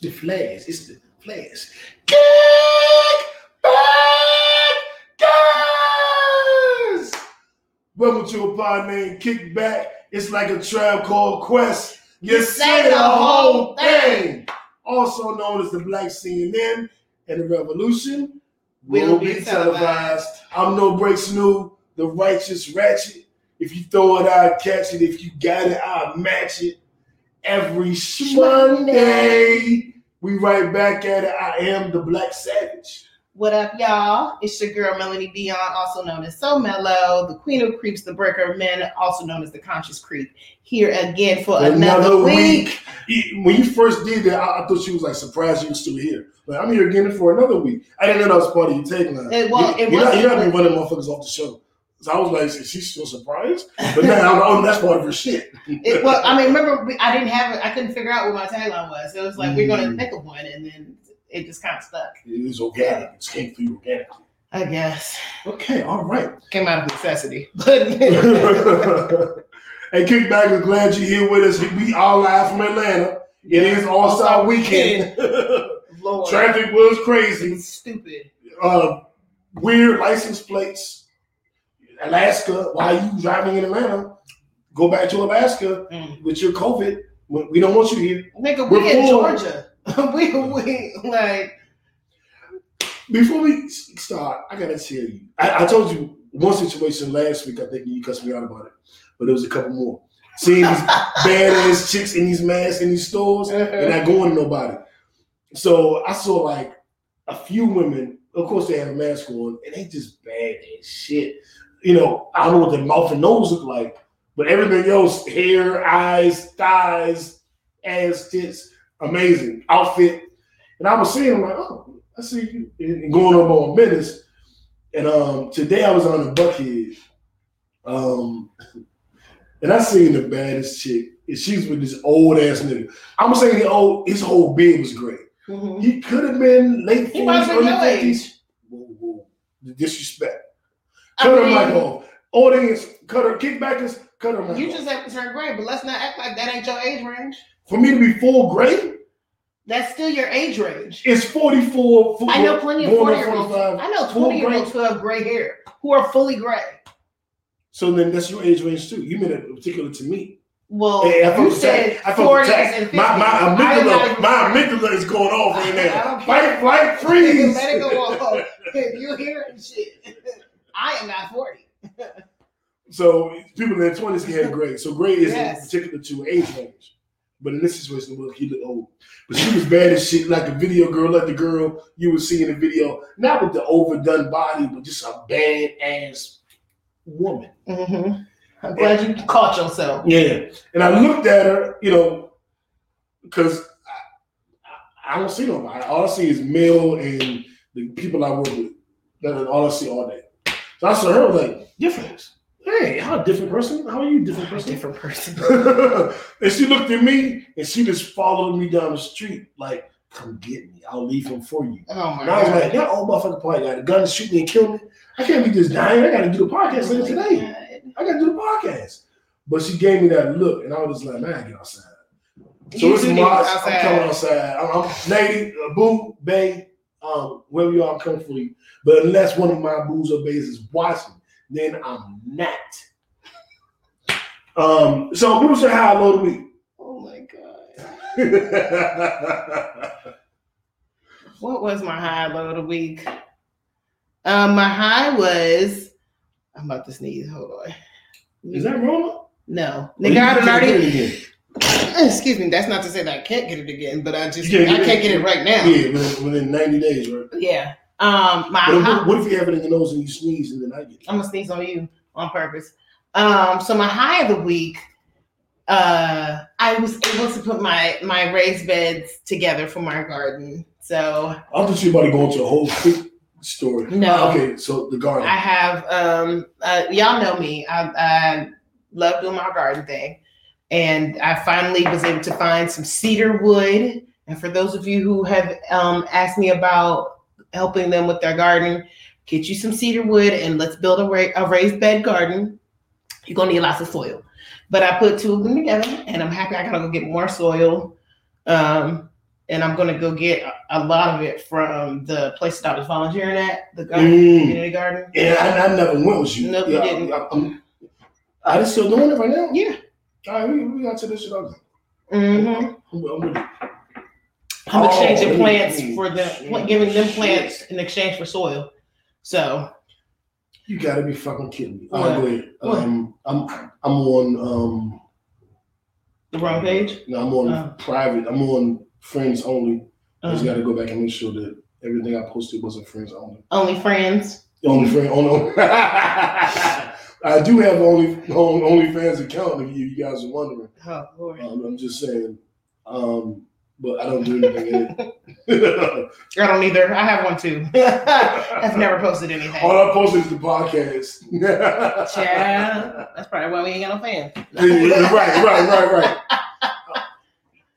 The flares. It's the flares. Kick back, guys. Welcome to a pod named Kickback. It's like a tribe called Quest. You say the whole thing. Also known as the Black CNN and the Revolution Will be televised. I'm no break new, the righteous ratchet. If you throw it, I'll catch it. If you got it, I'll match it. Every Monday, we right back at it. I am the Black Savage. What up, y'all? It's your girl Melanie Dion, also known as So Mellow, the Queen of Creeps, the Breaker of Men, also known as the Conscious Creep. Here again for another, week. E- When you first did that, I, I thought she was like surprised you were still here. But I'm here again for another week. I didn't know that was part of your tagline. It- well, you, it you're, not, you're not running motherfuckers off the show. So I was like, is she still surprised? But now I'm, oh, that's part of her shit. It, well, I mean, remember, we, I didn't have it. I couldn't figure out what my tagline was. So it was like, we're going to pick a one, and then it just kind of stuck. It is organic. It came through organically. I guess. Okay, all right. Came out of necessity. But hey, Kickback, we're glad you're here with us. We all live from Atlanta. It is All Star Weekend. Lord. Traffic was crazy. Stupid. Uh, weird license plates. Alaska. Why are you driving in Atlanta? Go back to Alaska Mm. with your COVID. We we don't want you here. Nigga, We're we in. Georgia. we, we, like, Before we start, I gotta tell you. I, I told you one situation last week. I think you cussed me out about it, but there was a couple more. Seeing these badass chicks in these masks in these stores and not going to nobody. So I saw like a few women. Of course, they have a mask on, and they just bad as shit. You know, I don't know what their mouth and nose look like, but everything else, hair, eyes, thighs, ass, tits, amazing outfit. And I was seeing, I'm like, oh, I see you and going up on minutes. And um, today I was on the Buckhead, um, and I seen the baddest chick. And she's with this old ass nigga. I'm saying the old, his whole beard was great. mhm. He could have been late He might forties, have been early fifties. Whoa, whoa, the disrespect. Cut her mic off. Audience, cut her kickbackers. Cut her mic You off. just have to turn gray, but let's not act like that ain't your age range. For me to be full gray, That's still your age range. it's 44. I know plenty of going on 40 year olds. 45, I know full 20 year olds who have gray hair, who are fully gray. So then that's your age range too. You mean it particular to me. Well, Hey, I you said attacked. I felt 40s attacked. and 50s. My, my I'm not amygdala, even my amygdala is going off right I now. don't Fight, flight, freeze. Let it go off. You hearing shit, I am not 40. So people in their twenties can have gray. So gray is Yes. particular to age range. But in this situation, look, he looked old. But she was bad as shit, like a video girl, like the girl you would see in the video, not with the overdone body, but just a bad ass woman. Mm-hmm. I'm glad you caught yourself. Yeah. And I looked at her, you know, because I, I, I don't see nobody. All I see is male and the people I work with. That's all I see all day. So I saw her like, difference. Hey, how a different person? How are you a different person? Different person. and she looked at me and she just followed me down the street, like, come get me. I'll leave him for you. Oh my And I was god. like, that old motherfucker probably got a gun to shoot me and kill me. I can't be just dying. I gotta do the podcast Oh later today. God. I gotta do the podcast. But she gave me that look, and I was just like, man, I get outside. So You it's two niggas I'm outside. coming outside. I'm, I'm lady, uh, boo, bae, um, wherever you I'm coming for you. But unless one of my boozer bays is watching, then I'm not. Um, so what was your high low of the week? Oh my god. What was my high low of the week? Um, my high was I'm about to sneeze. Hold on. is that wrong? No. Or Nigga, I done already? excuse me, that's not to say that I can't get it again, but I just can't I can't get it right now. Yeah, within, within 90 days, right? Yeah. Um my what, what if you have it in your nose and you sneeze and then I get it? I'm gonna sneeze on you on purpose. Um, so my high of the week, uh, I was able to put my my raised beds together for my garden. So I thought you about to go into a whole quick story. No. Okay, so the garden. I have um, uh, y'all know me. I, I love doing my garden thing, and I finally was able to find some cedar wood. And for those of you who have um, asked me about helping them with their garden, get you some cedar wood and let's build a, ra- a raised bed garden. You're gonna need lots of soil, but I put two of them together, and I'm happy. I gotta go get more soil. Um, and I'm gonna go get a, lot of it from the place that I was volunteering at, the Mm. garden, community garden. Yeah, I, I never went with you. Nope, you didn't. I, I'm, I just still doing it right now. Yeah. All right, we, we got to this shit out. hmm I'm, I'm with it. I'm Oh, exchanging ooh, plants ooh, for them, shit, giving them shit. plants in exchange for soil. So You gotta be fucking kidding me. What? All right, go. What? Um, I'm I'm on um the wrong page. no, I'm on Oh. private. I'm on friends only. I just Um, gotta go back and make sure that everything I posted wasn't friends only. only friends. Only friend only. I do have only only, only fans account if you, you guys are wondering. Oh Lord. Um, I'm just saying. Um, but I don't do anything in it. I don't either. I have one too. I've never posted anything. All I posted is the podcast. yeah, that's probably why we ain't got no fans. Right, right, right, right.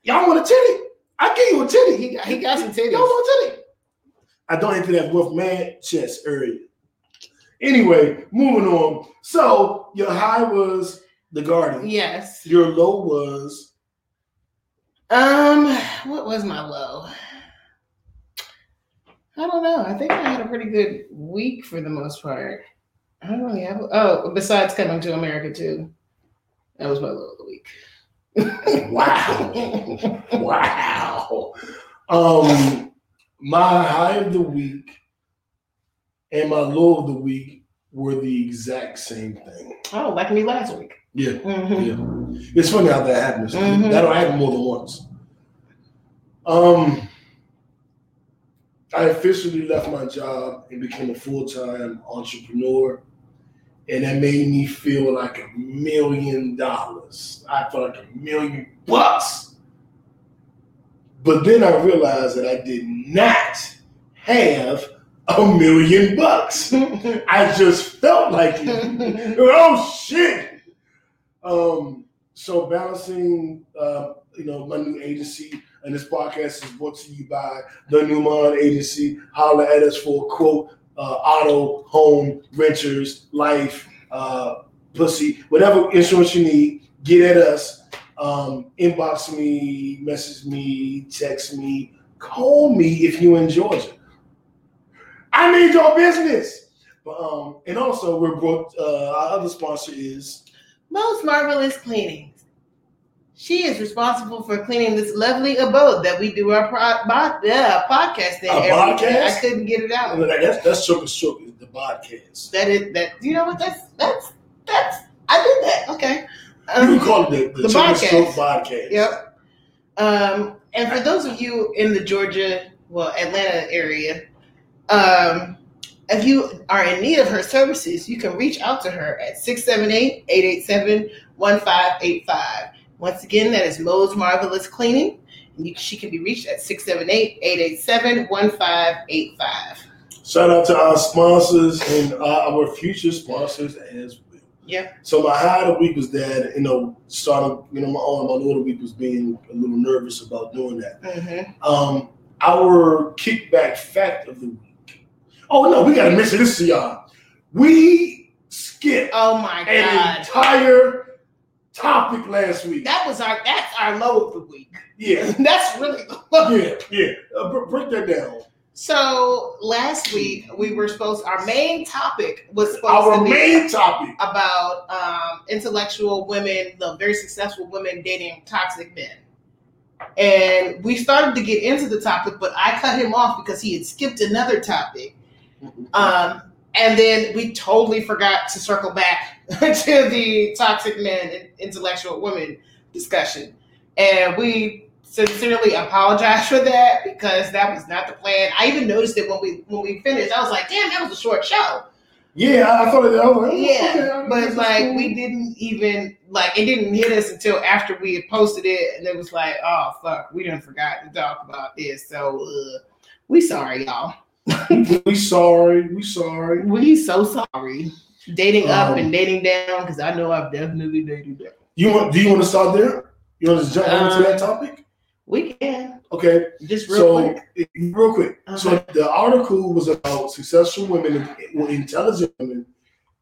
Y'all want a titty? I give you a titty. He got, he got some Y'all want a titty? I don't enter that rough man chest area. Anyway, moving on. So your high was the garden. Yes. Your low was Um, what was my low? I don't know. I think I had a pretty good week for the most part. I don't really have. Oh, besides coming to America too, that was my low of the week. wow, wow. Um, my high of the week and my low of the week were the exact same thing. oh, like me last week. Yeah. Mhm. Yeah. It's funny how that happens. Mhm. That'll happen more than once. Um, I officially left my job and became a full time entrepreneur, and that made me feel like a million dollars. I felt like a million bucks. But then I realized that I did not have a million bucks. I just felt like it. oh shit. Um, so balancing, uh, you know, my new agency and this podcast is brought to you by the Newmont Agency. Holler at us for quote, uh, auto, home, renters, life, uh, pussy, whatever insurance you need, get at us. Um, inbox me, message me, text me, call me if you're in Georgia. I need your business. But, um, and also we're brought. Uh, our other sponsor is Most marvelous cleaning. She is responsible for cleaning this lovely abode that we do our pro- bo- yeah, podcast in. A every day. podcast? I couldn't get it out. that's that's Choker Stroke, the podcast. That is that. You know what? That's that's that's. I did that. Okay. You Um, can call it the, the, the podcast. Podcast. Yep. Um, and for those of you in the Georgia, well, Atlanta area, um, if you are in need of her services, you can reach out to her at 678-887-1585. Once again, that is Mo's Marvelous Cleaning. And you, she can be reached at 678-887-1585. Shout out to our sponsors and uh, our future sponsors as well. Yeah. So my high of the week was that you know starting you know my own my of week was being a little nervous about doing that. Mm-hmm. Um, our kickback fact of the week. Oh no, we gotta mention this to y'all. We skipped Oh my God. an entire topic last week. That was our that's our low of the week. Yeah, That's really low. yeah, yeah. Uh, br- break that down. So last week we were supposed our main topic was supposed Our to be main topic. about um, intellectual women, the very successful women dating toxic men. And we started to get into the topic, but I cut him off because he had skipped another topic. Um, and then we totally forgot to circle back to the toxic men and intellectual women discussion. And we sincerely apologize for that because that was not the plan. I even noticed it when we when we finished. I was like, damn, that was a short show. Yeah, I thought it. I was like, oh, Yeah, okay, But is like cool. we didn't even like it didn't hit us until after we had posted it, and it was like, oh fuck, we didn't forgot to talk about this. So uh, we sorry, y'all. we sorry. We sorry. We so sorry. Dating up Um, and dating down because I know I've definitely dated down. You want? Do you want to start there? You want to jump Um, into that topic? We can Okay. just real so quick. real quick. So the article was about successful women, well, intelligent women,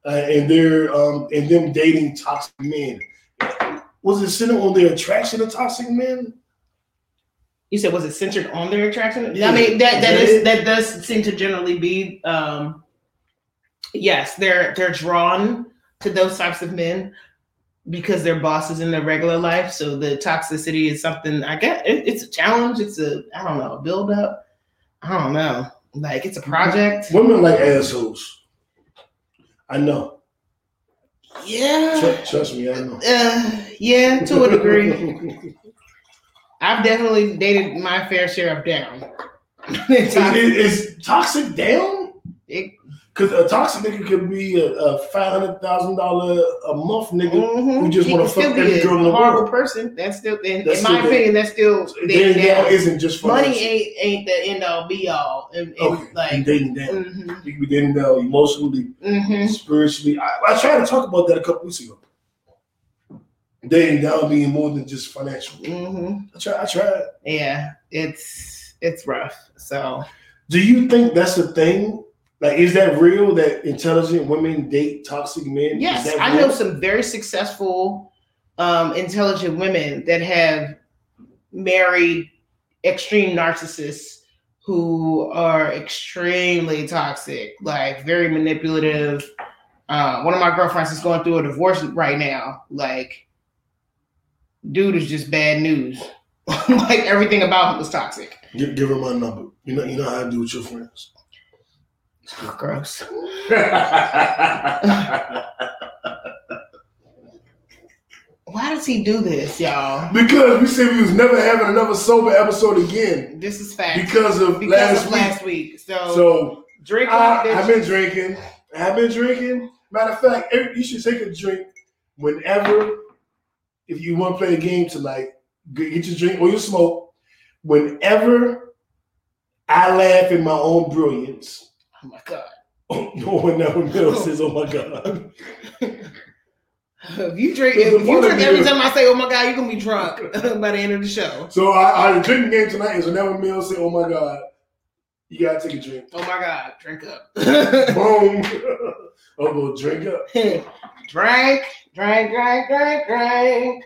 uh, and their um and them dating toxic men. Was it centered on their attraction to toxic men? You said was it centered on their attraction? Yeah. I mean that that Is is that that does seem to generally be um yes, they're they're drawn to those types of men because they're bosses in their regular life. So the toxicity is something I get it, it's a challenge, it's a I don't know, a build up. I don't know. Like it's a project. Women like assholes. I know. Yeah. Tr- trust me, I know. Uh, yeah, to a degree. I've definitely dated my fair share of down. Is, is, toxic down? Because a toxic nigga could be a, a five hundred thousand dollar a month nigga. Mhm. We just wanna fuck be every girl in the horrible world. person. That's still, in, That's in my still opinion, that's still Dating down isn't just Money financial. ain't ain't the end all be all. And, and Okay, you like, dating down. mhm, You can be dating down emotionally, mhm. spiritually. I, I tried to talk about that a couple weeks ago. Dating down be more than just financial. Mhm. I tried. I tried. yeah, it's it's rough. So Do you think that's the thing? Like, is that real that intelligent women date toxic men? Yes, I know some very successful, um, intelligent women that have married extreme narcissists who are extremely toxic, like very manipulative. Uh, one of my girlfriends is going through a divorce right now. Like, dude is just bad news. like everything about him was toxic. Give, give her my number. You know, you know how to do with your friends. Oh, gross. Why does he do this, y'all? because we said we was never having another sober episode again This is fact. because of because last of week. last week. So, So drink I, I've been drinking. I've been drinking. Matter of fact, you should take a drink whenever. If you want to play a game tonight, get get your drink or your smoke. Whenever I laugh in my own brilliance, Oh my god. no one Mill says, "Oh my god." If you drink, if you drink every time I say, "Oh my god," you're gonna be drunk by the end of the show. So I, I the game tonight is whenever Mill say, "Oh my god," you gotta take a drink. Oh my god, drink up. Boom. oh, well, drink up. drink, drink, drink, drink, drink.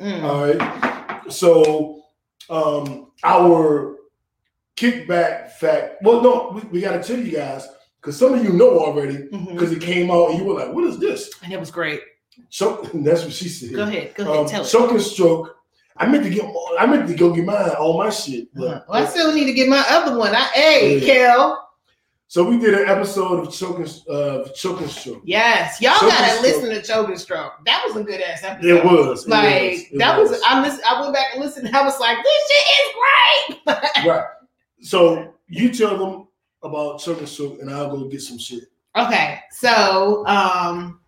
Mm. All right. So, um, our kickback fact. Well, no, we, we got to tell you guys because some of you know already because it came out and you were like, "What is this?" And it was great. So that's what she said. Go ahead, go ahead, Um, tell it. choke and stroke. I meant to get. I meant to go get mine. All my shit. but- Uh-huh. Well, I still need to get my other one. I, hey, Yeah. Kel. So we did an episode of choke and uh, choke and stroke. Yes, y'all Choke gotta and listen to Choke and Stroke. That was a good ass episode. It was it like was, it that was, I listen, I went back and listened. I was like, this shit is great. right. So you tell them about choke and stroke, and I'll go get some shit. Okay, so um,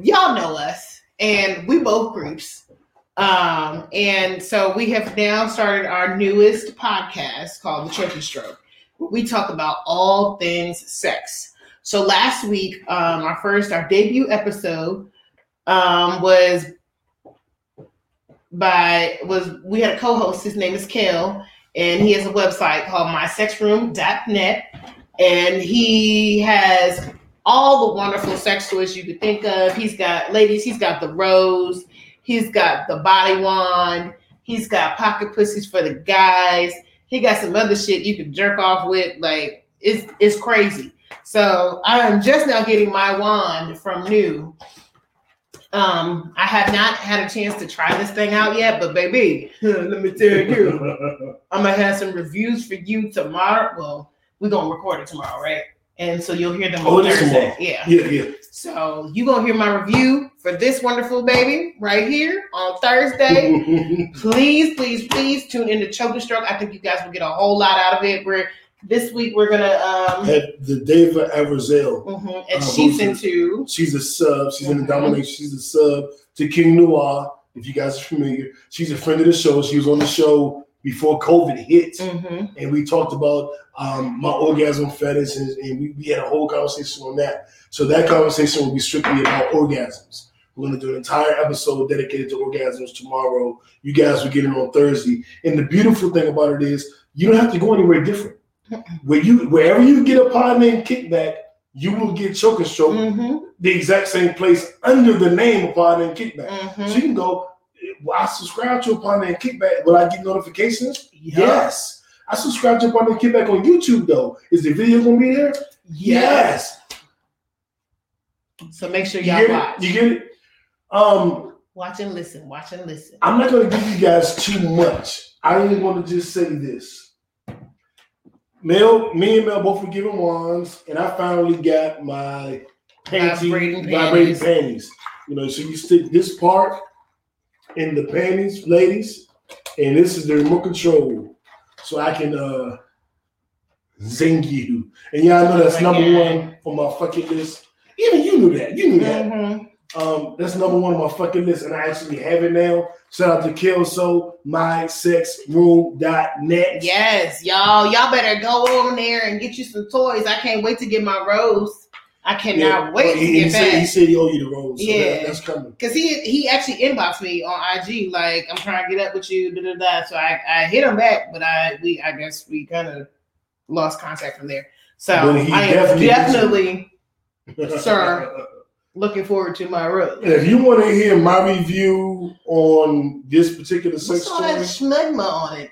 y'all know us, and we both groups. Um, and so we have now started our newest podcast called The and Stroke. We talk about all things sex. So last week, um, our first, our debut episode um, was by was we had a co-host. His name is Kel, and he has a website called MySexRoom.net and he has all the wonderful sex toys you could think of. He's got ladies, he's got the rose, he's got the body wand, he's got pocket pussies for the guys, he got some other shit you can jerk off with. Like it's it's crazy. So I am just now getting my wand from New. Um, I have not had a chance to try this thing out yet, but baby, let me tell you, I'm gonna have some reviews for you tomorrow. Well, we're gonna record it tomorrow, right? And so you'll hear them Oh, on it is Thursday. Yeah. yeah, yeah. So you gonna hear my review for this wonderful baby right here on Thursday. please, please, please tune into Choke and Stroke. I think you guys will get a whole lot out of it. We're this week we're gonna um Had the Dava Everzel. mhm, and Uh, she's into She's a sub. She's in the Mhm. domination. She's a sub to King Noir. If you guys are familiar, she's a friend of the show. She was on the show before COVID hit, mhm, and we talked about um, my orgasm fetish, and, and we, we had a whole conversation on that. So that conversation will be strictly about orgasms. We're going to do an entire episode dedicated to orgasms tomorrow. You guys will get it on Thursday. And the beautiful thing about it is you don't have to go anywhere different. Where you wherever you get a pod name kickback, you will get choke and stroke mhm, the exact same place under the name of pod name kickback. mhm. So you can go I subscribe to Upon and Kickback. Will I get notifications? Yes. I subscribe to Upon and Kickback on YouTube though. Is the video gonna be there? Yes. So make sure You y'all get watch. it? You get it? Um, Watch and listen. Watch and listen. I'm not gonna give you guys too much. I only want to just say this. Mel, me and Mel both were given wands, and I finally got my panty, Vibrating vibrating panties. panties. You know, so you stick this part in the panties, ladies, and this is the remote control, so I can uh zing you. And y'all know that's number one on my fucking list. Even you knew that. You knew that. Mhm. Um, that's number one on my fucking list, and I actually have it now. Shout out to Kelso, mysexroom.net. Yes, y'all. Y'all better go on there and get you some toys. I can't wait to get my rose. I cannot Yeah, wait to he, he get said, he back. said he owe you the rose. So Yeah. that, that's coming. Cause he he actually inboxed me on IG like I'm trying to get up with you, da da da. So I, I hit him back, but I we I guess we kind of lost contact from there. So I am definitely- definitely Sir. looking forward to my rose. If you want to hear my review on this particular sex What's all that story, schmegma on it?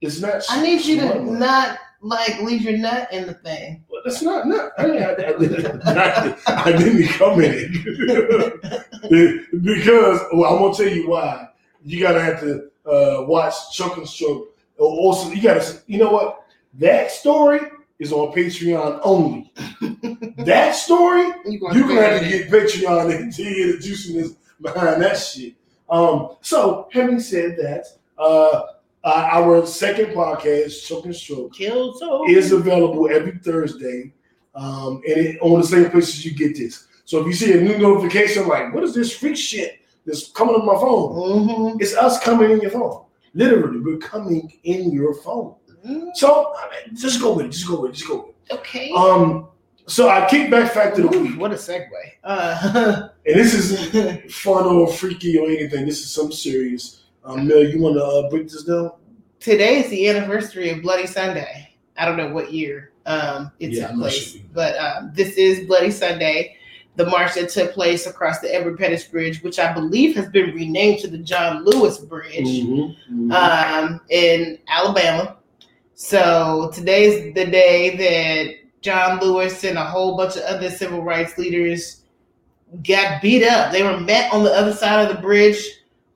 it's not. I need you to not like leave your nut in the thing. Well, That's not. nut. I, I, I, I didn't come in it because well, I'm gonna tell you why. You gotta have to uh, watch Choke and Stroke. Also, you gotta. You know what? That story is on Patreon only. that story You you're gonna have to get Patreon to hear the juiciness behind that shit. Um, so having said that, uh, uh, our second podcast, Choke and Stroke, is available every Thursday, um, and it, on the same places you get this. So if you see a new notification, like what is this freak shit that's coming on my phone? Mhm. It's us coming in your phone. Literally, we're coming in your phone. Mhm. So I mean, just go with it. Just go with it. Just go with Okay. Um, so our kickback fact of the week, what a segue. Uh, and this isn't fun or freaky or anything. This is something serious. Um, Mel, you want to uh, break this down? today is the anniversary of Bloody Sunday. I don't know what year um, it Yeah, took place, sure but um, this is Bloody Sunday, the march that took place across the Edmund Pettus Bridge, which I believe has been renamed to the John Lewis Bridge Mhm, mhm. um, in Alabama. So today's the day that John Lewis and a whole bunch of other civil rights leaders got beat up. They were met on the other side of the bridge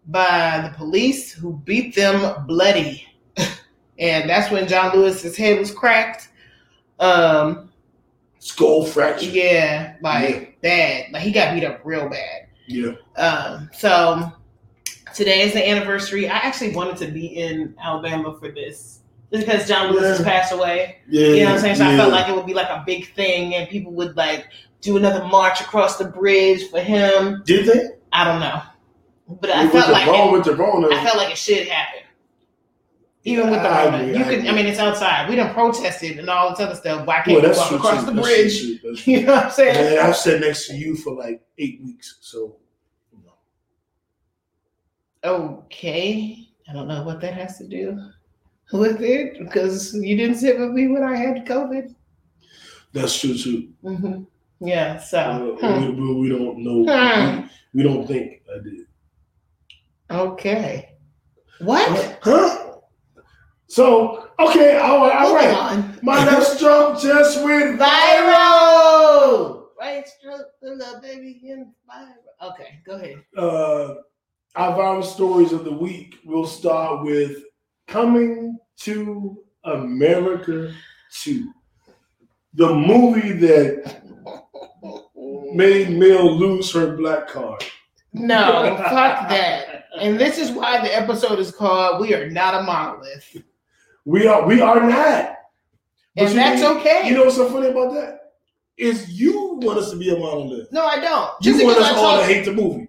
by the police who beat them bloody. and that's when John Lewis's head was cracked. Um, Skull fracture. yeah, like bad. Like he got beat up real bad. Yeah. Um, so today is the anniversary. I actually wanted to be in Alabama for this. Just because John Lewis has passed away. Yeah. You know what I'm saying? So I felt like it would be like a big thing and people would like do another march across the bridge for him. Did they? I don't know. But I felt like wrong it, with the wrong. I felt like it should happen. Even with the I Rona. agree, You I could agree. I mean it's outside. We done protested and all this other stuff. Why well, can't we that's walk true. across too. the That's bridge? true, true. You know what I'm saying? Man, I've sat next to you for like eight weeks, so you know. Okay. I don't know what that has to do with it because you didn't sit with me when I had COVID. that's true too. hmm Yeah. So, Uh, hmm. we, we don't know. Hmm. We, we don't think I did. Okay. What? Huh? So okay, all right, all right. on. My next joke just went Viral. Right stroke to the baby in viral. Okay, go ahead. uh, our viral stories of the week. We'll start with coming to America 2. The movie that made Mel lose her black card. No, fuck that. And this is why the episode is called "We Are Not a Monolith," We are we are not. But and you that's know- okay. You know what's so funny about that? Is you want us to be a monolith. no, I don't. You Just want us all to hate the movie.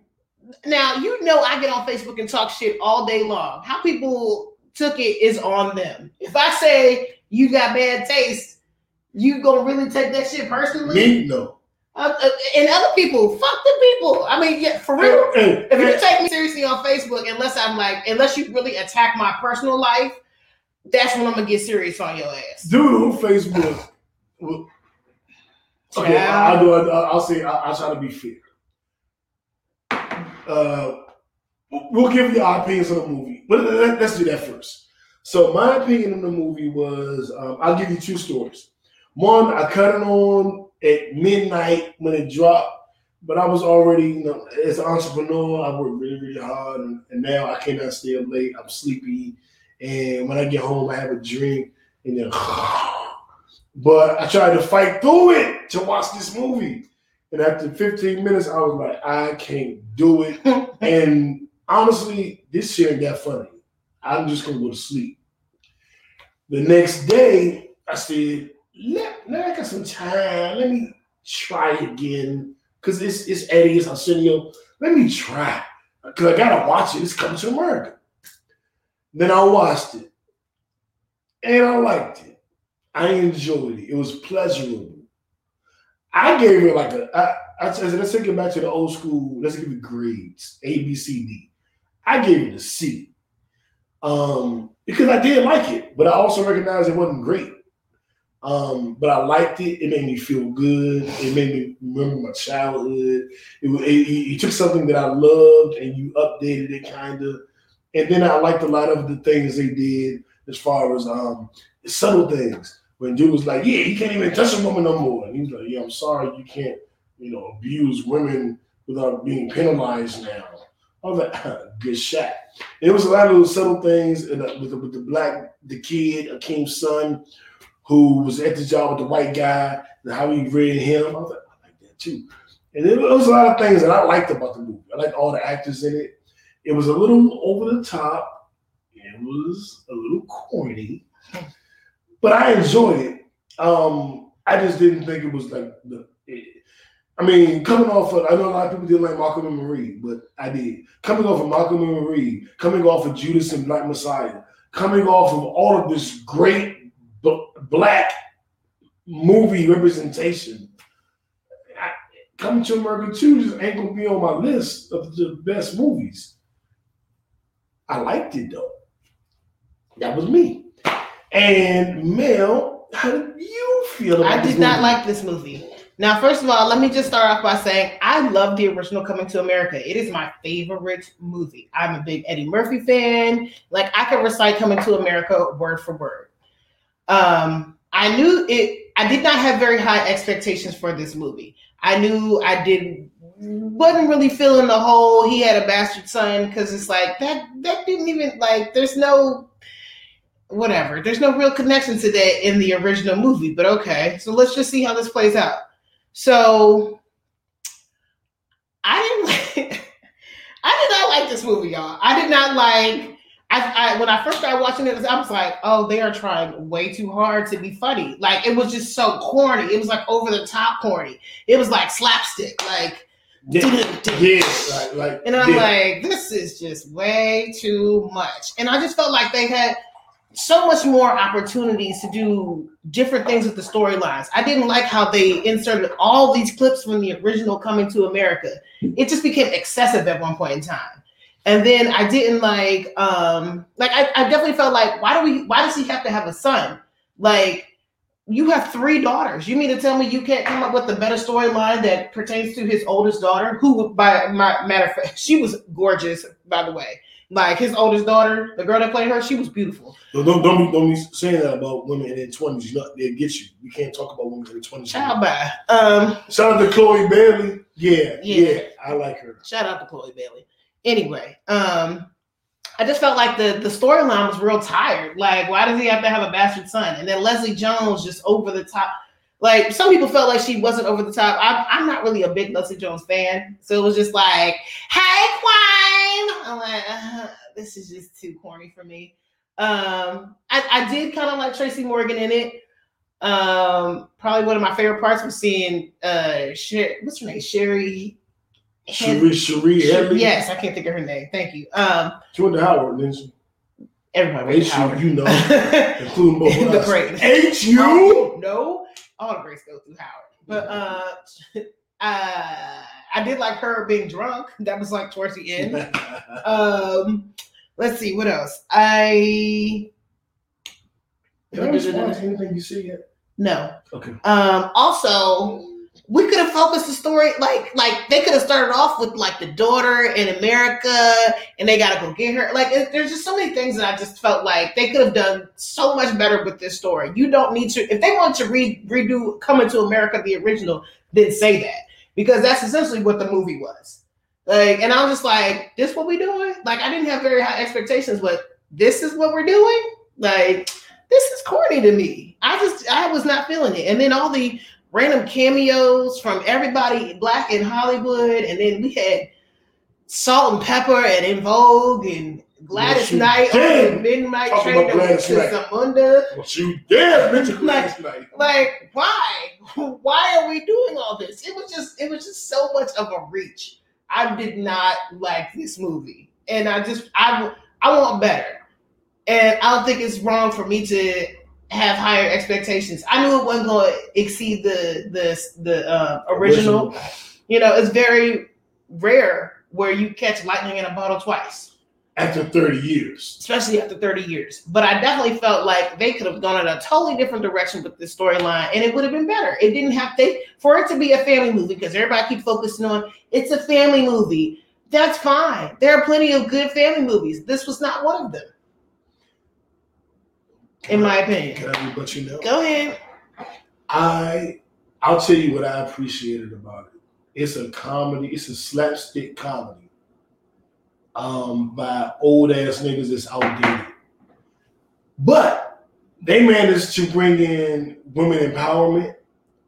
Now you know I get on Facebook and talk shit all day long. How people took it is on them. If I say you got bad taste, you gonna really take that shit personally? Me? No. Uh, uh, and other people, fuck the people. I mean, yeah, for real. If you take me seriously on Facebook, unless I'm like, unless you really attack my personal life, that's when I'm gonna get serious on your ass. dude on Facebook. well, Okay, Child. I'll do. I'll, I'll say. I'll, I'll try to be fair. Uh, we'll give you our opinions on the movie, but let- let's do that first. So my opinion on the movie was um, I'll give you two stories. One, I cut it on at midnight when it dropped, but I was already, you know, as an entrepreneur, I worked really, really hard, and, and now I cannot stay up late. I'm sleepy, and when I get home, I have a drink, and then. But I tried to fight through it to watch this movie, and after 15 minutes, I was like, I can't do it. and honestly, this shit ain't that funny. I'm just gonna go to sleep. The next day, I said, let, let I got some time. Let me try again. Cause it's it's Eddie, it's Arsenio. Let me try. Cause I gotta watch it. It's coming to America. Then I watched it. And I liked it. I enjoyed it. It was pleasurable. I gave it like a I, I said, let's take it back to the old school. Let's give it grades. A, B, C, D. I gave it a C. Um, because I did like it, but I also recognized it wasn't great. Um, but I liked it. It made me feel good. It made me remember my childhood. It, it, took something that I loved and you updated it kind of. And then I liked a lot of the things they did as far as um subtle things. When dude was like, "Yeah, you can't even touch a woman no more," and he was like, "Yeah, I'm sorry, you can't, you know, abuse women without being penalized now." I was like, "Good shot." It was a lot of those subtle things and uh, with the, with the black, the kid, Akeem's son, who was at the job with the white guy, and how he read him. I was like, I like that too. And there was a lot of things that I liked about the movie. I liked all the actors in it. It was a little over the top. It was a little corny, but I enjoyed it. Um, I just didn't think it was like the. It, I mean, coming off of, I know a lot of people didn't like Malcolm and Marie, but I did. Coming off of Malcolm and Marie, coming off of Judas and Black Messiah, coming off of all of this great black movie representation, I, Coming to America 2 just ain't gonna be on my list of the best movies. I liked it though. That was me. And Mel, how did you feel about it? I did not movie? like this movie. Now, first of all, let me just start off by saying I love the original Coming to America. It is my favorite movie. I'm a big Eddie Murphy fan. Like I could recite Coming to America word for word. Um, I knew it. I did not have very high expectations for this movie. I knew I did wasn't really feeling the whole he had a bastard son because it's like that that didn't even like there's no whatever there's no real connection to that in the original movie but okay so let's just see how this plays out so i didn't like i did not like this movie y'all i did not like I, I when I first started watching it, I was like, "Oh, they are trying way too hard to be funny." Like it was just so corny. It was like over the top corny. It was like slapstick. Like Yeah, yeah, like, like, and I'm yeah. like, this is just way too much. And I just felt like they had so much more opportunities to do different things with the storylines. I didn't like how they inserted all these clips from the original Coming to America. It just became excessive at one point in time. And then I didn't like, um, like I, I definitely felt like, why do we? Why does he have to have a son? Like, you have three daughters. You mean to tell me you can't come up with a better storyline that pertains to his oldest daughter, who, by my matter of fact, she was gorgeous, by the way. Like his oldest daughter, the girl that played her, she was beautiful. Don't, don't, don't, be, don't be saying that about women in their 20s. You know, they'll get you. You can't talk about women in their 20s. Child bye. Um, Shout out to Chloe Bailey. Yeah, Yeah. yeah, I like her. shout out to Chloe Bailey. Anyway, um, I just felt like the the storyline was real tired. Like, why does he have to have a bastard son? And then Leslie Jones just over the top. Like some people felt like she wasn't over the top. I'm, I'm not really a big Leslie Jones fan, so it was just like, "Hey, Quine." I'm like, uh, this is just too corny for me. Um, I, I did kind of like Tracy Morgan in it. Um, probably one of my favorite parts was seeing uh, Sher- what's her name, Sherry. Hen- Cherie, Cherie. Yes, I can't think of her name. Thank you. Um, She went to Howard, didn't she? everybody went to H Howard. you, know, including both of the us. great H you. Oh, no, all the greats go through Howard. But uh, uh, I did like her being drunk. That was like towards the end. Um, let's see what else. I Can I respond to anything you see yet? no. Okay. Um, also, we could have focused the story like like they could have started off with like the daughter in America and they got to go get her. Like it, there's just so many things that I just felt like they could have done so much better with this story. You don't need to if they want to re- redo Coming to America the original, then say that because that's essentially what the movie was. Like, and I was just like, this what we doing? Like, I didn't have very high expectations, but this is what we're doing. Like, this is corny to me. I just I was not feeling it. And then all the random cameos from everybody black in Hollywood, and then we had Salt-N-Pepa and En Vogue and Gladys Yes, Knight on the. Midnight Train to Knight. Zamunda. But you dare mention last night. Like, why? Why are we doing all this? It was just it was just so much of a reach. I did not like this movie. And I just I I want better. And I don't think it's wrong for me to have higher expectations. I knew it wasn't going to exceed the the the uh, original. You know, it's very rare where you catch lightning in a bottle twice, After 30 years. especially after 30 years. But I definitely felt like they could have gone in a totally different direction with this storyline and it would have been better. It didn't have to for it to be a family movie because everybody keep focusing on it's a family movie. That's fine. There are plenty of good family movies. This was not one of them, in my opinion. Can I but you know? Go ahead. I I'll tell you what I appreciated about it. It's a comedy, it's a slapstick comedy. Um, by old ass niggas that's outdated. But they managed to bring in women empowerment.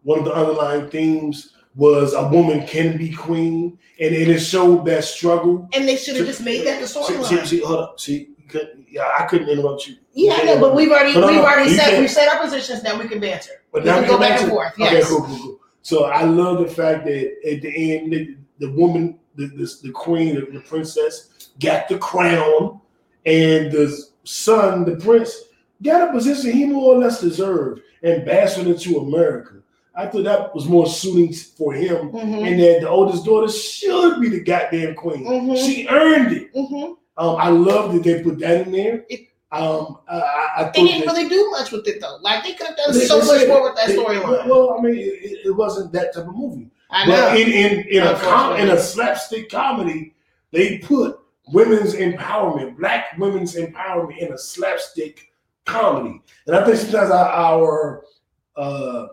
One of the underlying themes was a woman can be queen, and it has showed that struggle. And they should have just made that the See, see, storyline. see, hold up. See, couldn't, yeah, I couldn't interrupt you. Yeah, I know, but we've already No, no, we've already set we've set our positions. Now we can banter. But We now can we go back and to- forth. Okay, Yes. cool, cool, cool. So I love the fact that at the end, the, the woman, the, the, the queen, the, the princess, got the crown, and the son, the prince, got a position he more or less deserved, ambassador to America. I thought that was more suiting for him, Mhm. and that the oldest daughter should be the goddamn queen. Mhm. She earned it. Mhm. Um, I love that they put that in there. It- Um, I, I, They didn't that- really do much with it though. Like they could have done they- so they much more with that storyline. Well, I mean, it, it- it wasn't that type of movie. I know. But in in in a com- in a slapstick comedy, they put women's empowerment, black women's empowerment, in a slapstick comedy, and I think sometimes our, our uh,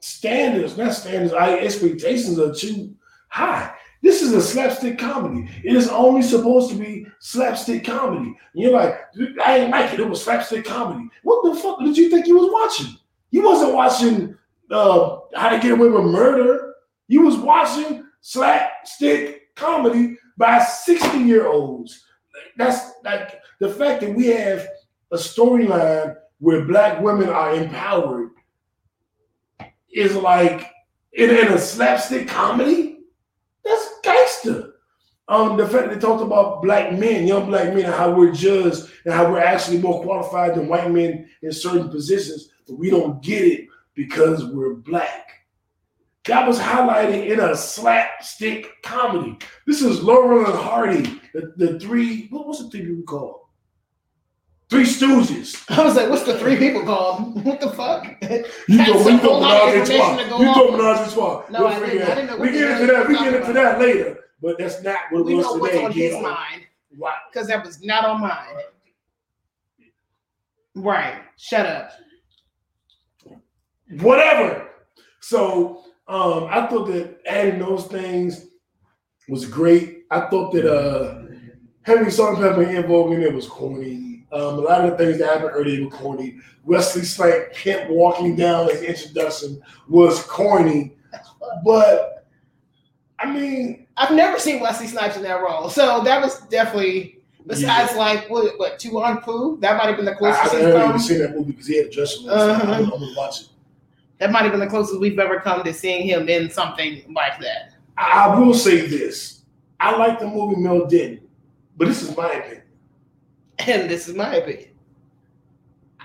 standards, not standards, our expectations are too high. This is a slapstick comedy. It is only supposed to be slapstick comedy. You're like, I ain't like it. It was slapstick comedy. What the fuck did you think you was watching? You wasn't watching uh, How to Get Away with Murder. You was watching slapstick comedy by 60 year olds. That's like the fact that we have a storyline where black women are empowered is like in, in a slapstick comedy. That's. Um, the fact that they talked about black men, young black men, and how we're judged and how we're actually more qualified than white men in certain positions, but we don't get it because we're black. That was highlighted in a slapstick comedy. This is Laurel and Hardy, the, the three, what was the three people called? Three Stooges. I was like, what's the three people called? What the fuck? You That's go, a we whole go lot of menage a trois. You off. menage a trois. No, We'll I didn't- figure I it out. didn't know We get into that. We get into that later. But that's not what it we was know what's on his Gail. mind Why- because that was not on mine. Right. Shut up. whatever. So um, I thought that adding those things was great. I thought that uh, having Salt-N-Pepa and En Vogue in there was corny. Um, a lot of the things that happened earlier were corny. Wesley Snipes Kent walking down his introduction was corny, but I mean, I've never seen Wesley Snipes in that role, so that was definitely besides like what what To Wong Foo. That might have been the closest I haven't even seen that movie because he had a dress Uh-huh. I'm, I'm gonna watch it. That might have been the closest we've ever come to seeing him in something like that. I, I will say this: I like the movie Mel did, but this is my opinion. And this is my opinion.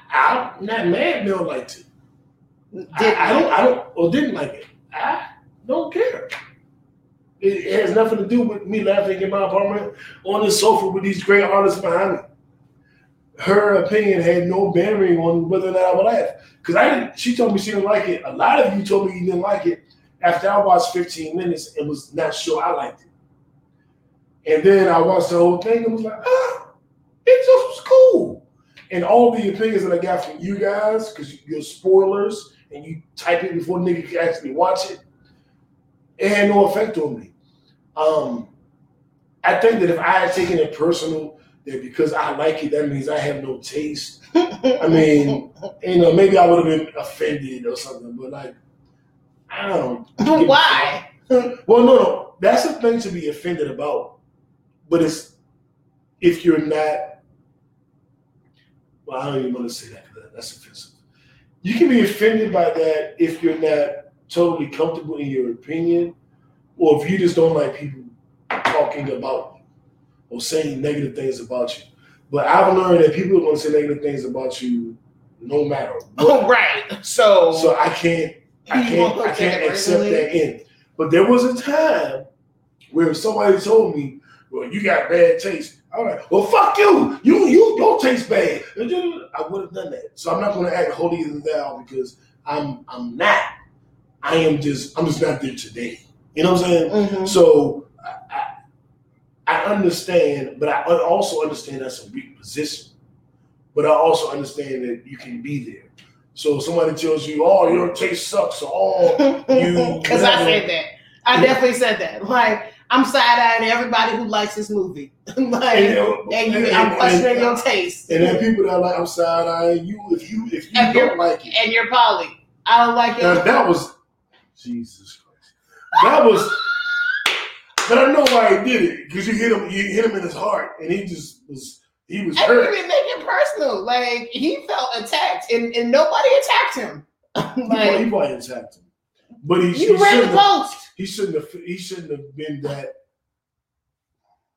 I'm not mad Mel liked it. Did I, I don't, I don't, or didn't like it. I don't care. It, has nothing to do with me laughing in my apartment on the sofa with these great artists behind me. her opinion had no bearing on whether or not I would laugh. Because I didn't. She told me she didn't like it. A lot of you told me you didn't like it after I watched 15 minutes and was not sure I liked it. And then I watched the whole thing and was like, ah, it just was cool. And all the opinions that I got from you guys, because you're spoilers and you type it before nigga can actually watch it, it had no effect on me. Um, I think that if I had taken it personal, that because I like it, that means I have no taste. I mean, you know, maybe I would have been offended or something, but like, I don't. But why? Well, no, no, that's a thing to be offended about, but it's if you're not. Well, I don't even want to say that because that's offensive. You can be offended by that if you're not totally comfortable in your opinion, or if you just don't like people talking about you or saying negative things about you. But I've learned that people are going to say negative things about you no matter what. Oh, right. So, So I can't, I can't, I can't accept personally? that in. But there was a time where somebody told me, "Well, you got bad taste." I'm like, "Well, fuck you. You, you don't taste bad." I would have done that. So I'm not going to act holier than thou because I'm, I'm not. I am just, I'm just not there today. You know what I'm saying? Mhm. So I, I, understand, but I also understand that's a weak position. But I also understand that you can be there. So somebody tells you, "Oh, your taste sucks," or "Oh, you," Because I said that. I Yeah. definitely said that. Like, I'm side eyeing everybody who likes this movie. like, and, and you, I'm questioning your taste. and then people that are like, "I'm side eyeing you." If you if you And don't like it, And you're poly. I don't like now, it. that was Jesus Christ. That was. But I know why he did it because you hit him. You hit him in his heart, and he just was. He was didn't hurt. make it personal. Like, he felt attacked, and, and nobody attacked him. He probably, like, he probably attacked him, but he, you he read the have- he shouldn't have he shouldn't have been that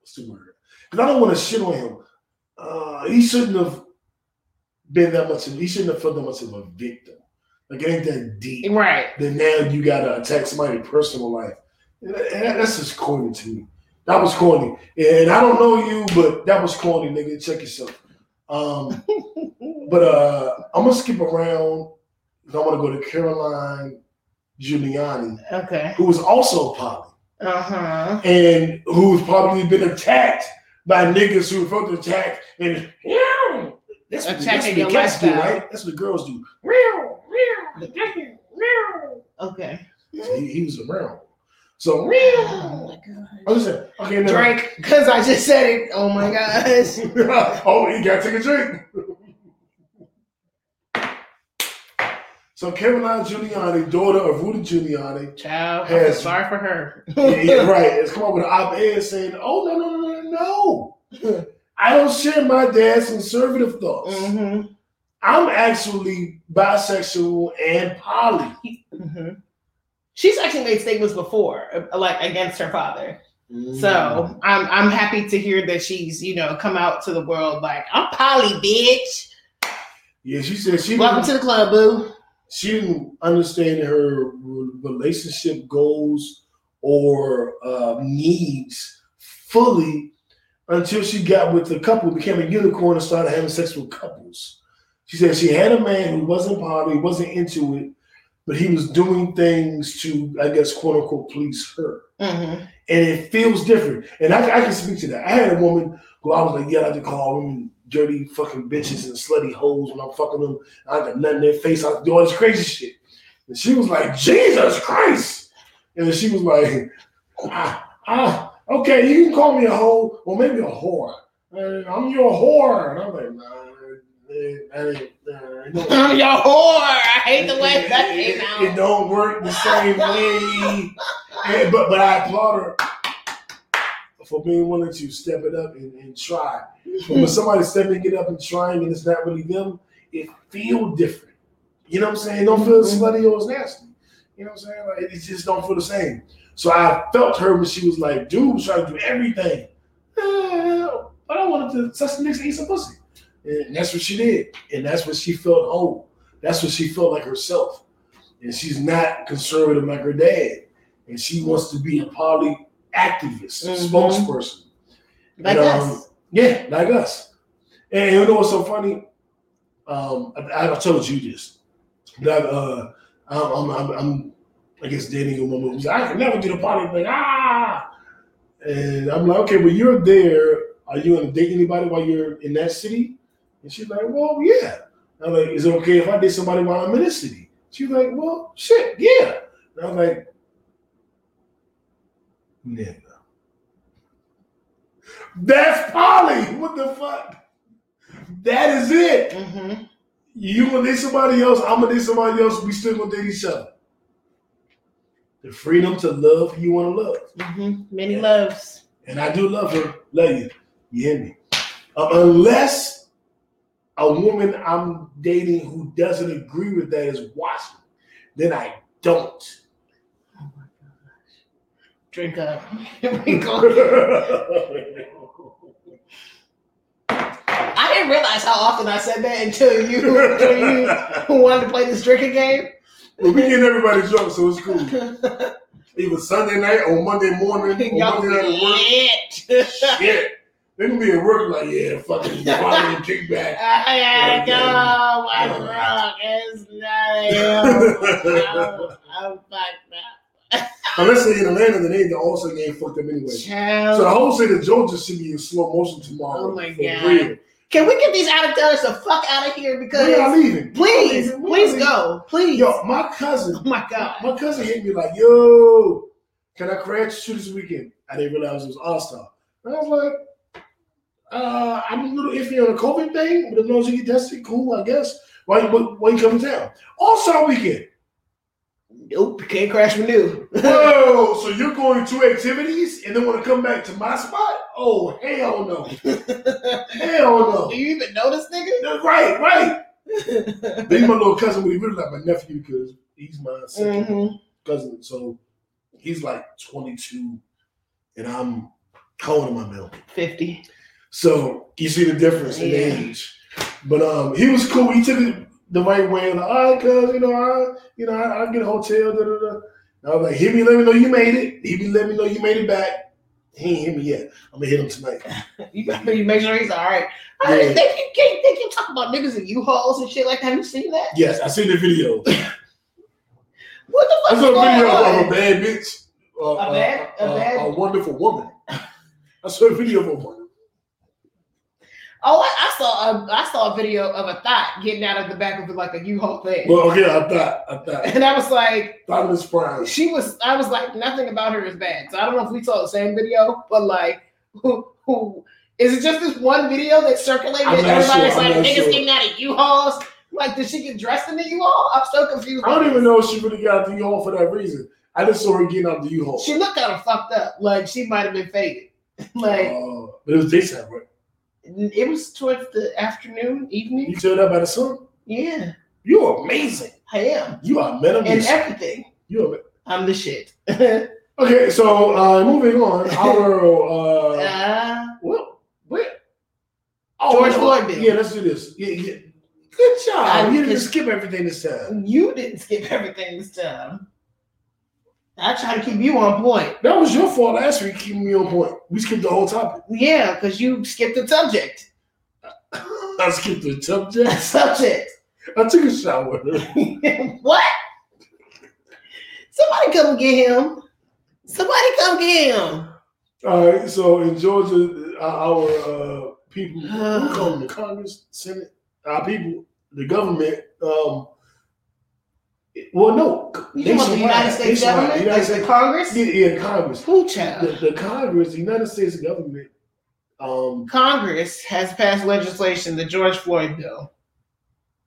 what's the word? Because I don't want to shit on him. Uh, he shouldn't have been that much of he shouldn't have felt that much of a victim. Like it ain't that deep. Right. Then now you gotta attack somebody's personal life. That- that's just corny to me. That was corny. And I don't know you, but that was corny, nigga. Check yourself. Um, but uh I'm gonna skip around. I want to go to Caroline Giuliani Okay. who was also poly Uh huh. and who's probably been attacked by niggas who felt attacked and yeah, that's what, that's what the cats do, right? That's what the girls do. Real. Okay. He, he was around. So Oh my god. Listen, okay, now. Drink, because I just said it. Oh my gosh. oh, you gotta take a drink. so Caroline Giuliani, daughter of Rudy Giuliani, Child, Has- sorry for her. yeah, right. It's come up with an op-ed saying, "Oh no, no, no, no, no! I don't share my dad's conservative thoughts. hmm I'm actually bisexual and poly." hmm She's actually made statements before, like against her father. Mm. So I'm I'm happy to hear that she's you know come out to the world like I'm poly, bitch. yeah, she said she Welcome to the club, boo. she didn't understand her relationship goals or uh, needs fully until she got with the couple, became a unicorn, and started having sex with couples. She said she had a man who wasn't poly, wasn't into it, but he was doing things to, I guess, quote unquote, please her. hmm And it feels different. And I, I can speak to that. I had a woman who I was like, yeah, I to call women dirty fucking bitches and slutty hoes when I'm fucking them. I got nothing in their face. I do all this crazy shit. And she was like, Jesus Christ. And she was like, ah, ah, okay, you can call me a hoe, or maybe a whore. Uh, I'm your whore. And I'm like, nah, that ain't, nah, it don't- I'm your whore. I hate the way that it, came it- it don't work the same way. And- but but I applaud her for being willing to step it up and, and try. But when somebody's stepping it up and trying and it's not really them, it feel different. You know what I'm saying? Don't feel Mhm. slutty or as nasty. You know what I'm saying? Like it just don't feel the same. So I felt her when she was like, dude trying to do everything. Eh, But I wanted to touch the and eat some pussy. And that's what she did. And that's what she felt whole. That's what she felt like herself. And she's not conservative like her dad. And she wants to be a poly activist, Mhm. spokesperson. Like And, um, us. Yeah, like us. And you know what's so funny? Um, I, I told you this. That uh, I'm, I'm, I'm, I'm I guess dating a woman who's I can never do the party thing. Ah, and I'm like, okay, but you're there. Are you gonna date anybody while you're in that city? And she's like, well, yeah. I'm like, is it okay if I date somebody while I'm in this city? She's like, well, shit, yeah. And I'm like, nigga. That's poly. What the fuck? That is it. Mm-hmm. You gonna date somebody else, I'm gonna date somebody else, we still gonna date each other. The freedom to love who you wanna love. Mm-hmm. Many loves. And I do love her. Love you. You hear me? Uh, unless a woman I'm dating who doesn't agree with that is watching, then I don't. Oh my gosh. Drink up. I didn't realize how often I said that until you, until you wanted to play this drinking game. Well, we getting everybody drunk, so it's cool. Either Sunday night or Monday morning or Monday night at work. lit. Shit. They gonna be at work like, yeah, fucking and kickback. I gotta go. I'm drunk. It's 9 a.m. I'm, I'm fucked up. Unless they're in Atlanta, then they the also game fucked up anyway. Child. So the whole state of Georgia should be in slow motion tomorrow. Oh my God. real. Can we get these out of towners the fuck out of here? Because We are leaving. please, are please leaving. go. Please. Yo, my cousin, Oh my God. my cousin hit me like, yo, can I crash you this weekend? I didn't realize it was All Star. And I was like, uh, I'm a little iffy on the COVID thing, but as long as you get tested, cool, I guess. Why, why, why you coming down? All Star weekend. Nope, can't crash renew. Whoa, so you're going to activities and then want to come back to my spot? Oh, hell no. Hell no. Do you even know this nigga? Right, right. He's my little cousin, but he really like my nephew because he's my 2nd Mhm. cousin. So he's like 22, and I'm how old my now? 50. So you see the difference in Yeah. age. But um, he was cool. He took it the right way. Like, all right, cuz you know, I you know, I, I get a hotel. Da, da, da. And I was like, hit me, let me know you made it. He be let me know you made it back. He ain't hit me yet. I'm gonna hit him tonight. You better make sure he's all right. I Yeah. they, keep, they, they keep talking about niggas in U-Hauls and shit like that. Have you seen that? Yes, I seen the video. What the fuck? I saw a video on? of a bad bitch. Uh, A bad- a uh, bad- a wonderful woman. I saw a video of a woman. Oh, I, I saw a I saw a video of a thought getting out of the back of like a U-Haul thing, Well, yeah, I thought, I thought, and I was like, thought was prime. she was. I was like, nothing about her is bad. So I don't know if we saw the same video, but like, who who is it? Just this one video that circulated? I'm not Everybody's sure, like, niggas sure. getting out of U-Hauls. Like, did she get dressed in the U-Haul? I'm so confused. I don't even know if she really got out the U-Haul for that reason. I just saw her getting out of the U-Haul. She looked kind of fucked up. Like she might have been faded. like Uh, but it was daytime, right? It was towards the afternoon, evening. You turned up by the sun. Yeah, You're amazing. I am, You are man and everything. You are. I'm the shit. Okay, so uh, moving on. Our uh, uh, well, where? George no. Floyd bill. Yeah, let's do this. Yeah, yeah. Good job. I- you didn't skip everything this time. you didn't skip everything this time. I try to keep you on point. That was your fault last week, keeping me on point. We skipped the whole topic. Yeah, because you skipped the subject. I skipped the subject. subject. I took a shower. what? Somebody come get him. Somebody come get him. All right, so in Georgia, uh, our uh, people, we call them the Congress, Senate, our people, the government. Um, well, no, You talking about the United States government? United the States, Congress? yeah, yeah, Congress. Who The, child? the Congress, the United States government. Um, Congress has passed legislation, the George Floyd bill.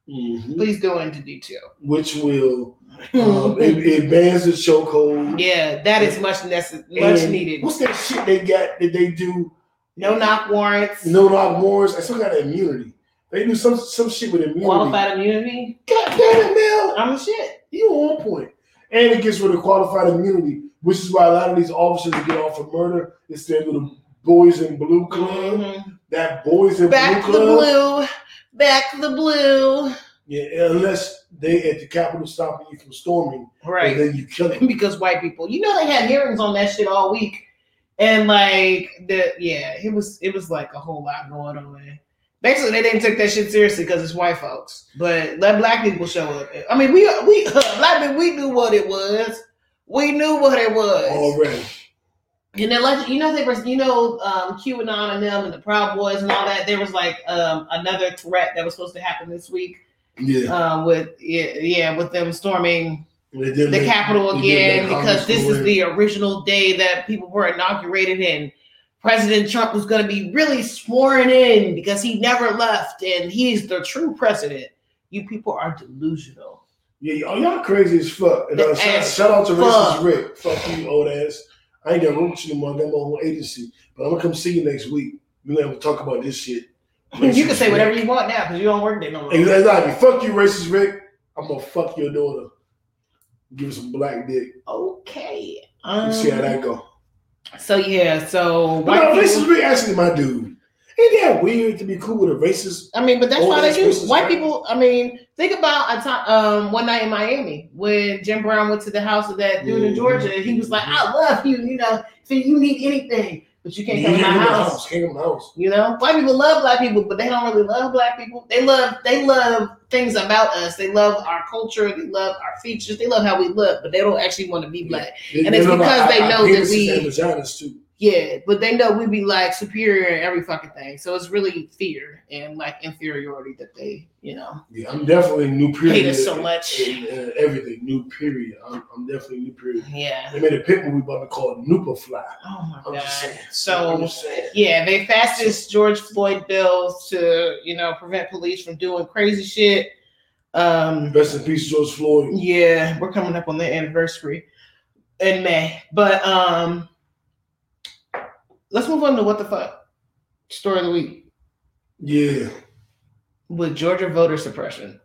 mhm, Please go into detail. which will um, it, it bans the chokehold. yeah, that is much necess- much needed. What's that shit they got that they do? No knock warrants, No knock warrants. I still got immunity. They do some some shit with immunity. qualified immunity. God damn it, Mel. I'm the shit. You on point. And it gets rid of qualified immunity, which is why a lot of these officers get off for murder, it's their little boys in blue club. Mhm. That boys in blue. Back the blue. Back the blue. Yeah, unless they at the Capitol stopping you from storming, and Right. then you kill them. because white people, you know, they had hearings on that shit all week, and like the yeah, it was it was like a whole lot going on. Basically, they didn't take that shit seriously because it's white folks. But let black people show up. I mean, we we black people we knew what it was. We knew what it was already. And then, like you know, they were you know um, QAnon and them and the Proud Boys and all that. There was like um, another threat that was supposed to happen this week. Yeah, uh, with yeah, yeah, with them storming the make- Capitol again because this is the original day that people were inaugurated and President Trump was going to be really sworn in because he never left and he's the true president. You people are delusional. Yeah, y'all, y'all crazy as fuck. And, uh, shout, shout out to fuck. Racist Rick. Fuck you, old ass. I ain't got room with you anymore. I got my own agency. But I'm gonna come see you next week. We're gonna talk about this shit. you can say whatever you want now because you don't work there no more. Exactly. Fuck you, racist Rick. I'm gonna fuck your daughter. Give her some black dick. Okay. Um, see how that go. So yeah, so But no, white racist people. Rick actually my dude. Ain't that weird to be cool with a racist? I mean, but that's why they do. White white- people. I mean, think about a time, um, one night in Miami when Jim Brown went to the house of that dude in Mhm. Georgia. and He was like, "I love you. You know, if you need anything, but you can't come to my can't house." Can't come to my house. You know, white people love black people, but they don't really love black people. They love they love things about us. They love our culture. They love our features. They love how we look, but they don't actually want to be black. And it's because they know that we- and vaginas too. Yeah, but they know we be like superior in every fucking thing. So it's really fear and like inferiority that they, you know, Yeah, I'm definitely new period. hate us so much. And, and everything new period. I'm, I'm definitely new period. Yeah. They made a pit movie about to call it Noopa Fly. Oh my I'm god. just saying. I'm So just saying. yeah, they passed this George Floyd bills to you know prevent police from doing crazy shit. Um, Rest in peace, George Floyd. yeah, we're coming up on the anniversary in May, but um, let's move on to what the fuck story of the week. Yeah. with Georgia voter suppression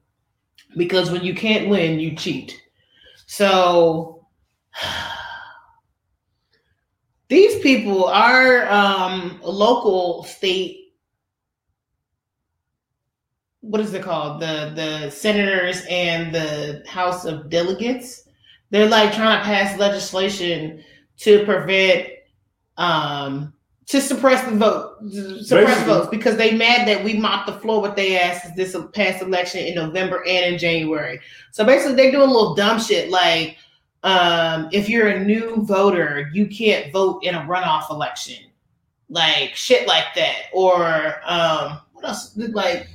because when you can't win, you cheat. So these people are um, local state. What is it called? The the senators and the House of Delegates. They're like trying to pass legislation to prevent um, to suppress the vote, suppress Basically. votes because they mad that we mopped the floor with their asses this past election in November and in January. So basically, they're doing a little dumb shit like um, if you're a new voter, you can't vote in a runoff election, like shit like that, or um, what else? Like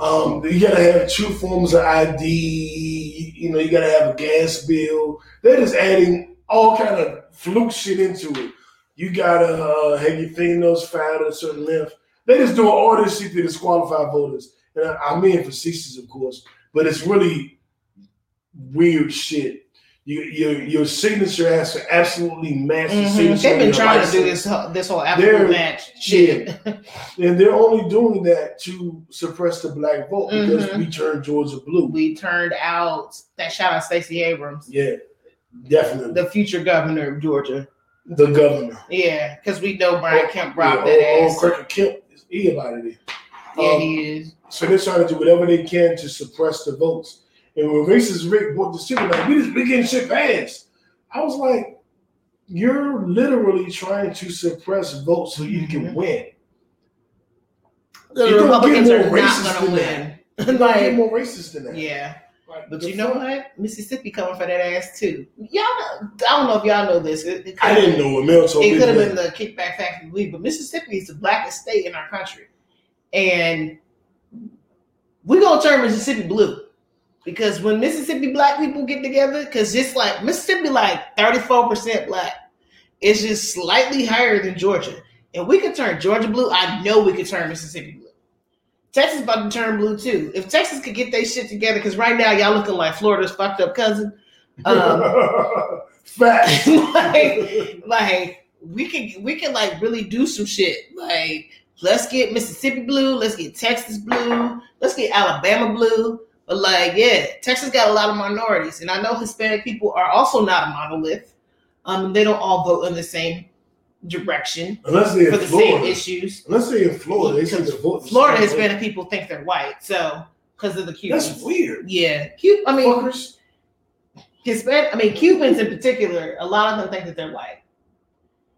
Um, you gotta have two forms of ID. You know, you gotta have a gas bill. They're just adding all kind of fluke shit into it. You gotta uh, have your fingernails filed at a certain length. They just doing all this shit to disqualify voters. And I, I'm being facetious, of course, but it's really weird shit. You, your your signature has to absolutely match the mhm. signature. they've been trying to do this whole- this whole absolute match shit. And they're only doing that to suppress the black vote because Mhm. we turned Georgia blue. we turned out that shout out Stacey Abrams, Yeah, definitely. The future governor of Georgia. Governor. Yeah, because we know Brian Kemp robbed yeah, that old, ass. old Cricket Kemp, he about it. yeah, Um, he is. So they're trying to do whatever they can to suppress the votes. And when racist Rick bought the shit, like, we just we getting shit passed. I was like, you're literally trying to suppress votes so you can Mhm. win. The it don't Republicans get are more not racist going to than win. You don't like, get more racist than that. yeah. Like, But the you know fuck? what? Mississippi coming for that ass too. Y'all, know, I don't know if y'all know this. It, it I didn't know what Mel told me. It could have been the kickback factory league, but Mississippi is the blackest state in our country, and we're gonna turn Mississippi blue because when Mississippi black people get together, because it's like Mississippi like thirty four percent black, it's just slightly higher than Georgia, and we could turn Georgia blue. I know we could turn Mississippi blue. Texas about to turn blue too. If Texas could get their shit together, because right now y'all looking like Florida's fucked up cousin. Um, Facts. like, like we can we can like really do some shit. Like let's get Mississippi blue, let's get Texas blue, let's get Alabama blue. But like, yeah, Texas got a lot of minorities, and I know Hispanic people are also not a monolith. Um, they don't all vote in the same direction Unless they're for the Florida. same issues. Unless they're in Florida, they say the vote. Florida. Hispanic people think they're white, so because of the Cubans. That's weird. Yeah, Cu- I mean, Fuckers. Hispanic, I mean Cubans in particular, a lot of them think that they're white.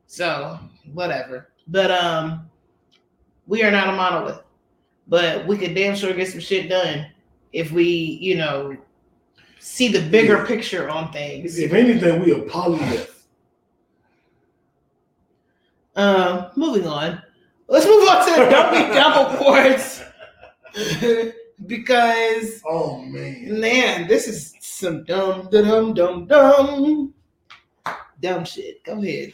So whatever. But um we are not a monolith. but we could damn sure get some shit done if we, you know, see the bigger Yeah. picture on things. If anything, we are polymath. Um, moving on. Let's move on to the Dumpy Dump Awards because Oh man. man, this is some dumb, dumb, dumb, dumb, dumb shit. Go ahead.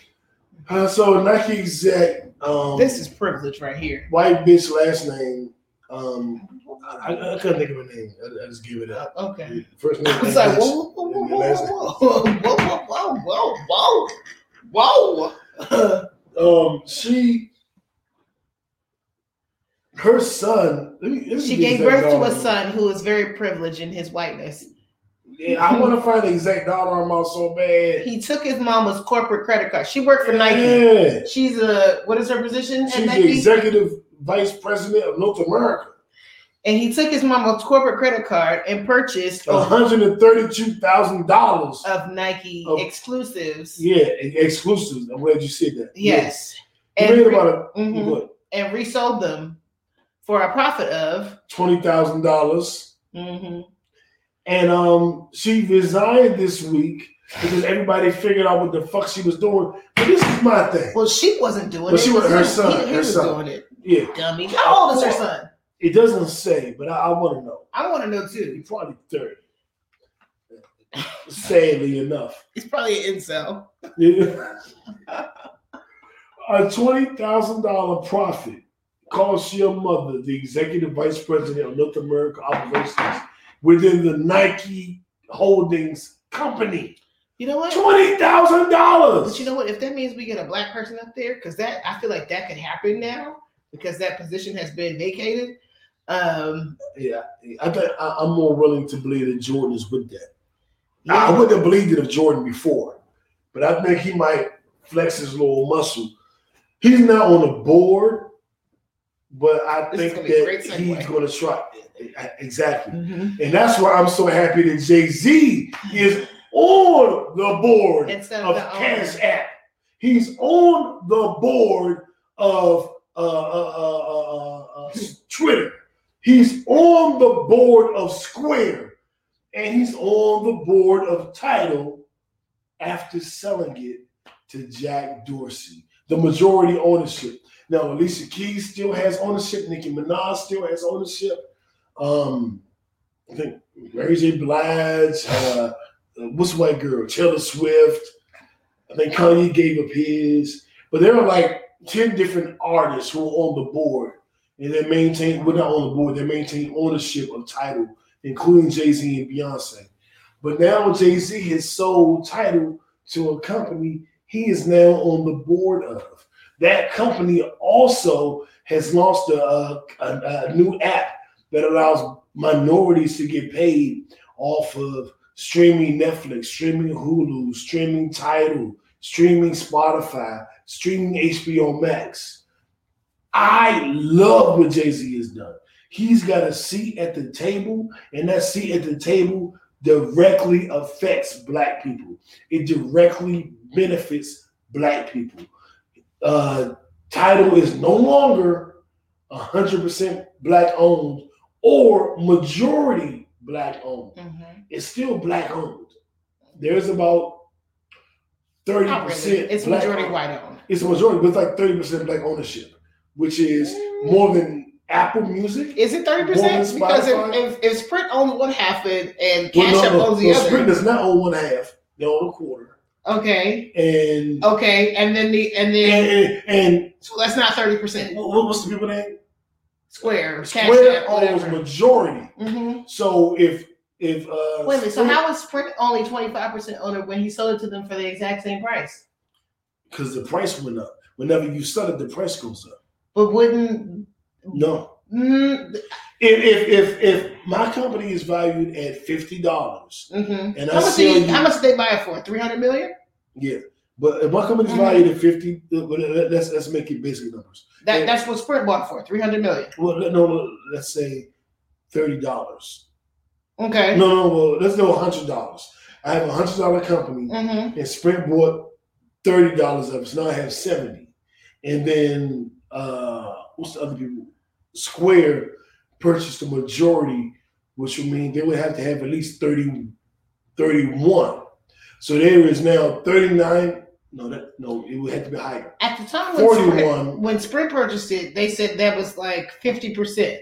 Uh, so Nike exec, um, This is privilege right here. white bitch last name. Um, I, I, I couldn't think of a name. I, I just give it up. Okay. First name. I was like, whoa, whoa, whoa, whoa, whoa, whoa, whoa, whoa, whoa, whoa, whoa. Um, she, her son. Let me, let me She gave birth to a son who is very privileged in his whiteness. Yeah, I want to find the exact dollar amount so bad. He took his mama's corporate credit card. She worked for Nike. Yeah. She's a what is her position She's the executive vice president of North America. And he took his mama's corporate credit card and purchased One hundred and thirty-two thousand dollars. of Nike Of- exclusives. Yeah, exclusives. I'm glad you said that. Yes. Yeah. And, re- about mhm. what, and resold them for a profit of. twenty thousand dollars, mhm. and um, she resigned this week because everybody figured out what the fuck she was doing. But this is my thing. Well, she wasn't doing Well, it. she was- He- her son, He, he her was son. doing it. Yeah, Dummy. How old is her son? It doesn't say, but I, I want to know. I want to know too. He's probably thirty. Sadly enough. He's probably an incel. Yeah. A twenty thousand dollar profit cost your mother, the executive vice president of North America operations within the Nike Holdings company. You know what? Twenty thousand dollars. But you know what? If that means we get a black person up there, because that I feel like that could happen now because that position has been vacated. Um, Yeah, I think I, I'm more willing to believe that Jordan is with that. I, yeah. I wouldn't have believed it of Jordan before, but I think he might flex his little muscle. He's not on the board, but I This think gonna be a great that he's going to try. Exactly. Mhm. And that's why I'm so happy that Jay Z is on the board Instead of of the Cash owner. App. He's on the board of uh, uh, uh, uh, uh, Twitter. He's on the board of Square. And he's on the board of Tidal after selling it to Jack Dorsey, the majority ownership. Now, Alicia Keys still has ownership. Nicki Minaj still has ownership. Um, I think Mary J. Blige, uh, what's white girl? Taylor Swift. I think Kanye gave up his. But there are like 10 different artists who are on the board. And they maintain, we're not on the board, they maintain ownership of Tidal, including Jay Z and Beyonce. But now Jay Z has sold Tidal to a company he is now on the board of. That company also has launched a, a, a- new app that allows minorities to get paid off of streaming Netflix, streaming Hulu, streaming Tidal, streaming Spotify, streaming HBO Max. I love what Jay Z has done. He's got a seat at the table, and that seat at the table directly affects Black people. It directly benefits Black people. Uh, Tidal is no longer 100% Black owned or majority Black owned. Mhm. It's still Black owned. There's about 30% really. It's majority owned. white owned. It's a majority, but it's like 30% Black ownership, which is more than Apple Music. Is it thirty percent? Because if, if, if Sprint owns one half and, and Well, Cash no, App no, owns the no, other. Sprint does not own one half; they own a quarter. Okay. And Okay. And then the and then and, and, and so that's not thirty percent. what, what's the people name? Square. Cash Square App, owns whatever. majority. hmm So if if uh, Wait a minute. So how was Sprint only twenty five percent owner when he sold it to them for the exact same price? because the price went up. Whenever you sell it, the price goes up. But wouldn't No, mm, if if if, if my company is valued at fifty dollars, mhm. and I how much? sell you, how much did they buy it for? Three hundred million. yeah. But if my company's Mhm. valued at fifty, uh, let- let's let's make it basic numbers. That Yeah. that's what Sprint bought for. Three hundred million. Well, no, let's say thirty dollars. Okay. No, no, well, let's go hundred dollars. I have a hundred dollar company, Mm-hmm. and Sprint bought thirty dollars of it. So now I have seventy, and then uh, what's the other people? Square purchased the majority, which would mean they would have to have at least 30, 31. So there is now 39. No, that no, it would have to be higher. At the time when 41. Sprint, when Sprint purchased it, they said that was like fifty percent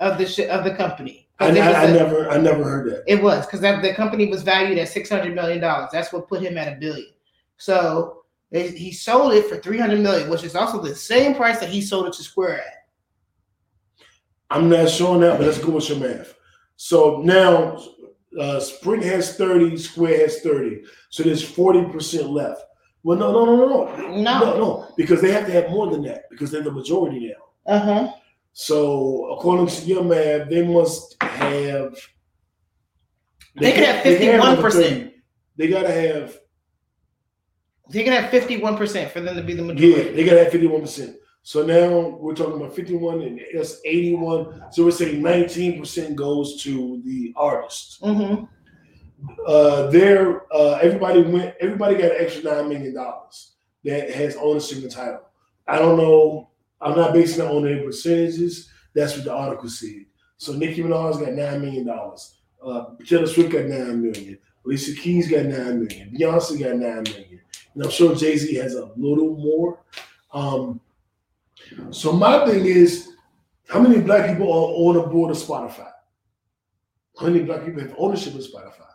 of the sh- of the company. I, 'Cause I, was I a- never I never heard that. It was because the company was valued at six hundred million dollars. That's what put him at a billion. So they, he sold it for three hundred million, which is also the same price that he sold it to Square at. I'm not showing that, but let's go with your math. So now uh, Sprint has 30, Square has 30. So there's 40% left. Well, no, no, no, no, no. No. No, because they have to have more than that because they're the majority now. Uh huh. So according to your math, they must have. They could have they can't have 51%. 30. They gotta have They can have fifty one percent for them to be the majority. yeah, majority. they gotta have fifty one percent. So now we're talking about fifty one and that's eighty one. So we're saying nineteen percent goes to the artist. Mm-hmm. uh, there, uh, everybody went. Everybody got an extra nine million dollars that has ownership and Tidal. I don't know. I'm not basing it on any percentages. That's what the article said. So Nicki Minaj got nine million dollars. Uh, Taylor Swift got nine million. Alicia Keys got nine million. Beyonce got nine million. And I'm sure Jay Z has a little more. Um, so my thing is, how many black people are on the board of Spotify? How many black people have ownership of Spotify?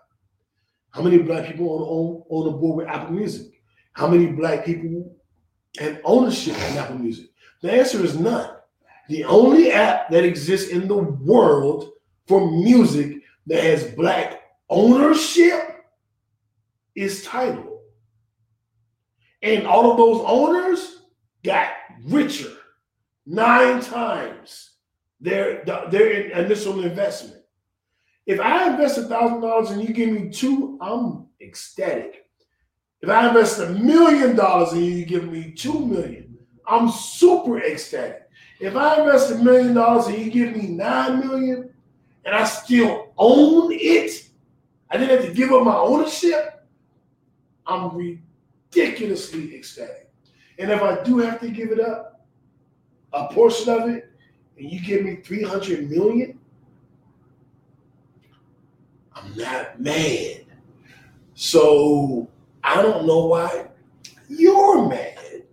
How many black people on, on, on the board with Apple Music? How many black people have ownership in Apple Music? The answer is none. The only app that exists in the world for music that has black ownership is Tidal. And all of those owners got richer nine times their, their initial investment. If I invest a thousand dollars and you give me two, I'm ecstatic. If I invest a million dollars and you give me two million, I'm super ecstatic. If I invest a million dollars and you give me nine million and I still own it, I didn't have to give up my ownership, I'm ridiculously ecstatic. And if I do have to give it up, a portion of it, and you give me 300 million, I'm not mad. So I don't know why you're mad.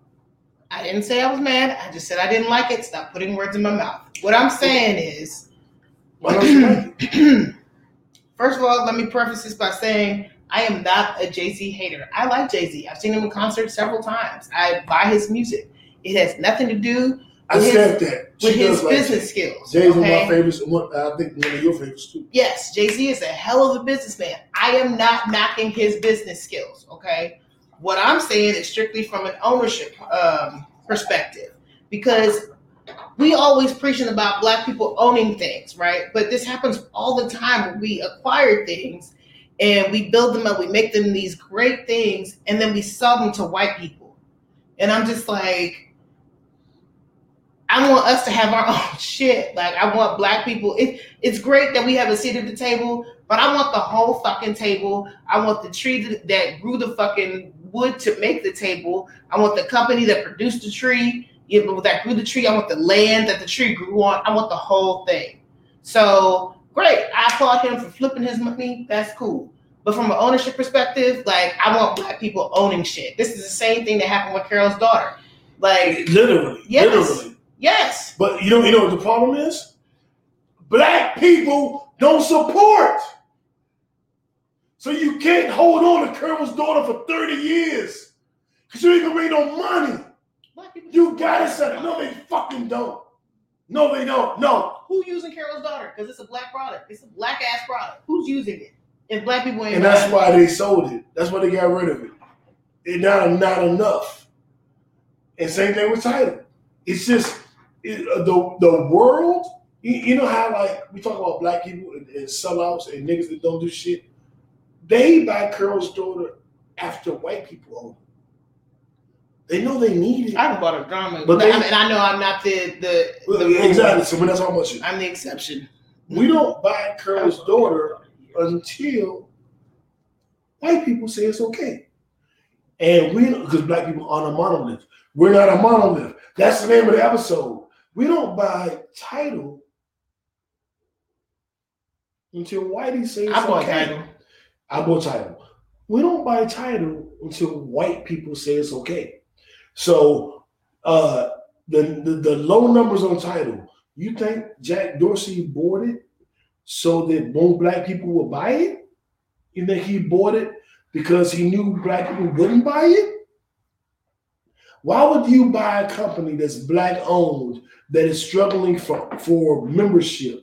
I didn't say I was mad. I just said I didn't like it. Stop putting words in my mouth. What I'm saying is, Why don't you like it? first of all, let me preface this by saying I am not a Jay Z hater. I like Jay Z. I've seen him in concert several times. I buy his music. It has nothing to do I with said that. with his like business skills. Jay's one of okay? my favorites. One, I think one of your favorites too. Yes, Jay Z is a hell of a businessman. I am not knocking his business skills. Okay, what I'm saying is strictly from an ownership um, perspective, because we always preaching about black people owning things, right? But this happens all the time when we acquire things and we build them up, we make them these great things, and then we sell them to white people. And I'm just like, I want us to have our own shit. Like I want black people. It, it's great that we have a seat at the table, but I want the whole fucking table. I want the tree that, grew the fucking wood to make the table. I want the company that produced the tree. Know, that grew the tree. I want the land that the tree grew on. I want the whole thing. So great. I applaud him for flipping his money. That's cool. But from an ownership perspective, like I want black people owning shit. This is the same thing that happened with Carol's daughter. Like, Literally, Yes. literally. yes, But you know, you know what the problem is? Black people don't support. So you can't hold on to Carol's daughter for 30 years. Because you ain't gonna make no money. black people. You gotta set it. No, they fucking don't. No, they don't. No. Who using Carol's daughter? Because it's a black product. It's a black ass product. Who's using it? If black people ain't And that's buying why they sold it. That's why they got rid of it. It's not not enough. And same thing with Tidal. It's just it, uh, the the world. You, you know how like we talk about black people and, and sellouts and niggas that don't do shit. They buy Carol's daughter after white people own it. They know they need it. I haven't bought a drama, But they- I mean, I know I'm not the the, the exactly. So when that's how much. I'm the exception. We don't buy Carol's daughter until white people say it's okay. And we, because black people aren't a monolith, we're not a monolith. That's the name of the episode. We don't buy Tidal until Whitey says I bought okay. Tidal. I bought Tidal. We don't buy Tidal until white people say it's okay. So uh the, the, the low numbers on Tidal, you think Jack Dorsey bought it so that more black people would buy it? You think he bought it because he knew black people wouldn't buy it? Why would you buy a company that's black owned that is struggling for, for membership?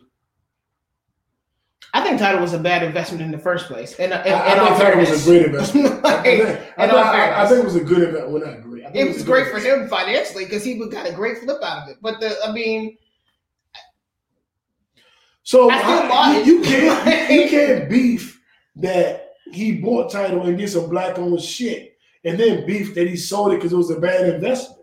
I think Tidal was a bad investment in the first place. And, and, I, I think it was a great investment. I, Like, think, I, in think- I- I think it was a good investment. Well, not great. It was great for him financially because he got a great flip out of it. But the, I mean, So I still I- bought you, you can't you can't beef that he bought Tidal and did some black owned shit, and then beef that he sold it because it was a bad investment.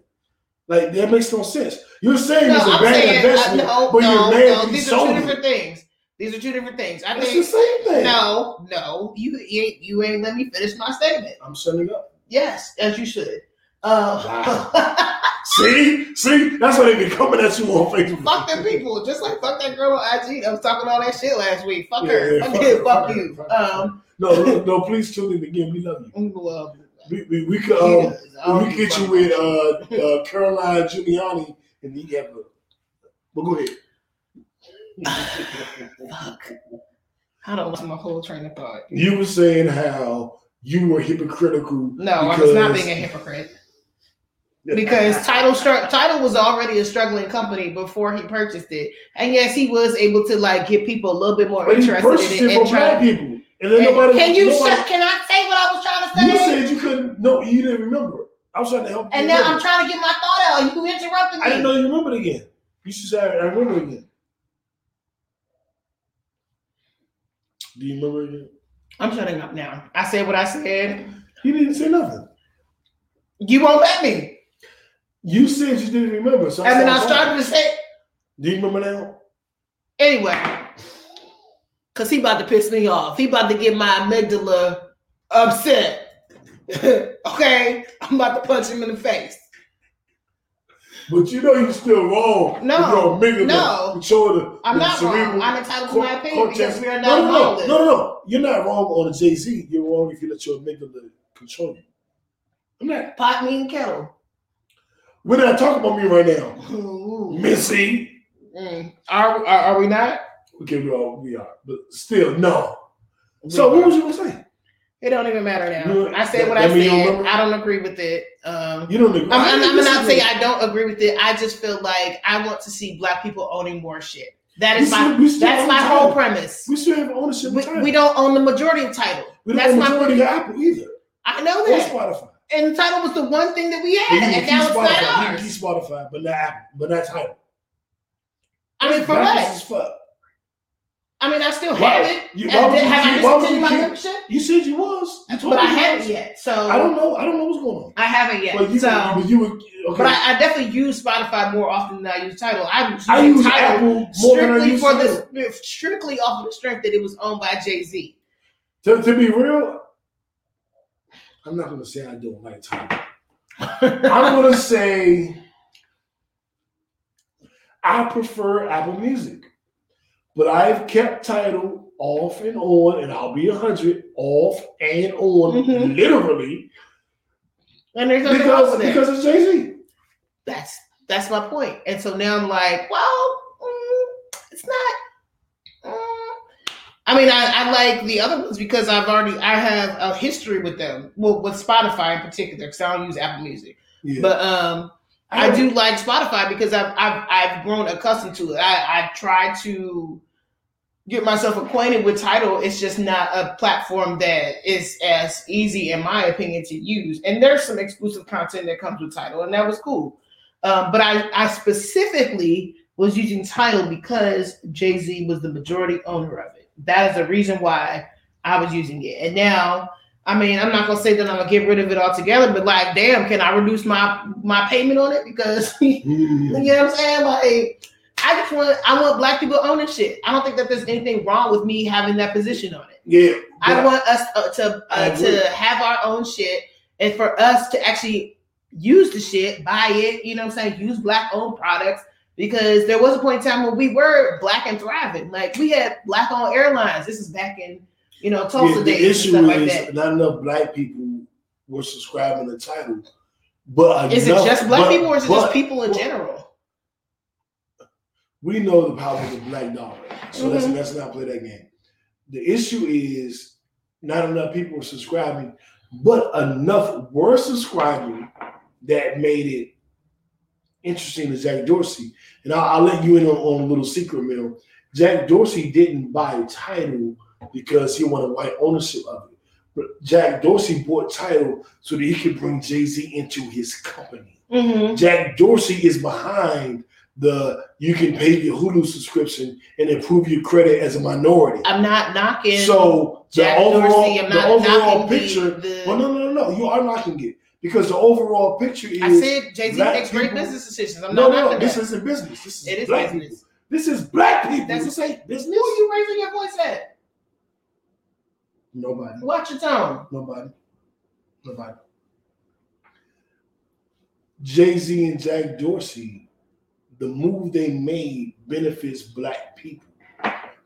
Like that makes no sense. You're saying no, it's a I'm bad saying, uh, investment, no, but no, you're mad no. These are two it. different things. These are two different things. I It's the same thing. no, no. You, you ain't you ain't let me finish my statement. I'm setting up. Yes, as you should. Uh, See, see, that's why they be coming at you on Facebook. fuck them people. Just like fuck that girl on IG that was talking all that shit last week. Fuck Yeah, her. yeah, fuck, fuck you. her, fuck fuck you. her. Um, No, no, please tune in again. We love you. well, We, we, we could um, does. We get you with uh, uh, Caroline Giuliani and the yeah, but, but go ahead. Fuck. I don't lost my whole train of thought. You were saying how you were hypocritical. No, I was not being a hypocrite. Because Tidal Tidal was already a struggling company before he purchased it, and yes, he was able to like get people a little bit more but interested in it it. And try- people, and then and- nobody. can you nobody, shut- can I say what I was trying to say? You said you couldn't. No, you didn't remember. I was trying to help. you and now remember. I'm trying to get my thought out. You interrupted me. I didn't know you remembered again. You should say I I remember again. Do you remember again? I'm shutting up now. I said what I said. You didn't say nothing. You won't let me. You said you didn't remember. So And then I oh. started to say Do you remember now? anyway. Cause he about to piss me off. He about to get my amygdala upset. okay, I'm about to punch him in the face. But you know you're still wrong. No, amygdala no. the, I'm not cerebral wrong. I'm entitled to my opinion because we are No, not no, no, no, no. You're not wrong on the Jay Z. You're wrong if you let your amygdala control you. I'm not. Pot me and kettle. We're not talking about me right now, Ooh. Missy. Mm. Are, are are we not? Okay, we are, we are, but still, no. So what was you gonna say? It don't even matter now. I said what I said. I don't agree with it. Um, You don't agree. I'm, I'm, I'm not saying I don't agree with it. I just feel like I want to see black people owning more shit. That We is still- my that's my Tidal. whole premise. We still have ownership. We, we don't own the majority of Tidal. We don't that's own my majority of Apple either. I know Or that. Spotify. And the Tidal was the one thing that we had, and now it's Spotify. not ours. keep Spotify, but not Apple, but not Tidal. I mean, for what? I mean, I still have it. you- And would did- you have I keep- why would discontinued you my membership? You said you was. You But I haven't yet. So I don't know. I don't know what's going on. I haven't yet. But you, so, but you were okay. but I, I definitely use Spotify more often than I use Tidal. I'm I use Apple more than I strictly for the strictly off of the strength that it was owned by Jay Z. To, to be real, I'm not gonna say I don't like Tidal. I'm gonna say I prefer Apple Music, but I've kept Tidal off and on, and I'll be a hundred off and on, Mhm. literally And there's nothing because because it's Jay Z. That's that's my point. And so now I'm like, well, mm, it's not. mm. I mean, I, I like the other ones because I've already I have a history with them. Well, with Spotify in particular, because I don't use Apple Music. Yeah. But um, I do like Spotify because I've I've I've grown accustomed to it. I I try to get myself acquainted with Tidal. It's just not a platform that is as easy, in my opinion, to use. And there's some exclusive content that comes with Tidal, and that was cool. Um, but I I specifically was using Tidal because Jay Z was the majority owner of it. That is the reason why I was using it. And now I mean, I'm not gonna say that I'm gonna get rid of it altogether, but like, damn, can I reduce my my payment on it? Because you know what I'm saying? Like, I just want I want black people owning shit. I don't think that there's anything wrong with me having that position on it. Yeah. I want us uh, to uh, to have our own shit, and for us to actually use the shit, buy it. You know what I'm saying? Use black owned products. Because there was a point in time when we were black and thriving. Like we had black on airlines. This is back in you know Tulsa Yeah, days the issue stuff like is that. not enough black people were subscribing to Tidal. But Is it enough- just black but- people or is it but- just people in but general? We know the power of the black dollar, so let's Mhm. let's not play that game. The issue is not enough people were subscribing, but enough were subscribing that made it interesting to Jack Dorsey. And I'll, I'll let you in on, on a little secret, Mill. Jack Dorsey didn't buy Tidal because he wanted white ownership of it. But Jack Dorsey bought Tidal so that he could bring Jay Z into his company. Mm-hmm. Jack Dorsey is behind the you can pay your Hulu subscription and improve your credit as a minority. I'm not knocking So the overall, Dorsey. The overall picture. the well, no, no, no, no. You are knocking it because the overall picture is. I said Jay Z makes great business decisions. I'm no, not no, this isn't business. This is It is black business. people. This is black people. That's- ain't Who business. Who are you raising your voice at? Nobody. Watch your tone. Nobody. Nobody. Jay Z and Jack Dorsey, the move they made benefits black people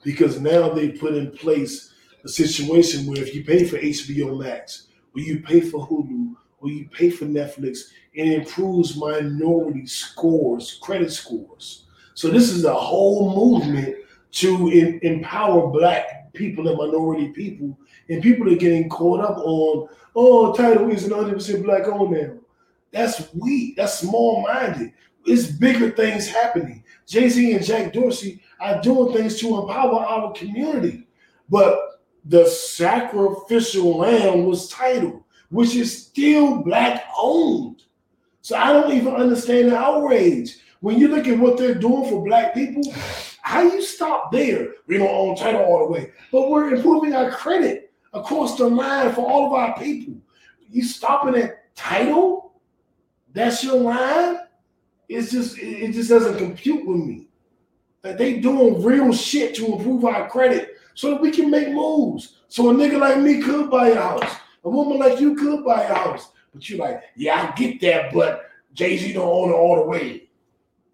because now they put in place a situation where if you pay for HBO Max, or you pay for Hulu, or you pay for Netflix, it improves minority scores, credit scores. So this is a whole movement to em- empower black people and minority people and people are getting caught up on, oh, Tidal isn't 100% black owned now. That's weak. That's small minded. It's bigger things happening. Jay Z and Jack Dorsey are doing things to empower our community. But the sacrificial lamb was Tidal, which is still black owned. So I don't even understand the outrage. When you look at what they're doing for black people, how you stop there? We don't own Tidal all the way, but we're improving our credit across the line for all of our people. You stopping at Tidal? That's your line? It's just it just doesn't compute with me. That they doing real shit to improve our credit so that we can make moves. So a nigga like me could buy a house. A woman like you could buy a house. But you're like, yeah, I get that, but Jay-Z don't own it all the way.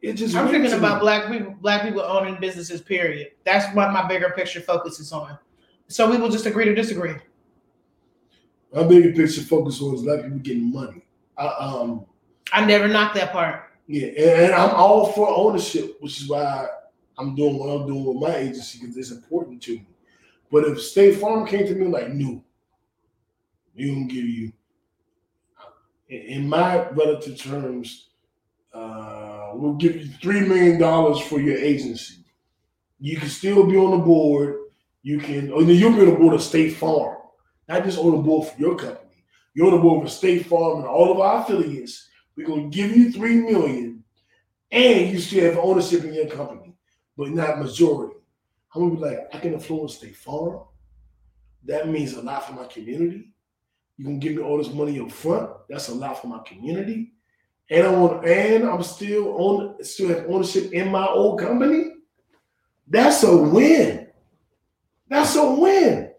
It just I'm thinking about black people, black people owning businesses. Period. That's what my bigger picture focuses on. So we will just agree to disagree. My bigger picture focus on is black people getting money. I, um, I never knocked that part. Yeah, and, and I'm all for ownership, which is why I'm doing what I'm doing with my agency because it's important to me. But if State Farm came to me like, no, we don't give you, in, my relative terms, uh, we'll give you three million dollars for your agency. You can still be on the board. You can, or you'll be on the board of State Farm, not just on the board for your company. You're on the board for State Farm and all of our affiliates. We're gonna give you three million, and you still have ownership in your company, but not majority. I'm gonna be like, I can influence State Farm. That means a lot for my community. You can give me all this money up front. That's a lot for my community. And I want, and I'm still on, still have ownership in my old company. That's a win. That's a win.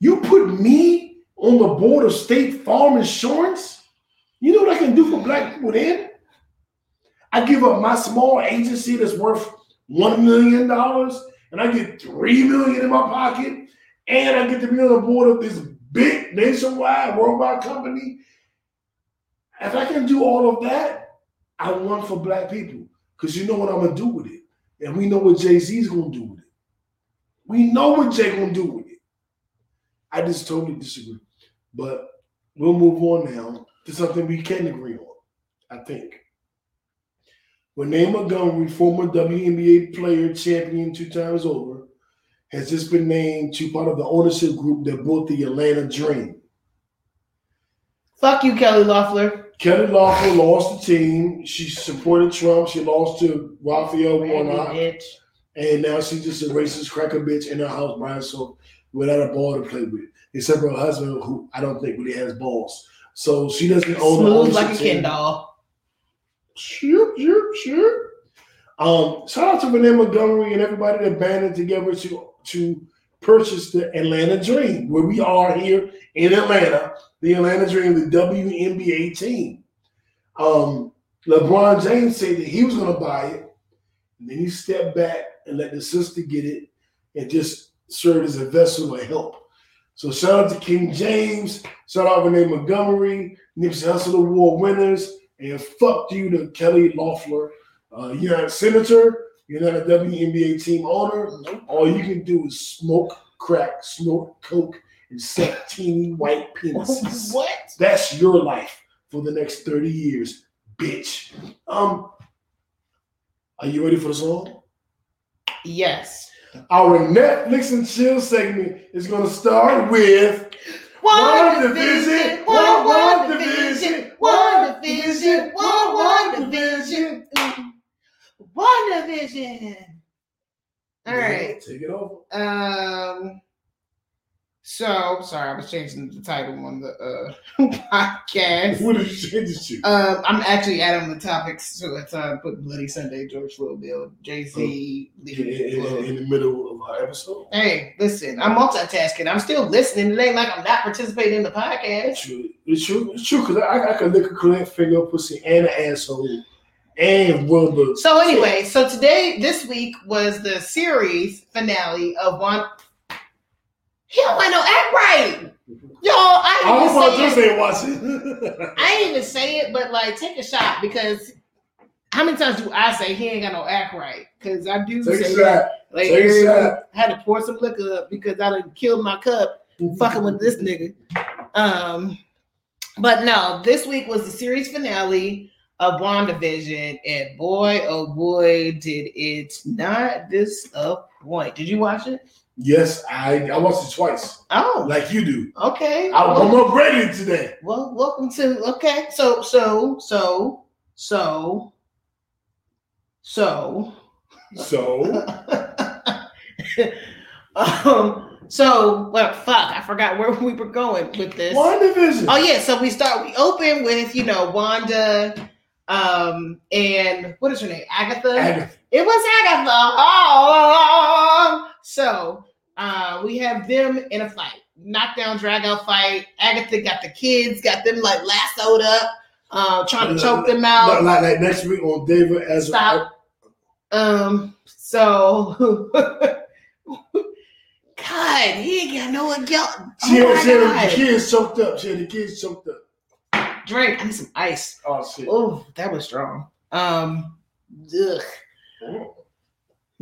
You put me on the board of State Farm Insurance. You know what I can do for black people then? I give up my small agency that's worth one million dollars, and I get three million in my pocket, and I get to be on the board of this big nationwide worldwide company. If I can do all of that, I want for black people. Because you know what I'm gonna do with it. And we know what Jay-Z's gonna do with it. We know what Jay gonna do with it. I just totally disagree. But we'll move on now to something we can agree on, I think. Renee Montgomery, former WNBA player, champion two times over, has just been named to part of the ownership group that built the Atlanta Dream. Fuck you, Kelly Loeffler. Kelly Loeffler lost the team. She supported Trump. She lost to Raphael Warnock. Bitch. And now she's just a racist cracker bitch in her house by herself without a ball to play with, except for her husband, who I don't think really has balls. So she doesn't own the Smooth like a Ken doll. Sure, sure, sure. Um, shout out to Renee Montgomery and everybody that banded together to to purchase the Atlanta Dream, where we are here in Atlanta, the Atlanta Dream, the WNBA team. Um, LeBron James said that he was going to buy it, and then he stepped back and let the sister get it, and just serve as a vessel of help. So shout out to King James, shout out to Renee Montgomery, Nipsey Hussle Award winners, and fuck you to Kelly Loeffler. Uh, you're senator, you're not a WNBA team owner. All you can do is smoke crack, snort coke, and suck teeny white penises. what? That's your life for the next 30 years, bitch. Um, are you ready for the song? Yes. Our Netflix and chill segment is gonna start with One division, division, one- one one one division, division, one division, one one division, one division. All right. Take it over. Um. So sorry, I was changing the title on the uh podcast. What did you change it to? Um, I'm actually adding the topics. So I put Bloody Sunday, George Floyd bill, Jay Z. In, in- in the middle of our episode. Hey, listen, I'm multitasking. I'm still listening. It ain't like I'm not participating in the podcast. It's true. It's true. It's true. Cause I, I could lick a clean finger, pussy, and an asshole, and rubber. So anyway, so today, this week was the series finale of one. He don't want no act right, y'all. I I ain't I even say it. I ain't even say it, but like, take a shot because how many times do I say he ain't got no act right? Because I do Take say a that. shot. Like, Take a everyone shot. had to pour some liquor up because I done killed my cup fucking with this nigga. Um, but no, this week was the series finale of WandaVision, and boy, oh boy, did it not disappoint. Did you watch it? Yes, I I watched it twice, Oh, like you do. okay. I, I'm upgraded today. well, welcome to okay. So, so, so, so, so. So um, so well, fuck, I forgot where we were going with this. one division. Oh yeah, so we start. We open with you know Wanda, um, and what is her name? Agatha. Agatha. It was Agatha. Oh, so uh, we have them in a fight, knockdown, drag out fight. Agatha got the kids, got them like lassoed up, uh, trying to choke them out. like, like next week on David as Stop. Um, so. God, he ain't got no adult. She Oh had, she had the kids choked up. She had the kids choked up. Drink. I need some ice. Oh shit. Oh, that was strong. Um, ugh.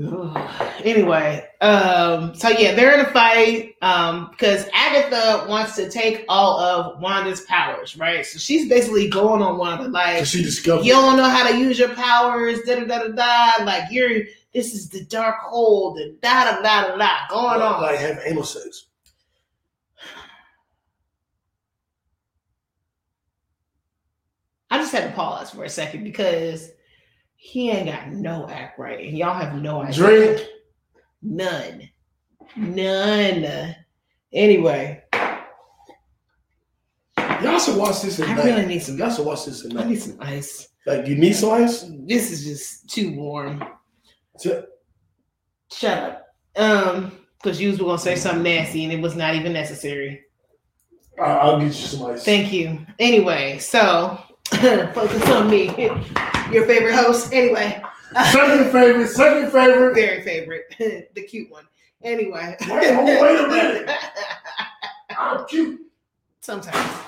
Ugh. Anyway, um, so yeah, they're in a fight um, because Agatha wants to take all of Wanda's powers, right? So she's basically going on Wanda, like, she discovered. you don't know how to use your powers, da da da da da. Like, you're this is the Darkhold, and da da da da da going on. Like have anal sex. I just had to pause for a second because he ain't got no act right, and y'all have no idea. Drink. None. None. Anyway, Y'all should watch this at I night. really need some. Y'all should watch this at I need some ice. Like you need some ice? This is just too warm. Shut up. Um, because you was gonna say something nasty, and it was not even necessary. I'll get you some ice. Thank you. Anyway, so focus on me. Your favorite host. Anyway, Second favorite. Second favorite. very favorite, the cute one. Anyway. Wait, wait a minute. I'm cute. Sometimes.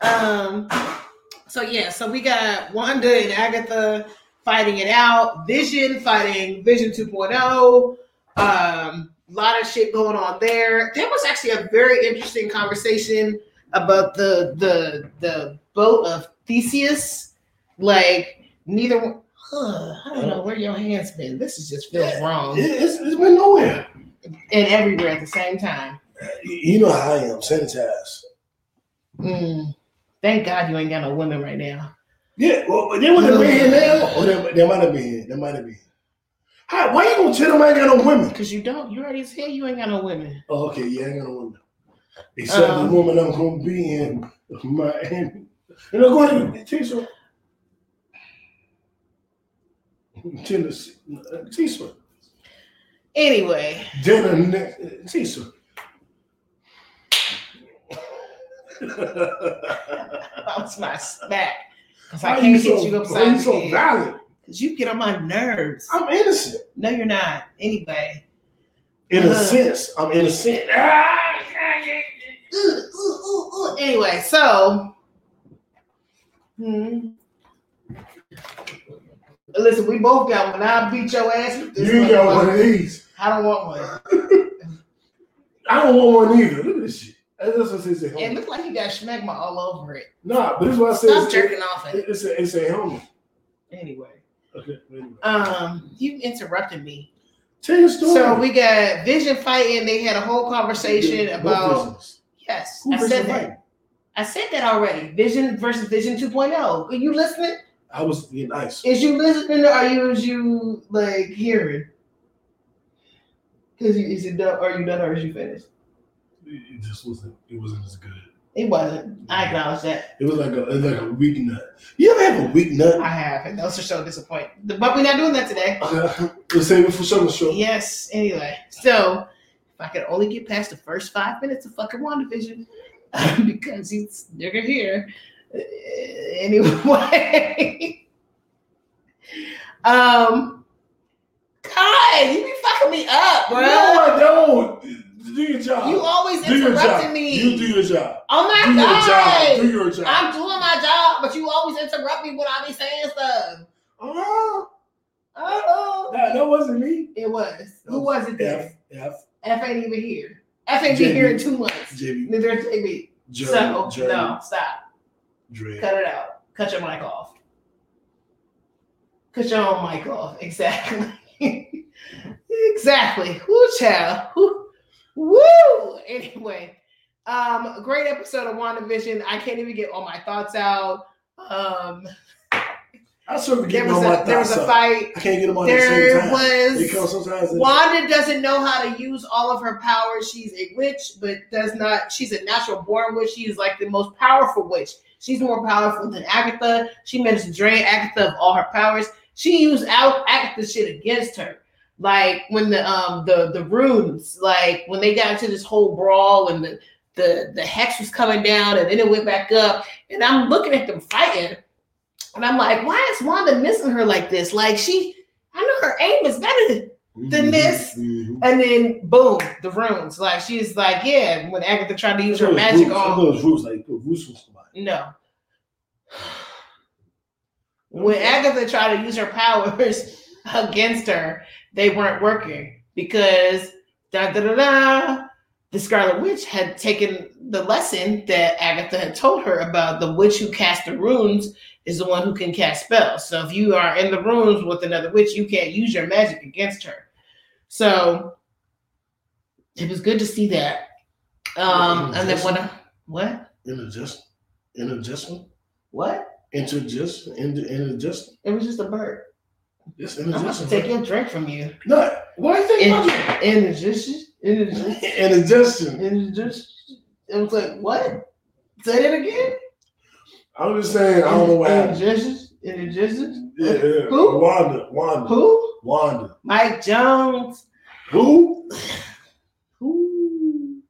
Um. So yeah, so we got Wanda and Agatha fighting it out. Vision fighting Vision 2.0. Um, a lot of shit going on there. There was actually a very interesting conversation about the the the boat of Theseus. Like neither one. Huh, I don't know where your hands been. This is just feels wrong It- it's, it's been nowhere. and everywhere at the same time. You know how I am. Sanitize. Mm. Thank God you ain't got no women right now. Yeah, well, they would have been here now. Or they, they might have been here. They might have been. How, why you gonna tell them I ain't got no women? Cause you don't. You already said you ain't got no women. Oh, okay, yeah, I ain't got no women. Except Um, the woman I'm gonna be in Miami. You know, go ahead, Tisha. Tennessee, Tisha. Anyway, Dinner next, Tisha. bounce my back. Cause I can't hit so, you why upside you so violent? Because you get on my nerves. I'm innocent. No, you're not. Anyway. In a Uh. sense, I'm innocent. Ah, Ooh, ooh, ooh, ooh. Anyway, so. Hmm. Listen, we both got one. I'll beat your ass with this You got one of these. I don't want one. I don't want one either. Look at this shit. That's what it says. It looked like you got schmegma all over it. Nah, but this is what I said. Stop It's, jerking off it. it's, a, it's a helmet. Anyway. Okay. Anyway. Um, you interrupted me. Tell your story. So we got Vision fighting. They had a whole conversation about yes. Who I said that. I said that already. Vision versus Vision 2.0. Are you listening? I was being nice. Is you listening or are you is you like hearing? Because is it done? Are you done or is you finished? It just wasn't. It wasn't as good. It wasn't. I acknowledge that. It was like a, was like a weak nut. You ever have a weak nut? I have, and those are so disappointing. But we're not doing that today. Save it for summer show. Yes. Anyway, so if I could only get past the first five minutes of fucking WandaVision, because he's nigga here. Uh, Anyway, um, God, you be fucking me up, bro. No, I don't. Do your job. You always do interrupting me. You do your job. oh my do god. your job. Do your job. I'm doing my job, but you always interrupt me when I be saying stuff. Oh, Oh, that, that wasn't me. it was. Who was it then? F F F ain't even here. Ain't been JB. here in two months. JB Neither is JB. Jerry So Jerry no, stop. Dre. Cut it out. Cut your mic off. Cut your own mic off. Exactly. exactly. Woo, child. Woo. Woo. Anyway, um, great episode of WandaVision. I can't even get all my thoughts out. Um, I sort of there was a there was a fight. I can't get them on the There same time. was Because sometimes Wanda doesn't know how to use all of her powers. She's a witch, but does not. She's a natural born witch. She is like the most powerful witch. She's more powerful than Agatha. She managed to drain Agatha of all her powers. She used out Agatha's shit against her. Like when the um the the runes, like when they got into this whole brawl and the the the hex was coming down and then it went back up. And I'm looking at them fighting, and I'm like, why is Wanda missing her like this? Like she, I know her aim is better than this. Mhm. and then boom, the runes. Like she's like, yeah, when Agatha tried to use her magic roots- on like put roots on somebody. no. When Agatha tried to use her powers against her, they weren't working because da da da da. The Scarlet Witch had taken the lesson that Agatha had told her about the witch who cast the runes is the one who can cast spells. So if you are in the rooms with another witch, you can't use your magic against her. So it was good to see that. Um, and then what? what Interjust, interjustment, what interjust, inter, interjust. it was just a bird. I'm about to interjustment. take your drink from you. No, what do you think about that? Indigestion. Indigestion. Interjustion. Indigestion. It was like what? Say it again. I'm just saying, I don't know what happened. Indigestion. Indigestion. Yeah, yeah. Who? Wanda, Wanda, Who? Wanda. Mike Jones. Who? Who?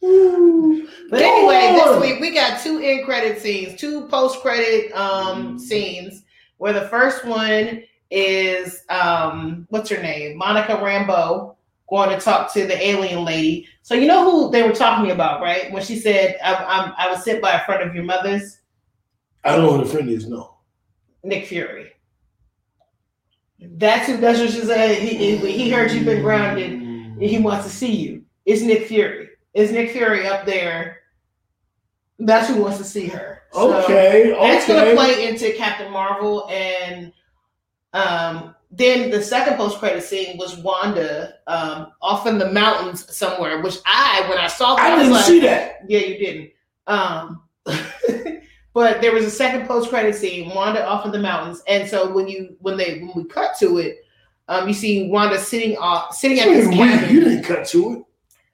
Who? But Go anyway, this week we got two end credit scenes, two post credit um scenes. Where the first one is um what's her name, Monica Rambeau, going to talk to the alien lady. So you know who they were talking about, right? When she said, "I, I'm, I was sent by a friend of your mother's." I don't know who the friend is. No. Nick Fury. That's who. That's what she said. He, he, he heard you've been grounded. and He wants to see you. It's Nick Fury. It's Nick Fury up there. That's who wants to see her. So Okay. That's gonna play into Captain Marvel, and um, then the second post credit scene was Wanda um, off in the mountains somewhere. Which I, when I saw that, I was didn't like, see that. yeah, you didn't. Um, but there was a second post credit scene, Wanda off in the mountains, and so when you when they when we cut to it, um, you see Wanda sitting off sitting at this We- cabin. you didn't cut to it.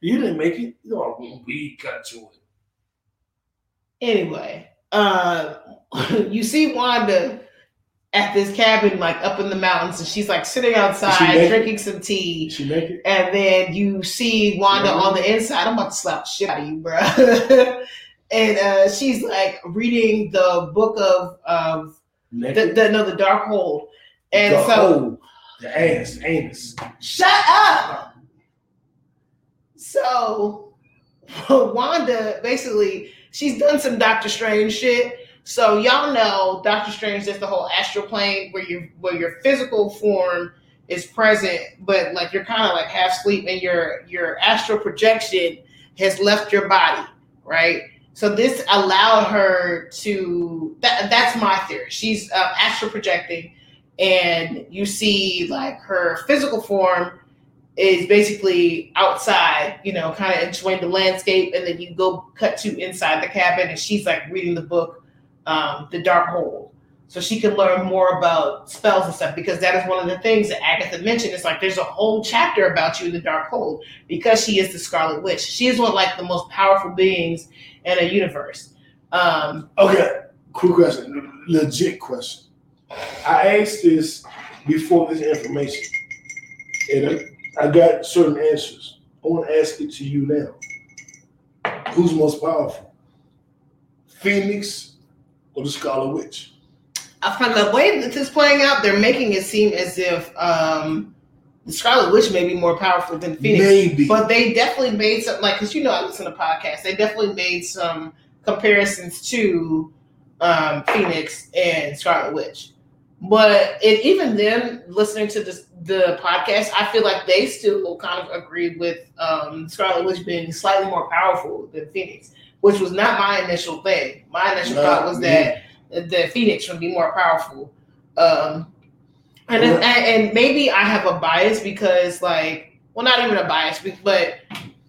You didn't make it. No, we cut to it. Anyway, uh, you see Wanda at this cabin, like up in the mountains, and she's like sitting outside drinking some tea. She make it? And then you see Wanda on the inside. I'm about to slap shit out of you, bro. and uh, she's like reading the book of of the, the no the Darkhold And the so hole, the ass, anus. Shut up. So Wanda basically she's done some Doctor Strange shit. So y'all know Doctor Strange is the whole astral plane where you where your physical form is present, but like you're kind of like half asleep and your your astral projection has left your body, right? So this allowed her to that that's my theory. She's uh, astral projecting and you see like her physical form is basically outside, you know, kind of enjoying the landscape, and then you go cut to inside the cabin, and she's like reading the book, um, The Darkhold, so she can learn more about spells and stuff. Because that is one of the things that Agatha mentioned. It's like there's a whole chapter about you in the Darkhold because she is the Scarlet Witch. She is one of like the most powerful beings in a universe. Um, Okay, cool question, legit question. I asked this before this information, and I, I got certain answers. I want to ask it to you now. Who's most powerful, Phoenix or the Scarlet Witch? I find the way that this is playing out, they're making it seem as if um, the Scarlet Witch may be more powerful than Phoenix. Maybe. But they definitely made some, like, because you know, I listen to podcasts. They definitely made some comparisons to um, Phoenix and Scarlet Witch. But it, even then, listening to this, the podcast, I feel like they still kind of agreed with um, Scarlet Witch being slightly more powerful than Phoenix, which was not my initial thing. My initial No, thought was yeah. that the Phoenix would be more powerful. Um, and, and maybe I have a bias because, like, well, not even a bias, but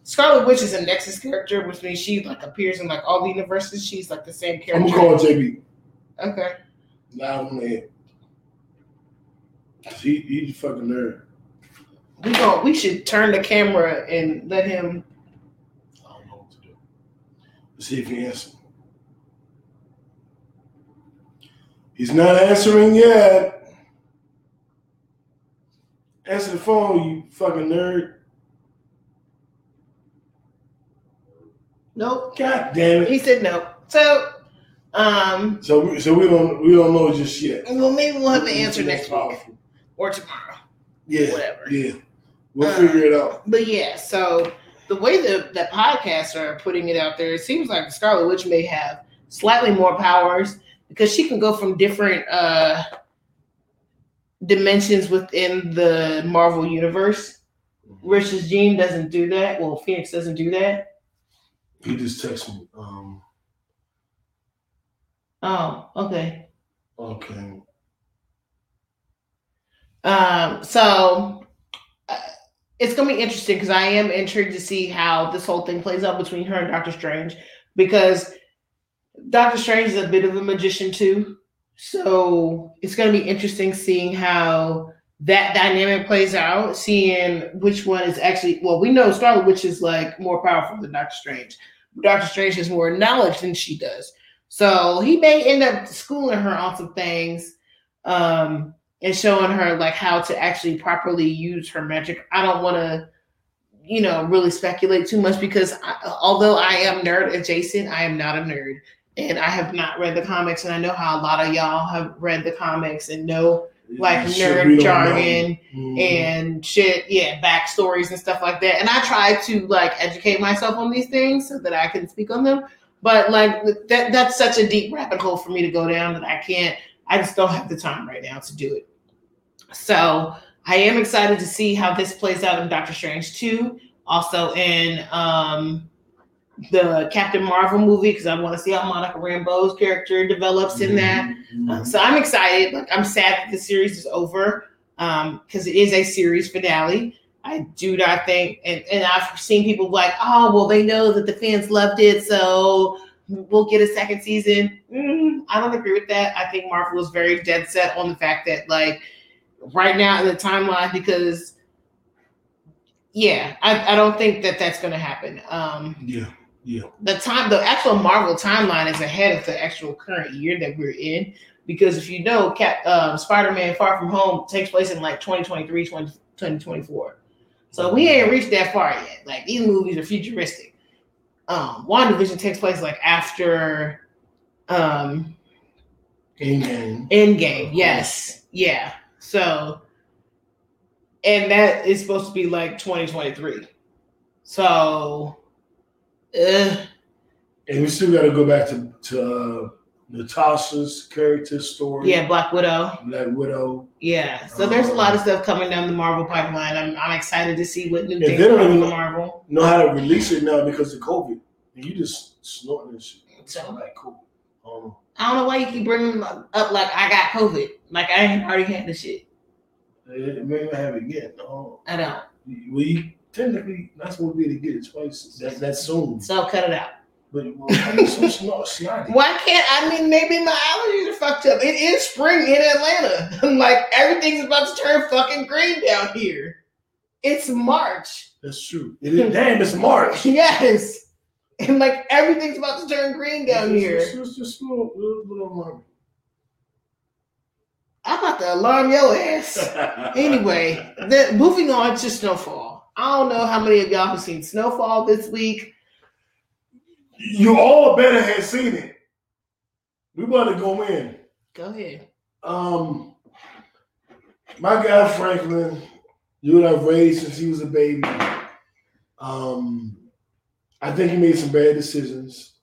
Scarlet Witch is a Nexus character, which means she like appears in like all the universes. She's like the same character. I'm gonna call JB. Okay. On the. He, he's a fucking nerd. We go. We should turn the camera and let him. I don't know what to do. Let's see if he answers. He's not answering yet. Answer the phone, you fucking nerd. Nope. God damn it. He said no. So, um, So, we, so we don't we don't know just yet. well, maybe we'll have the answer next week or tomorrow. Yeah, Whatever. yeah. We'll Uh, figure it out. But yeah, so the way the the podcasts are putting it out there, it seems like Scarlet Witch may have slightly more powers because she can go from different uh dimensions within the Marvel universe. Versus Jean doesn't do that. Well, Phoenix doesn't do that. He just texted me. Um, Oh, okay. okay. Um, so uh, it's gonna be interesting because I am intrigued to see how this whole thing plays out between her and Doctor Strange because Doctor Strange is a bit of a magician too. So it's gonna be interesting seeing how that dynamic plays out, seeing which one is actually well, we know Scarlet Witch is like more powerful than Doctor Strange. Doctor Strange has more knowledge than she does. So he may end up schooling her on some things. Um, and showing her like how to actually properly use her magic. I don't want to, you know, really speculate too much because I, although I am nerd adjacent, I am not a nerd, and I have not read the comics, and I know how a lot of y'all have read the comics and know like nerd jargon. Mhm. and shit, yeah, backstories and stuff like that. And I try to like educate myself on these things so that I can speak on them. But like that that's such a deep rabbit hole for me to go down that I can't I just don't have the time right now to do it. So I am excited to see how this plays out in Doctor Strange 2, also in um the Captain Marvel movie, because I want to see how Monica Rambeau's character develops in that. Mhm. Uh, so I'm excited. Like I'm sad that the series is over um because it is a series finale. I do not think, and, and I've seen people like, oh, well, they know that the fans loved it, so we'll get a second season. Mm, I don't agree with that. I think Marvel was very dead set on the fact that, like, right now in the timeline, because, yeah, I, I don't think that that's going to happen. Um, Yeah, yeah. the time the actual Marvel timeline is ahead of the actual current year that we're in because if you know Cap um, Spider-Man Far From Home takes place in like 2023 20, 2024 so we ain't reached that far yet like these movies are futuristic um WandaVision takes place like after um In game. Endgame yes yeah So, and that is supposed to be like 2023. So, uh, And we still got to go back to to uh, Natasha's character story. yeah, Black Widow. Black Widow. Yeah. So there's a lot of stuff coming down the Marvel pipeline. I'm, I'm excited to see what new things they don't come even- from Marvel. Know how to release it now because of COVID. And you just snorting and shit. So- like cool. Um, I don't know why you keep bringing up like I got COVID. Like I ain't already had this shit. it may not have it yet. No. I don't. We technically not supposed to be able to get it twice. That that's soon. So cut it out. But well, I'm so snot, snotty. Why can't I mean maybe my allergies are fucked up. It is spring in Atlanta. like everything's about to turn fucking green down here. It's March. That's true. It is, damn, it's March. Yes. And like everything's about to turn green down It's here. just- it's just a little, little, little alarming. I'm about to alarm your ass. Anyway, the, moving on to Snowfall. I don't know how many of y'all have seen Snowfall this week. You all better have seen it. We about to go in. Go ahead. Um, my guy Franklin, you and I've raised since he was a baby. Um, I think he made some bad decisions.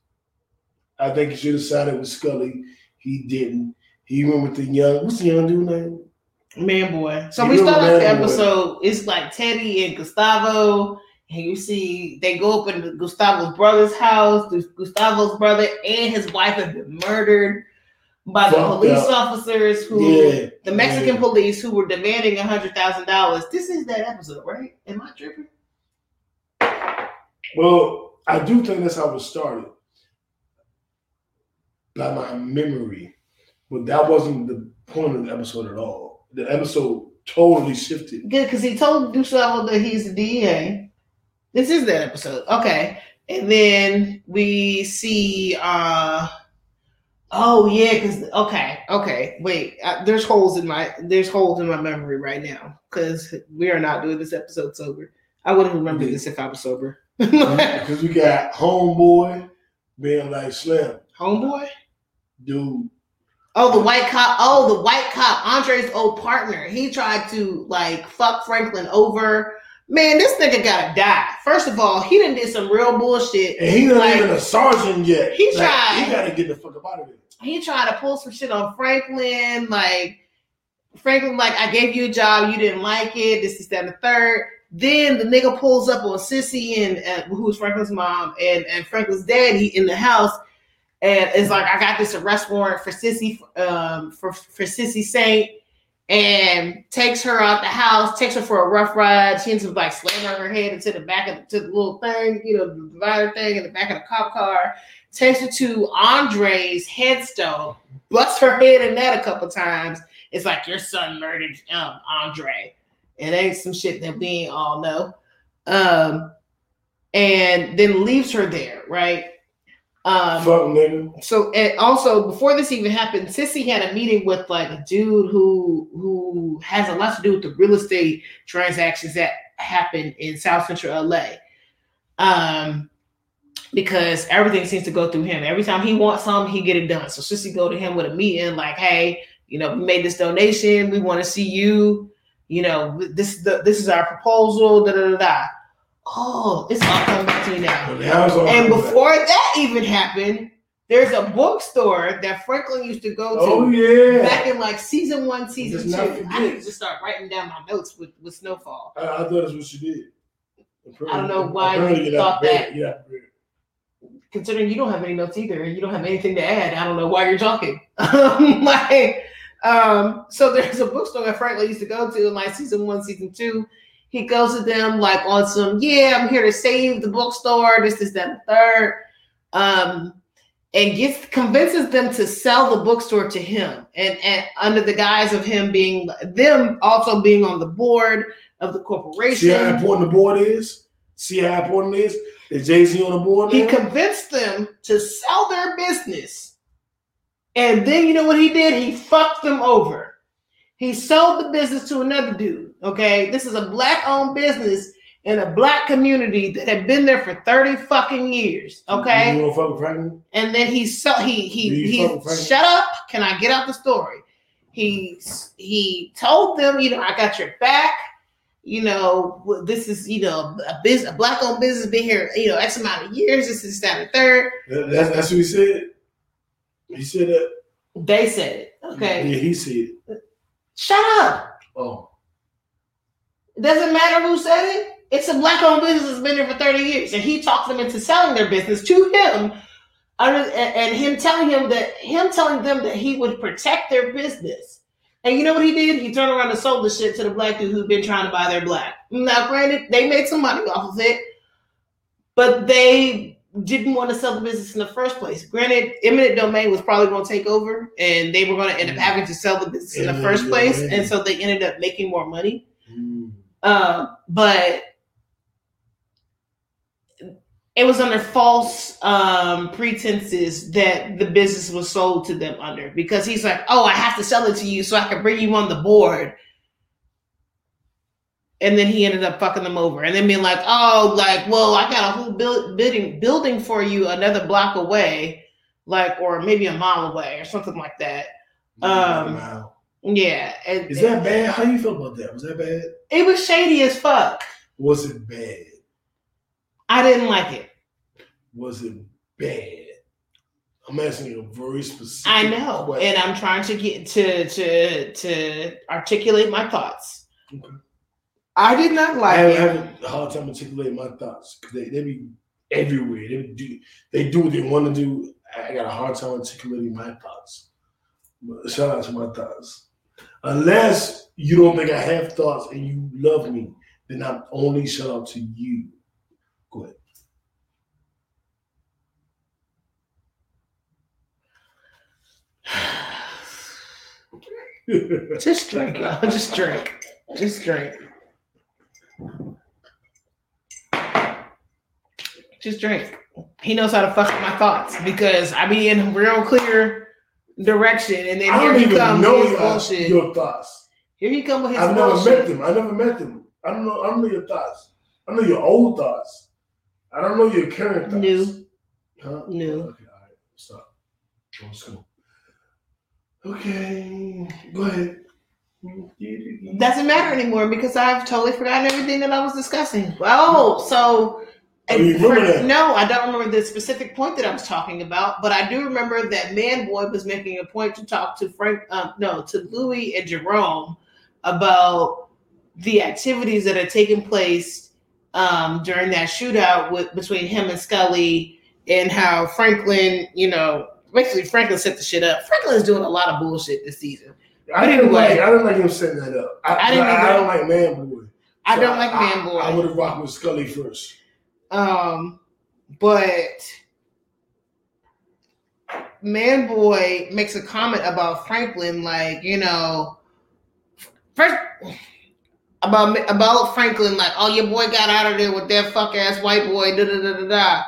I think he should have sided with Scully. He didn't. He went with the young. What's the young dude name? Man boy. So You we start off the Man Boy. episode. It's like Teddy and Gustavo. And you see they go up in Gustavo's brother's house. Gustavo's brother and his wife have been murdered by the police up. officers who Yeah, the Mexican police who were demanding a hundred thousand dollars. This is that episode, right? Am I tripping? Well, I do think that's how it started. By my memory. But that wasn't the point of the episode at all. The episode totally shifted. Good, because he told Gustavo that he's the DEA. This is that episode. Okay. And then we see uh oh yeah, because okay, okay, wait. Uh, there's holes in my there's holes in my memory right now because we are not doing this episode sober. I wouldn't remember this if I was sober. Because we got homeboy being like Slim, Homeboy? dude. Oh, the white cop. Oh, the white cop, Andre's old partner. He tried to like fuck Franklin over. Man, this nigga gotta die. First of all, he didn't did some real bullshit. And he not Like, even a sergeant yet. he Like, tried. He gotta get the fuck up out of there. He tried to pull some shit on Franklin. Like Franklin, like I gave you a job, you didn't like it. This is that and the third. Then the nigga pulls up on Cissy and uh, who was Franklin's mom and and Franklin's daddy in the house, and it's like I got this arrest warrant for Cissy um for for Cissy Saint, and takes her out the house, takes her for a rough ride. She ends up like slamming her head into the back of to the little thing, you know, the divider thing in the back of the cop car. Takes her to Andre's headstone, busts her head in that a couple times. It's like your son murdered um, Andre. It ain't some shit that we all know. Um, and then leaves her there, right? Um, Fuck nigga. so and also before this even happened, Cissy had a meeting with like a dude who who has a lot to do with the real estate transactions that happen in South Central LA. Um because everything seems to go through him. Every time he wants something, he get it done. So Cissy go to him with a meeting like, hey, you know, we made this donation. We want to see you. You know, this is the this is our proposal. Da da da da. Oh, it's all coming back to you now. And back. before that even happened, there's a bookstore that Franklin used to go to Oh yeah. back in like season one, season two. I need to just start writing down my notes with, with Snowfall. I, I thought that's what she did. I don't know why you thought that. Prepared. Considering you don't have any notes either, and you don't have anything to add, I don't know why you're talking. Like, um, so there's a bookstore that Franklin used to go to in like season one, season two. He goes to them like on some, yeah, I'm here to save the bookstore. This, is that, third. Um, and gets convinces them to sell the bookstore to him, and and under the guise of him being them also being on the board of the corporation. See how important the board is? See how important it is? Is Jay Z on the board? Now? He convinced them to sell their business. And then you know what he did? He fucked them over. He sold the business to another dude. Okay. This is a black owned business in a black community that had been there for 30 fucking years. Okay. You want to fuck with Franklin? And then he so he he he fuck with Franklin? shut up. Can I get out the story? He he told them, you know, I got your back. You know, this is you know a business, a black owned business been here, you know, x amount of years. This is that and third. That- That's, that's what he said. He said that. They said it. Okay, Yeah, he said it. shut up. Oh. It doesn't matter who said it. It's a black owned business that's been there for 30 years. And he talked them into selling their business to him. Under, and him telling him that him telling them that he would protect their business. And you know what he did? He turned around and sold the shit to the black dude who'd been trying to buy their black. Now, granted, they made some money off of it, but they didn't want to sell the business in the first place. Granted, eminent domain was probably going to take over, and they were going to end up having to sell the business in the first place, and so they ended up making more money. Uh, but it was under false um, pretenses that the business was sold to them under because he's like, oh, I have to sell it to you so I can bring you on the board. And then he ended up fucking them over, and then being like, "Oh, like, well, I got a whole build, building building for you another block away, like, or maybe a mile away, or something like that." Um, wow. Yeah, and, Is that bad? How you feel about that? Was that bad? it was shady as fuck. Was it bad? I didn't like it. Was it bad? I'm asking you a very specific. I know, question. and I'm trying to get to to to articulate my thoughts. Okay. I did not I like have, it. I have a hard time articulating my thoughts because they, they be everywhere. They do they do what they want to do. I got a hard time articulating my thoughts. But shout out to my thoughts. Unless you don't think I have thoughts and you love me, then I'm only shout out to you. Go ahead. Just drink, y'all. Just drink. Just drink. Just drink. He knows how to fuck my thoughts because I be in real clear direction, and then I here he comes know with his your, bullshit. your thoughts. Here he come with his I've never bullshit. met them. I never met them. I don't know. I don't know your thoughts. I know your old thoughts. I don't know your current thoughts. New. Huh? New. Okay, all right. Stop. Go. Okay. Go ahead. Doesn't matter anymore because I've totally forgotten everything that I was discussing. Oh, so Oh, you remember for- that? no, I don't remember the specific point that I was talking about, but I do remember that Man Boy was making a point to talk to Frank, um, no, to Louis and Jerome about the activities that had taken place um, during that shootout with between him and Scully, and how Franklin, you know, basically Franklin set the shit up. Franklin's doing a lot of bullshit this season. I didn't Anyway. like. I didn't like him setting that up. I, I didn't I. I don't like Man Boy. I don't like Man Boy. I, would have rocked with Scully first. Um, but Man Boy makes a comment about Franklin, like you know, first about about Franklin, like, oh, your boy got out of there with that fuck ass white boy. Da da da da da.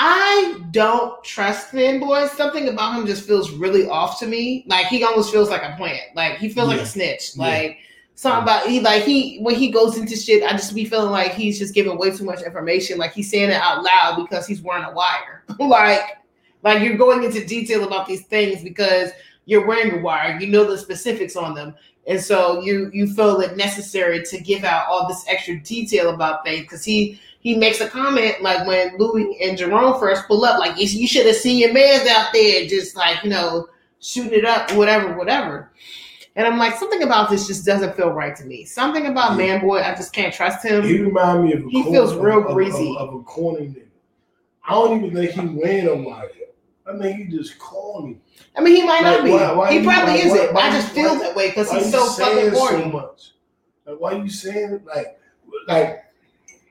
I don't trust Man Boy. Something about him just feels really off to me. Like he almost feels like a plant. Like he feels like a snitch. Yeah. Like something about he like he when he goes into shit, I just be feeling like he's just giving way too much information. Like he's saying it out loud because he's wearing a wire. like like you're going into detail about these things because you're wearing a wire. You know the specifics on them. And so you you feel it necessary to give out all this extra detail about things because he he makes a comment like when Louis and Jerome first pull up, like you, you should have seen your man's out there just like you know shooting it up, whatever, whatever. And I'm like, something about this just doesn't feel right to me. Something about Yeah. Man Boy, I just can't trust him. He remind me of a He feels real of- of- greasy. of, of a corny nigga. I don't even think he wearing a wire. I think he just corny. I mean, he might not be. why- why he probably why- isn't. why- I just feel that way because he's so fucking corny. so much? Like, why you saying it? Like, like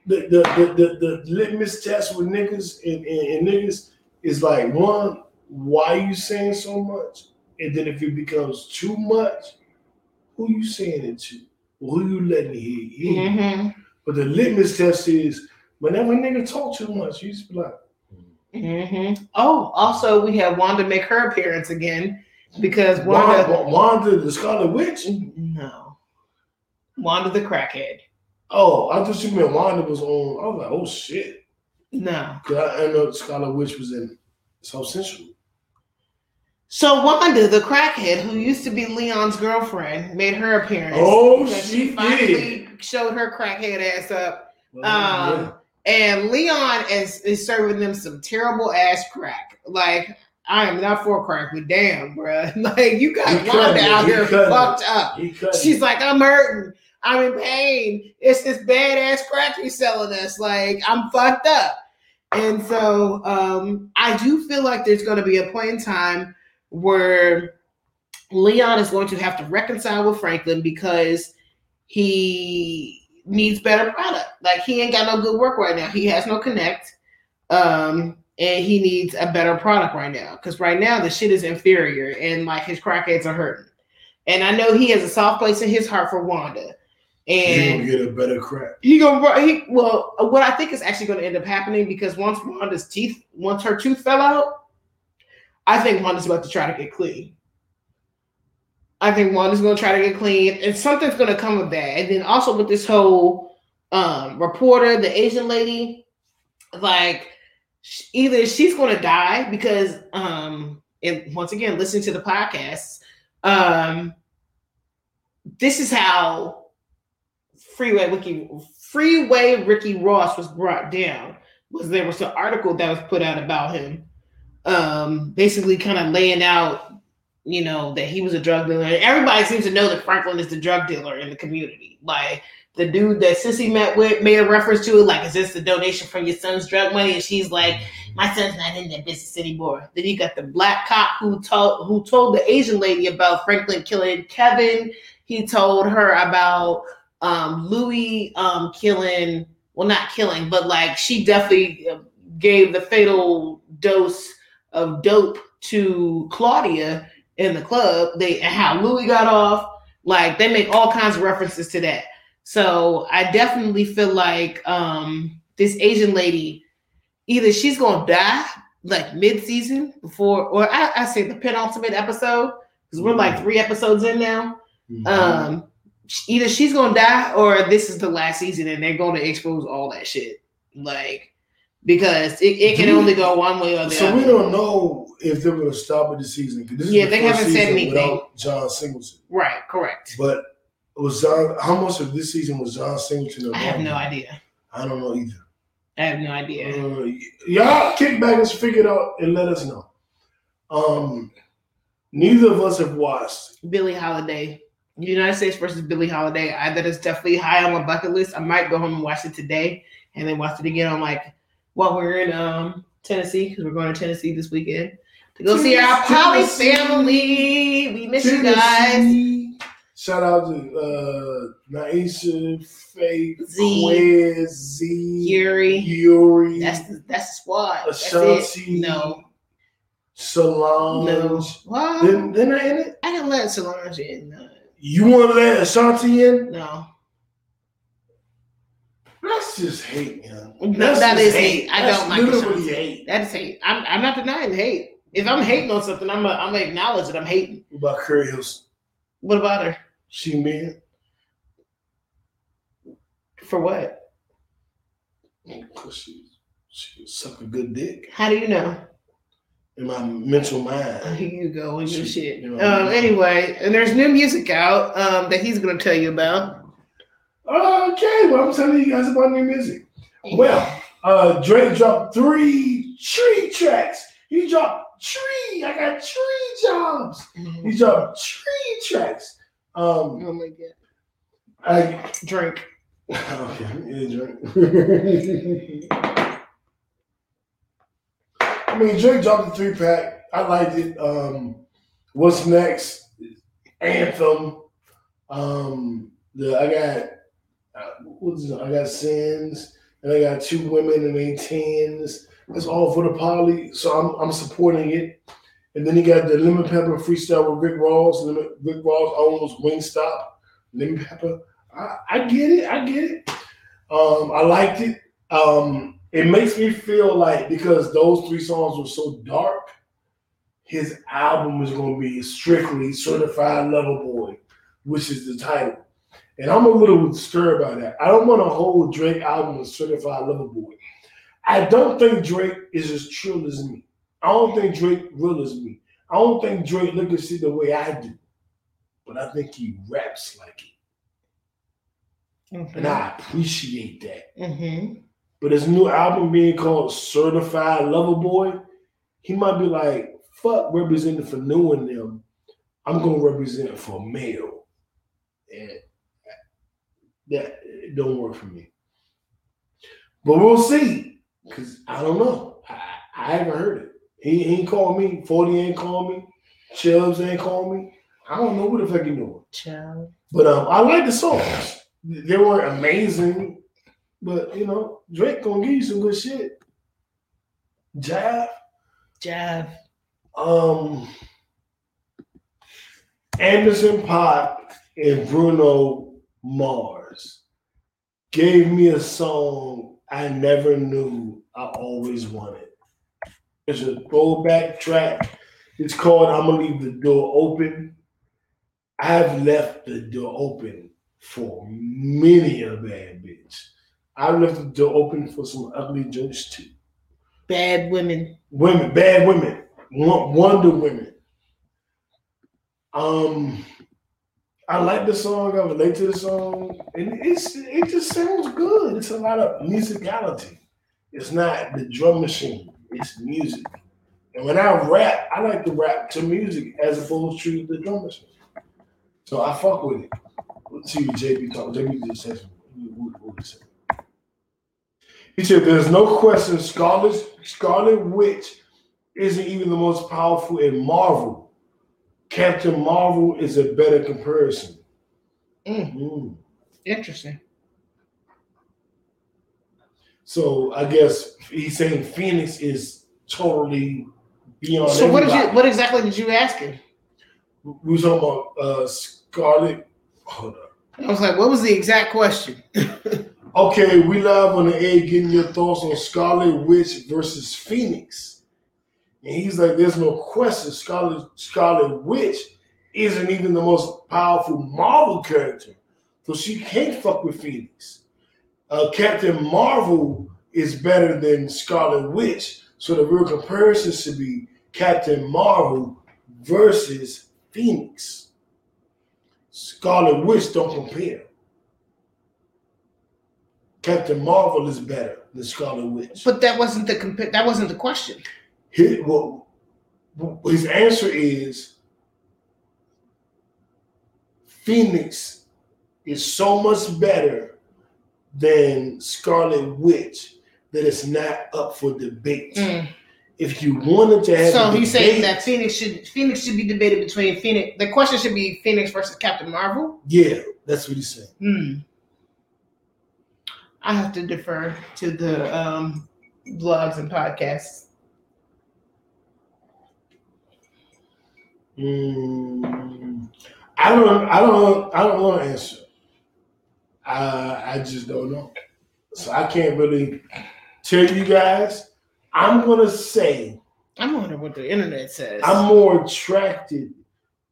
the the the, the, the litmus test with niggas and, and, and niggas is like one, why you saying so much? And then if it becomes too much, who you saying it to? Who you letting hear? hear? hmm But the litmus test is whenever a nigga talk too much, you just be like, hmm Oh, also we have Wanda make her appearance again because Wanda. Wanda, Wanda the Scarlet Witch? No, Wanda the crackhead. Oh, I thought you meant Wanda was on. I was like, oh shit. No, Cause I, I know Scarlet Witch was in South Central. So Wanda, the crackhead who used to be Leon's girlfriend, made her appearance. Oh, because she finally showed her crackhead ass up. Well, Um, and Leon is is serving them some terrible ass crack. Like I am not for crack, but damn, bruh. Like you got He Wanda out He here cutting fucked up. he She's like, I'm hurting. I'm in pain. It's this badass crack you're selling us. Like, I'm fucked up. And so um, I do feel like there's going to be a point in time where Leon is going to have to reconcile with Franklin because he needs better product. Like, he ain't got no good work right now. He has no connect. Um, and he needs a better product right now because right now the shit is inferior and like his crackheads are hurting. And I know he has a soft place in his heart for Wanda. He And gonna get a better crack. he gonna he well what I think is actually gonna end up happening because once Wanda's teeth once her tooth fell out, I think Wanda's about to try to get clean. I think Wanda's gonna try to get clean and something's gonna come of that. And then also with this whole um reporter, the Asian lady, like either she's gonna die because um and once again listen to the podcast um this is how freeway Ricky freeway Ricky Ross was brought down was there was an article that was put out about him um basically kind of laying out you know that he was a drug dealer and everybody seems to know that Franklin is the drug dealer in the community like the dude that Cissy met with made a reference to it like is this the donation from your son's drug money and she's like my son's not in that business anymore. Then you got the black cop who told who told the Asian lady about Franklin killing Kevin. He told her about um, Louis um, killing, well, not killing, but like she definitely uh, gave the fatal dose of dope to Claudia in the club. They and how Louis got off. Like they make all kinds of references to that. So I definitely feel like um, this Asian lady either she's gonna die like mid-season before, or I, I say the penultimate episode because we're like three episodes in now. Mhm. Um, either she's gonna die or this is the last season and they're gonna expose all that shit. Like because it, it can only go one way or the so other. So we don't know if they're gonna stop at the season. This is Yeah, the they haven't said anything. without John Singleton. Right, correct. But was John? How much of this season was John Singleton? I have no idea. I don't know either. I have no idea. Uh, y'all kick back and figure it out and let us know. Um, neither of us have watched. Billie Holiday. United States versus Billie Holiday. I, that is definitely high on my bucket list. I might go home and watch it today and then watch it again on like while we're in um Tennessee because we're going to Tennessee this weekend to go see our poly family. We miss you guys. Shout out to uh, Naisha, Faith, Z. Z, Yuri. Yuri, That's the that's the squad. Ashanti. No, Solange. no. Well, Then, then I in it. I didn't let Solange in. No. You want to let Ashanti in? no. That's just hate, man. No, That's that is hate. I That's don't like literally hate. That's hate. I'm, I'm not denying hate. If I'm hating on something, I'm gonna I'm gonna acknowledge that I'm hating. What about Keri Hilson? What about her? She man. For what? Cause she she suck a good dick How do you know? in my mental mind. Here you go with your shit. you know. Um, anyway, and there's new music out um, that he's gonna tell you about. Okay, well I'm telling you guys about new music. Well, uh Drake dropped three tree tracks. He dropped tree. I got tree jobs. He dropped tree tracks. Um Oh my god. I Drink. okay, yeah, Drake. I mean Drake dropped the three pack. I liked it. Um what's next? Anthem. Um the I got what's? I got sins and I got two women and they tens. That's all for the poly, so I'm I'm supporting it. And then he got the lemon pepper freestyle with Rick Ross. Lemon, Rick Ross almost Wingstop. Lemon pepper. I, I get it. I get it. Um, I liked it. Um, it makes me feel like because those three songs were so dark, his album is going to be strictly Certified Lover Boy, which is the title. And I'm a little stirred by that. I don't want to hold Drake album as Certified Lover Boy. I don't think Drake is as trill as me. I don't think Drake real as me. I don't think Drake look at shit the way I do, but I think he raps like it, Mm-hmm. and I appreciate that. hmm But his new album being called Certified Lover Boy, he might be like, fuck representing for new and them. I'm gonna represent for male. And that it don't work for me. But we'll see. Cause I don't know. I, I haven't heard it. He, ain't called me. 40 ain't called me. Chubbs ain't called me. I don't know what the fuck he doing. Child. But um, I like the songs. They weren't amazing, but you know, Drake gonna give you some good shit. Jab, Jav. um, Anderson Paak and Bruno Mars gave me a song I never knew I always wanted. It's a throwback track. It's called "I'm gonna leave the door open." I've left the door open for many a bad bitch. I've left the door open for some ugly jokes too. Bad women. Women, bad women, Wonder Women. Um, I like the song. I relate to the song, and it's it just sounds good. It's a lot of musicality. It's not the drum machine. It's music. And when I rap, I like to rap to music as opposed to the drum machine. So I fuck with it. Let's see JB talk. JB just says. what he said. He said, "There's no question. Scarlet Scarlet Witch isn't even the most powerful in Marvel. Captain Marvel is a better comparison." Mm, Mm. interesting. So I guess he's saying Phoenix is totally beyond. So what did you? What exactly did you ask him? We was talking about uh, Scarlet. Hold up. I was like, what was the exact question? Okay, we live on the air getting your thoughts on Scarlet Witch versus Phoenix. And he's like, there's no question Scarlet Scarlet Witch isn't even the most powerful Marvel character. So she can't fuck with Phoenix. Uh, Captain Marvel is better than Scarlet Witch. So the real comparison should be Captain Marvel versus Phoenix. Scarlet Witch don't compare. Captain Marvel is better than Scarlet Witch. But that wasn't the compa- that wasn't the question. His, well, his answer is Phoenix is so much better than Scarlet Witch that it's not up for debate. Mm. If you wanted to have So he's saying that Phoenix should Phoenix should be debated between Phoenix. The question should be Phoenix versus Captain Marvel. yeah, that's what he's saying. Hmm. I have to defer to the um, blogs and podcasts. Mm, I don't. I don't. I don't want to answer. I I just don't know. So I can't really tell you guys. I'm gonna say I'm wondering what the internet says. I'm more attracted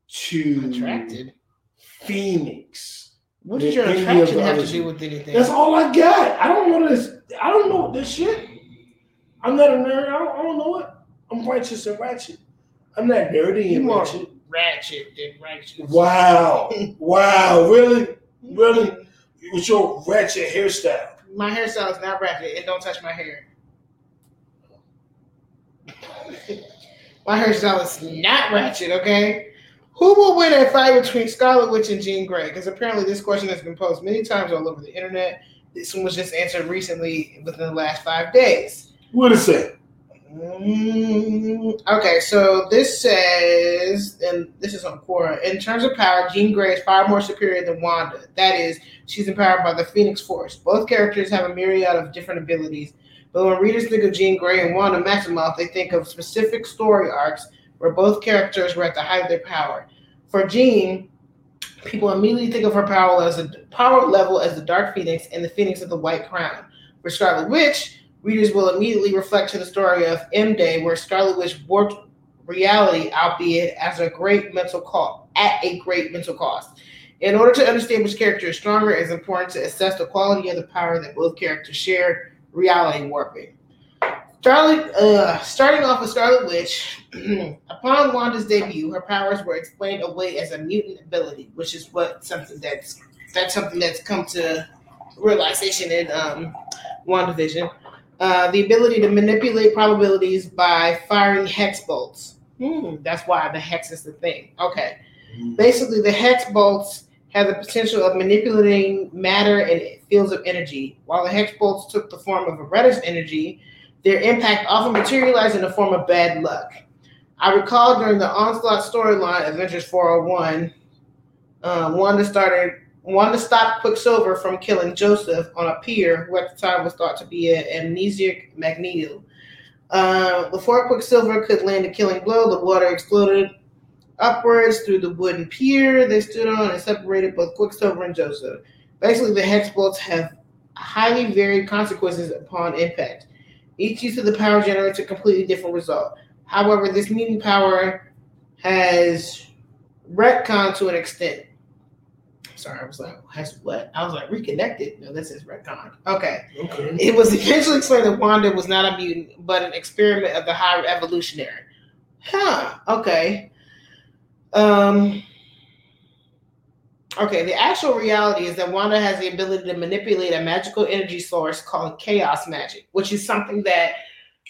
to attracted. Phoenix. What does your attraction have to do with anything? That's all I got. I don't know this. I don't know this shit. I'm not a nerd. I don't, I don't know it. I'm righteous and ratchet. I'm not nerdy You and ratchet. ratchet than righteous. Wow. wow. Really? Really? With your ratchet hairstyle. My hairstyle is not ratchet. and don't touch my hair. my hairstyle is not ratchet, okay? Who will win a fight between Scarlet Witch and Jean Grey? Because apparently this question has been posed many times all over the internet. This one was just answered recently within the last five days. What it say? Mm, okay, so this says, and this is on Quora. In terms of power, Jean Grey is far more superior than Wanda. That is, she's empowered by the Phoenix Force. Both characters have a myriad of different abilities, but when readers think of Jean Grey and Wanda Maximoff, they think of specific story arcs where both characters were at the height of their power. For Jean, people immediately think of her power as a power level as the Dark Phoenix and the Phoenix of the White Crown. For Scarlet Witch, readers will immediately reflect to the story of M Day, where Scarlet Witch warped reality, albeit as a great mental cost, at a great mental cost. In order to understand which character is stronger, it's important to assess the quality of the power that both characters share, reality warping. Uh, starting off with Scarlet Witch, upon Wanda's debut, her powers were explained away as a mutant ability, which is what something that's that's something that's come to realization in um, WandaVision. Uh, the ability to manipulate probabilities by firing hex bolts. Hmm, that's why the hex is the thing. Okay. Basically, the hex bolts have the potential of manipulating matter and fields of energy. While the hex bolts took the form of a reddish energy, their impact often materialized in the form of bad luck. I recall during the Onslaught storyline, Avengers 401, um, Wanda started Wanda stop Quicksilver from killing Joseph on a pier, who at the time was thought to be an amnesiac Magneto. Uh, before Quicksilver could land a killing blow, the water exploded upwards through the wooden pier they stood on and separated both Quicksilver and Joseph. Basically, the hex bolts have highly varied consequences upon impact. Each use of the power generates a completely different result. However, this mutant power has retcon to an extent. Sorry, I was like, has what? I was like, reconnected. No, this is retcon. Okay. Okay. It was eventually explained that Wanda was not a mutant, but an experiment of the higher evolutionary. Huh. Okay. Um. Okay, the actual reality is that Wanda has the ability to manipulate a magical energy source called chaos magic, which is something that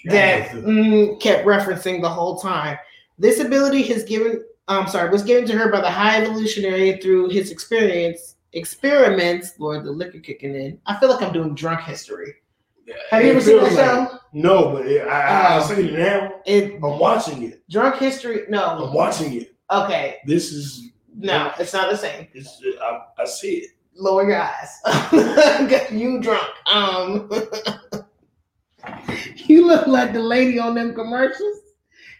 that mm, kept referencing the whole time. This ability has given, I'm sorry, was given to her by the high evolutionary through his experience experiments. Lord, the liquor kicking in. I feel like I'm doing drunk history. Have you ever seen that like- show? No, but it, I, I, I Oh. say it now. It I'm watching it. drunk history. No, I'm watching it. Okay. This is. No, it's not the same. It's, I, I see it. Lower your eyes. you drunk. Um. you look like the lady on them commercials.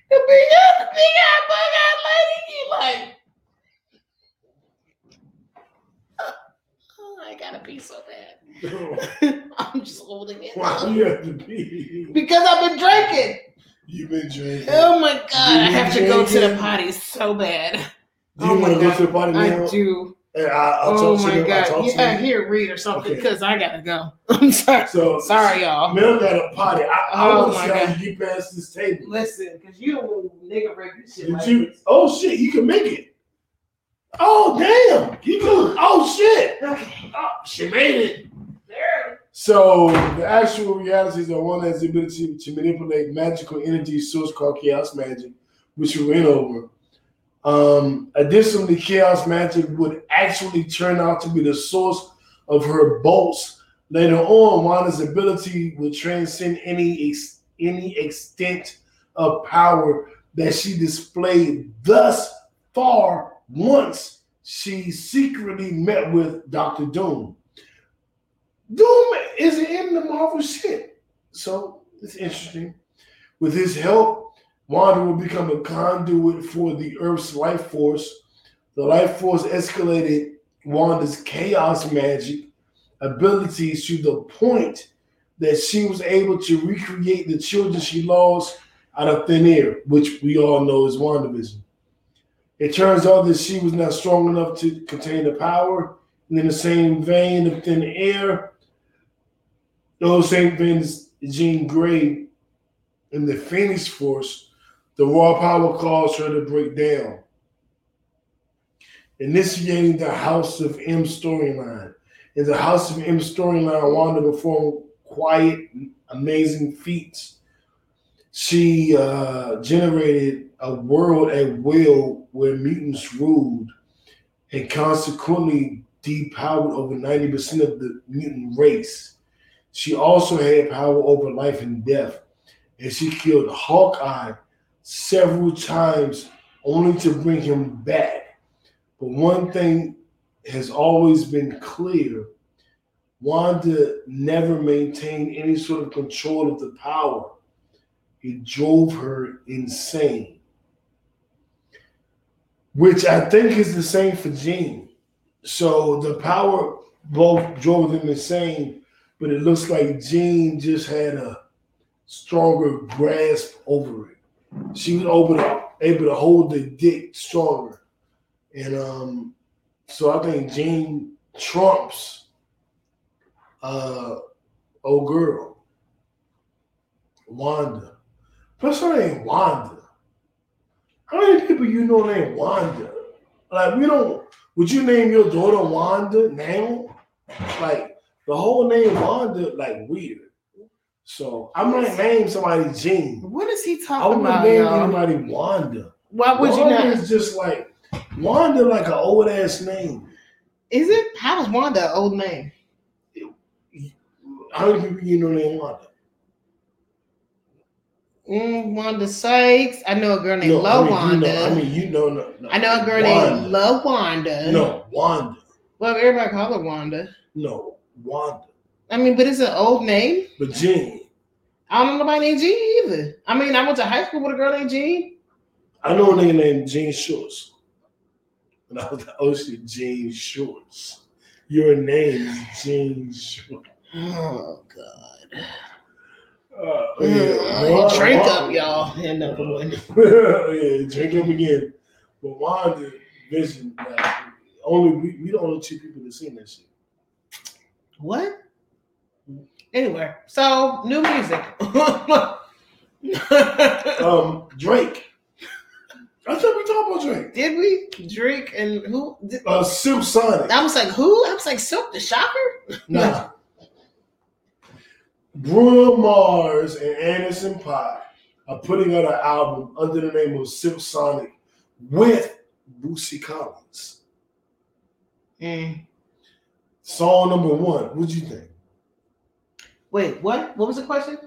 The big ass, big ass, bug ass lady. You like. Oh, I gotta pee so bad. I'm just holding it Why you have to be? because I've been drinking. You've been drinking. Oh my god, I have to go to the Drinking. potty so bad. Do you oh my want to go to the party now? I do. And I, I'll oh talk to my you. God. Yeah, you. here, read or something Okay. because I gotta go. I'm sorry. So Sorry, y'all. Mel got a potty. I, I Oh want to see how God. you get past this table. Listen, because you don't nigga break this shit Did like you? this. Oh shit! You can make it. Oh damn! You can. Oh shit! Okay. Oh, she made it. There. So the actual realities are one has the ability to manipulate magical energy source called chaos magic, which we went over. Um, additionally, chaos magic would actually turn out to be the source of her bolts. Later on, Wanda's ability would transcend any ex- any extent of power that she displayed thus far once she secretly met with Doctor Doom. Doom is in the Marvel shit. So it's interesting. With his help, Wanda will become a conduit for the Earth's life force. The life force escalated Wanda's chaos magic abilities to the point that she was able to recreate the children she lost out of thin air, which we all know is WandaVision. It turns out that she was not strong enough to contain the power. And in the same vein of thin air, those same vein as Jean Grey in the Phoenix Force, the raw power caused her to break down, initiating the House of M storyline. In the House of M storyline, Wanda performed quiet, amazing feats. She uh, generated a world at will where mutants ruled and consequently depowered over 90% of the mutant race. She also had power over life and death, and she killed Hawkeye several times only to bring him back. But one thing has always been clear Wanda never maintained any sort of control of the power. It drove her insane. Which I think is the same for Jean. So the power both drove them insane, but it looks like Jean just had a stronger grasp over it. She was able to, able to hold the dick stronger. And um, so I think Jean trumps uh old girl. Wanda. Plus her name Wanda. How many people you know named Wanda? Like we don't. Would you name your daughter Wanda now? Like the whole name Wanda, like weird. So I might name somebody Jean. What is he talking about? I wouldn't about, name y'all? anybody Wanda. Why would you Wanda not? is just like Wanda, like an old ass name. Is it? How is Wanda an old name? How many people you know named Wanda? Mm, Wanda Sykes. I know a girl named No, I mean, LaWanda. you know, I mean, you know, no, no. I know a girl Wanda. named LaWanda. No, Wanda. Well, everybody call her Wanda. No, Wanda. I mean, but it's an old name. But Jean. I don't know nobody named Jean either. I mean, I went to high school with a girl named Jean. I know a nigga named Jean Shorts. And I was oh shit, Jean Shorts. Your name is Jean Shorts. Oh God. Uh, Mm, drink up, y'all. And Another one. yeah, drink up again. But Wanda Vision, like, only we, we the only two people that seen that shit. What? Anyway, so new music. Um, Drake. I thought we talked about Drake. Did we drink and who? Did, Uh, Silk Sonic. I was like, who? I was like, Silkk the Shocker. Nah. Bruno Mars and Anderson Paak are putting out an album under the name of Silk Sonic with Bootsy Collins. Mm. Song number one. What'd you think? Wait, what? What was the question?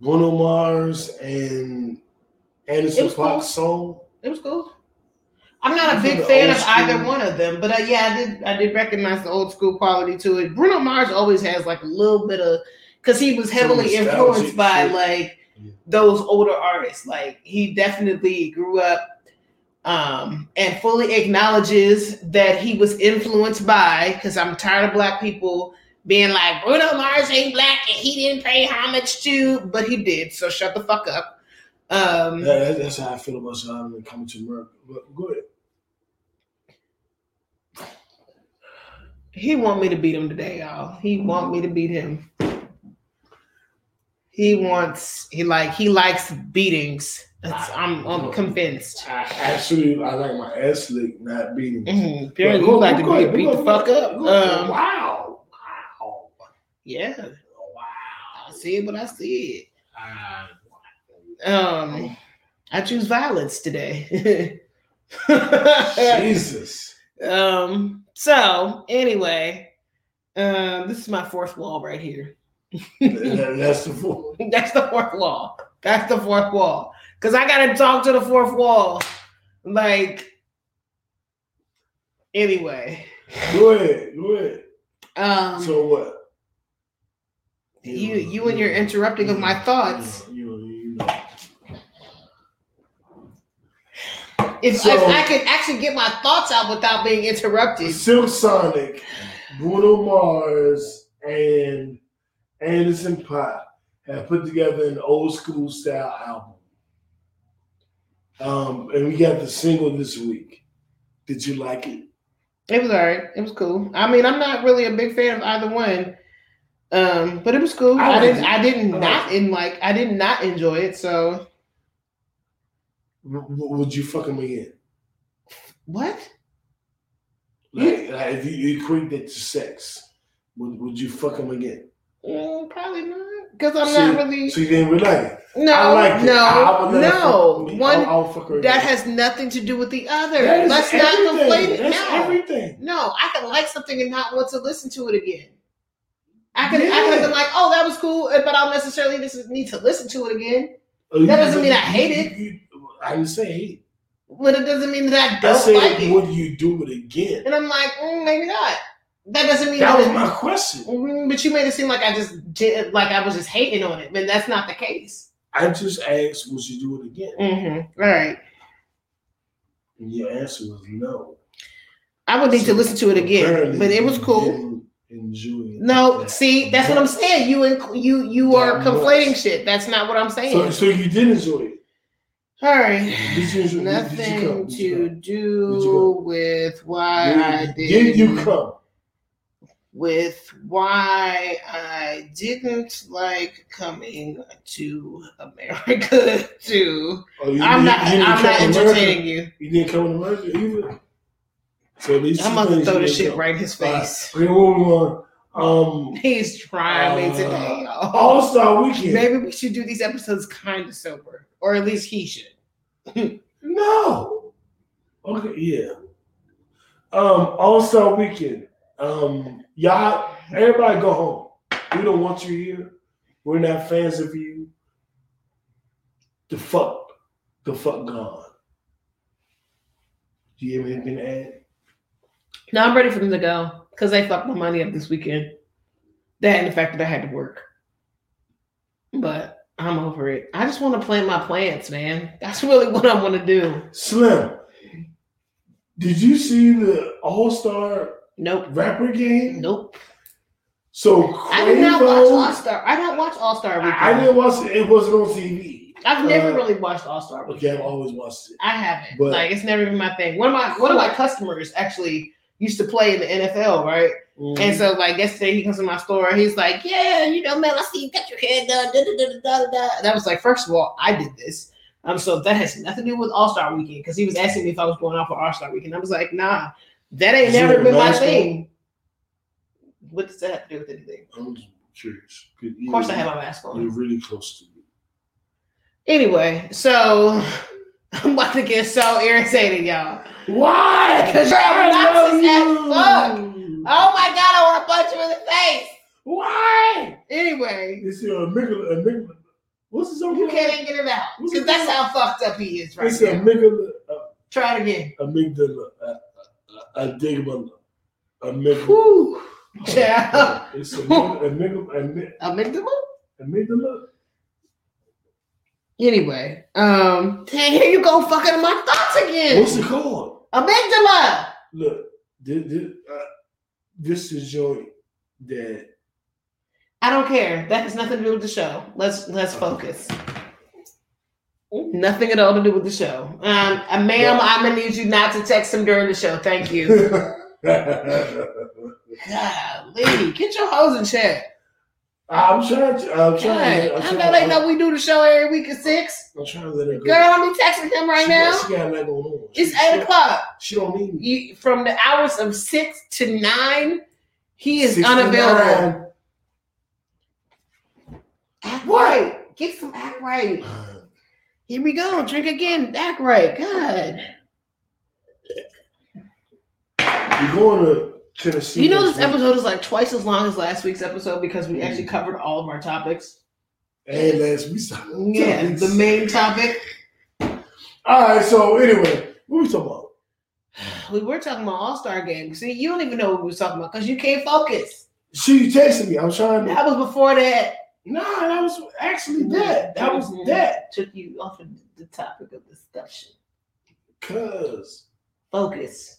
Bruno Mars and Anderson was cool. Paak song. It was cool. I'm not a big fan of either one of them, but uh, yeah, I did. I did recognize the old school quality to it. Bruno Mars always has like a little bit of because he was heavily influenced by shit. like Yeah. those older artists. Like he definitely grew up um, and fully acknowledges that he was influenced by. Because I'm tired of black people being like Bruno Mars ain't black and he didn't pay homage to, but he did. So shut the fuck up. Um, That- that- that's how I feel about Zion coming to America. But go ahead. He want me to beat him today, y'all. He want me to beat him. He wants he like he likes beatings. That's, I'm I'm convinced. I actually I like my ass lick, not beating. Mm-hmm. Apparently, you like to Go be beat the fuck up. ahead, go ahead. Um, wow, wow, yeah, wow. I see it, but I see it. Um, I choose violence today. Jesus. um. So anyway, um, this is my fourth wall right here. That's the fool. That's the fourth wall. That's the fourth wall. Cause I gotta talk to the fourth wall. Like anyway. Go ahead, go ahead. Um So what? You you and your interrupting of my thoughts. You, know, you. If, So- if I could actually get my thoughts out without being interrupted. Silk Sonic, Bruno Mars, and Anderson Paak have put together an old school style album. Um, and we got the single this week. Did you like it? It was alright. It was cool. I mean, I'm not really a big fan of either one. Um, but it was cool. I I, didn't it. I didn't I not in like I did not enjoy it, so would you fuck him again? what? Like, like if you equate that to sex, would, would you fuck him again? Mm, probably not. Because I'm See, not really So you didn't really like it? No, I like it. no, I would let her no. fuck. One I'll, I'll fuck her that has nothing to do with the other. Let's not everything. conflate it. That's No, everything. no. I can like something and not want to listen to it again. I can, I Yeah. can be like, oh, that was cool, but I don't necessarily need to listen to it again. Oh, That doesn't mean I hate it. you- I didn't say hate. But it doesn't mean that I I don't said, like it. would you do it again? And I'm like, mm, maybe not. That doesn't mean That that. was my question. Mm, but you made it seem like I just did, like I was just hating on it, but that's not the case. I just asked, would you do it again? Mm-hmm. All right. And your answer was no. I would need So to listen to it again, but it was you cool. Enjoy. No, That- see, that's what I'm saying. You and you you are conflating much. shit. That's not what I'm saying. So, so you did enjoy it. All right. Did you enjoy, did, did Nothing? Did to do with why I Did, did. did you come? with why I didn't like coming to America to Oh, I'm you I'm not to America? entertaining you. You didn't come to America either. So these I'm about to throw this shit right in his face. gonna move on. Um, He's trying me Uh, today. y'all. All Star Weekend. Maybe we should do these episodes kind of sober, or at least he should. No. Okay, yeah. Um, All Star Weekend. Um, y'all, everybody go home. We don't want you here. We're not fans of you. The fuck, the fuck gone. Do you have anything to add? Now I'm ready for them to go because they fucked my money up this weekend. That and the fact that I had to work. But I'm over it. I just want to plant my plants, man. That's really what I want to do. Slim, did you see the All Star Nope. rapper game? Nope. So I did not watch All Star. I don't watch All Star I, I didn't watch it. It wasn't on TV. I've never uh, really watched All Star Okay, I've always watched it. I haven't. But- like it's never been my thing. One of my one of my customers actually used to play in the NFL, right? Mm-hmm. And so like yesterday he comes to my store, he's like, Yeah, you know, man, I see you got your hair done. Da, da, da, da, da. And I was like, first of all, I did this. Um, so that has nothing to do with All Star Weekend because he was asking me if I was going out for All Star Weekend. I was like, nah, that ain't never been my basketball? thing. What does that have to do with anything? I'm curious. Of course, I have my mask on. You're really close to me. Anyway, so I'm about to get so irritated, y'all. Why? 'Cause you're obnoxious as fuck. Oh my god, I want to punch you in the face. Why? Anyway, It's a amygdala. amygdala. What's his name? you can't even get it out because that's how fucked up he is right It's now. amygdala. Uh, Try it again. amygdala. Uh, uh, amygdala. Amygdala. Whew. Yeah. It's a amygdala. Amygdala. Amygdala? amygdala. Anyway, um, dang, here you go fucking my thoughts again. What's it called? Amygdala. Look, this, this, uh, this is joint that I don't care. That has nothing to do with the show. Let's let's focus. Nothing at all to do with the show. Um, uh, ma'am, I'm gonna need you not to text him during the show. Thank you. Golly, get your hoes in check. I'm trying to. I'm God, trying. to- I'm I trying, know they know we do the show every week at six. I'm trying to let her go. Girl, I'm be texting him right she, now. She got nothing going on. It's She- eight she- o'clock. She don't need me. You, from the hours of six to nine, he is 69. unavailable. Act right. Get some act right. Here we go. Drink again. Act right. God. You're going to Tennessee. You know this week. episode is like twice as long as last week's episode because we actually covered all of our topics. And last week. Yeah, the main topic. All right. So anyway, what we talking about? We were talking about All Star Game. See, you don't even know what we were talking about because you can't focus. She texted me. I was trying to. That was before that. Nah, that was actually that. That was Mhm. that. Took you off of the topic of discussion. Cause Focus.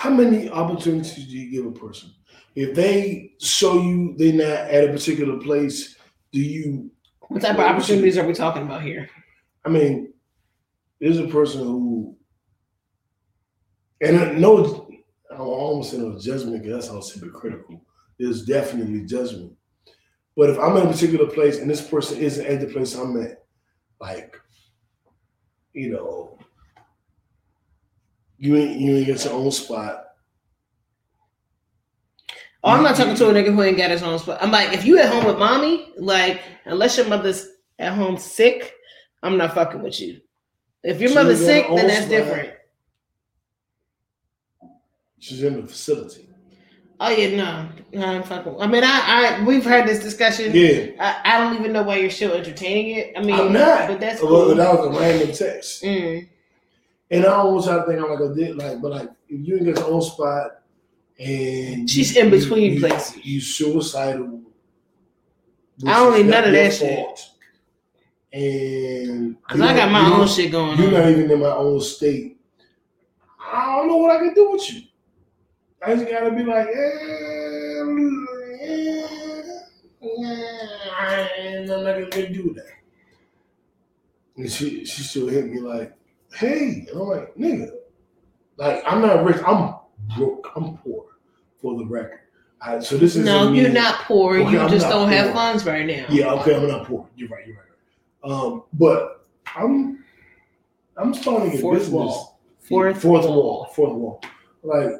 How many opportunities do you give a person? If they show you they're not at a particular place, do you? What type of opportunities are we talking about here? I mean, there's a person who, and I no, I almost say no judgment because that sounds hypocritical. There's definitely judgment, but if I'm in a particular place and this person isn't at the place I'm at, like, you know, you ain't you ain't got your own spot. Oh, I'm not talking to a nigga who ain't got his own spot. I'm like, if you at home with mommy, like, unless your mother's at home sick, I'm not fucking with you. If your So mother's sick, then that's spot. different. She's in the facility. Oh yeah, no, no, I'm fucking. I mean, I, I, we've had this discussion. Yeah, I, I don't even know why you're still entertaining it. I mean, I'm not. but that's well, that was a random text. Mm. And I almost try to think I'm like a dick, like, but like if you ain't got your own spot and She's you- in between you, places. you suicidal. I don't need none of that shit. And Cause I got my own shit going You're on. not even in my own state. I don't know what I can do with you. I just gotta be like, eh, eh, eh, I'm not gonna do that. And she she still hit me like, hey, and I'm like, nigga, like I'm not rich, I'm broke, I'm poor. for the record. I, so this is No, you're not poor. Okay, you I'm just don't have funds right now. Yeah, okay, I'm not poor. You're right. You're right. Um, but I'm I'm starting a Fourth business. wall. Fourth fourth wall. Fourth wall. Like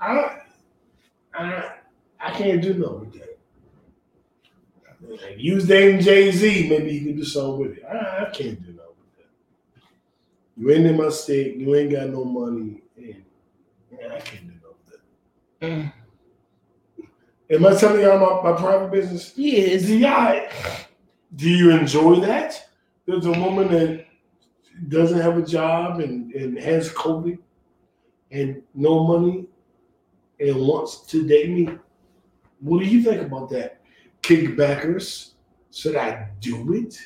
I I I can't do nothing with that. Like, Use Dame Jay Z, maybe you can do something with it. I, I can't do nothing with that. You ain't in my state, you ain't got no money, and I can't do nothing. Mm. Am I telling y'all my, my private business? Yes. Do y'all do you enjoy that? There's a woman that doesn't have a job and, and has COVID and no money and wants to date me. What do you think about that? Kickbackers, should I do it?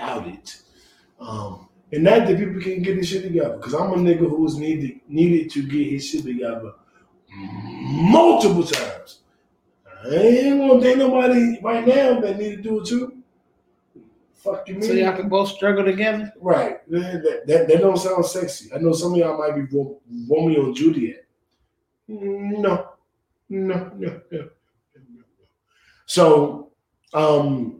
I doubt it. Um, and not that people can get this shit together, because I'm a nigga who's needed needed to get his shit together multiple times. I ain't gonna date nobody right now that need to do it too. Fuck you, mean? So y'all can both struggle together. Right. That, that, that, that don't sound sexy. I know some of y'all might be Ro- Romeo and Juliet. No. No, no, no. no, no. So, um,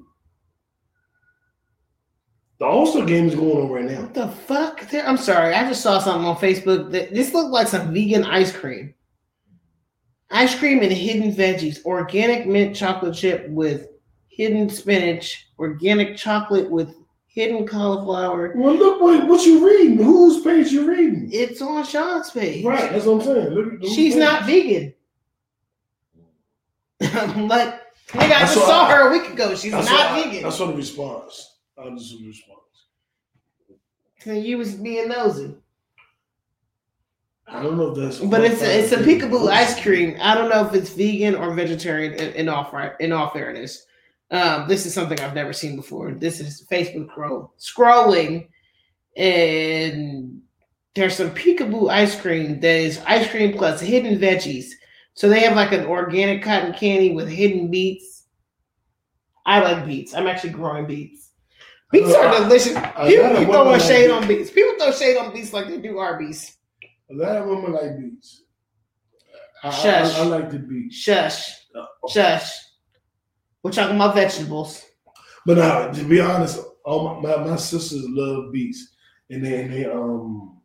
the All Star game is going on right now. What the fuck? I'm sorry. I just saw something on Facebook that this looked like some vegan ice cream. Ice cream and hidden veggies, organic mint chocolate chip with hidden spinach, organic chocolate with hidden cauliflower. Well, look what, what you reading. Whose page you reading? It's on Sean's page. Right, that's what I'm saying. Look, look She's not vegan. I'm like, nigga, I I just saw- saw her a week ago. She's I not saw, vegan. I saw the response. Saw the response. And you was being nosy. I don't know if that's. But it's a, it's a peekaboo ice cream. I don't know if it's vegan or vegetarian. In, in all in all fairness, um, this is something I've never seen before. This is Facebook scroll scrolling, and there's some peekaboo ice cream that is ice cream plus hidden veggies. So they have like an organic cotton candy with hidden beets. I like beets. I'm actually growing beets. Beets Uh, are delicious. People be throwing like shade beets. on beets. People throw shade on beets like they do Arby's. A lot of women like beats. I, Shush. I, I like the beat. Shush. Uh, Shush. We're talking about vegetables. But now, to be honest, all my, my, my sisters love beets, and they and they um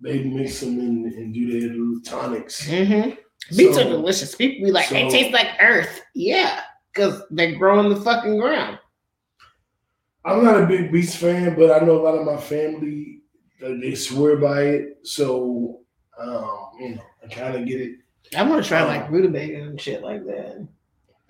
they mix them in and do their little tonics. Mm-hmm. Beets So- are delicious. People be like, they so- taste like earth. Yeah, because they grow in the fucking ground. I'm not a big beets fan, but I know a lot of my family uh, they swear by it. So um, you know, I kind of get it. I want to try Um, like rutabaga and shit like that.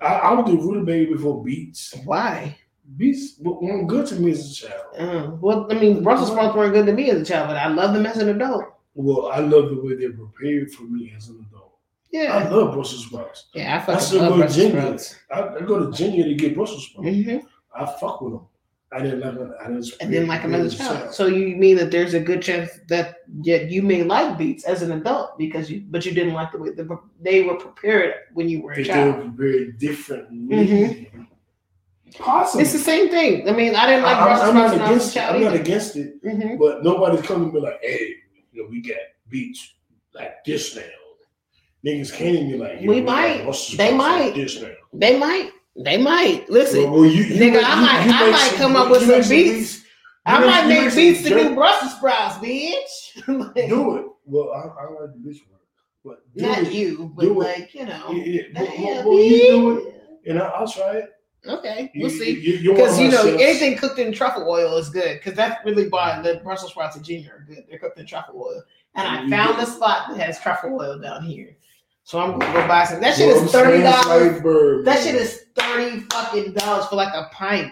I, I would do rutabaga before beets. Why? Beets weren't good to me as a child. Uh, well, I mean, Brussels sprouts weren't good to me as a child, but I love them as an adult. Well, I love the way they're prepared for me as an adult. Yeah, I love Brussels sprouts. yeah, I I fucking still love go to Brussels Ginger. sprouts. I, I go to Ginger to get Brussels sprouts. hmm I fuck with them. I didn't like them. I didn't. And then like another as a child. So you mean that there's a good chance that yet you may like beats as an adult because you, but you didn't like the way they were, they were prepared when you were a They child. were very different. Mhm. Possible. It's the same thing. I mean, I didn't like I, am not sprouts when I was against it. I'm not against it. Mhm. But nobody's coming to be like, hey, you know, we got beats like this now. Niggas can't even be like, We might. Brussels They sprouts like might. This now. They might. They might. Listen, Well, you, you nigga, make- I might- I might some- come up with some beats. I might make make beats to do Brussels sprouts, bitch. Like, Do it. Well, I, I like the bitch word, but Not it. you, but Do it. like, you know. Yeah, yeah. Well, well, well, you do it, and I, I'll try it. Okay, we'll see. You, you, Because you know chefs. anything cooked in truffle oil is good. Because that's really why the Brussels sprouts at Junior are good. They're cooked in truffle oil. And I found a spot that has truffle oil down here, so I'm gonna go buy some. That shit Well, is thirty dollars. That shit is thirty fucking dollars for like a pint.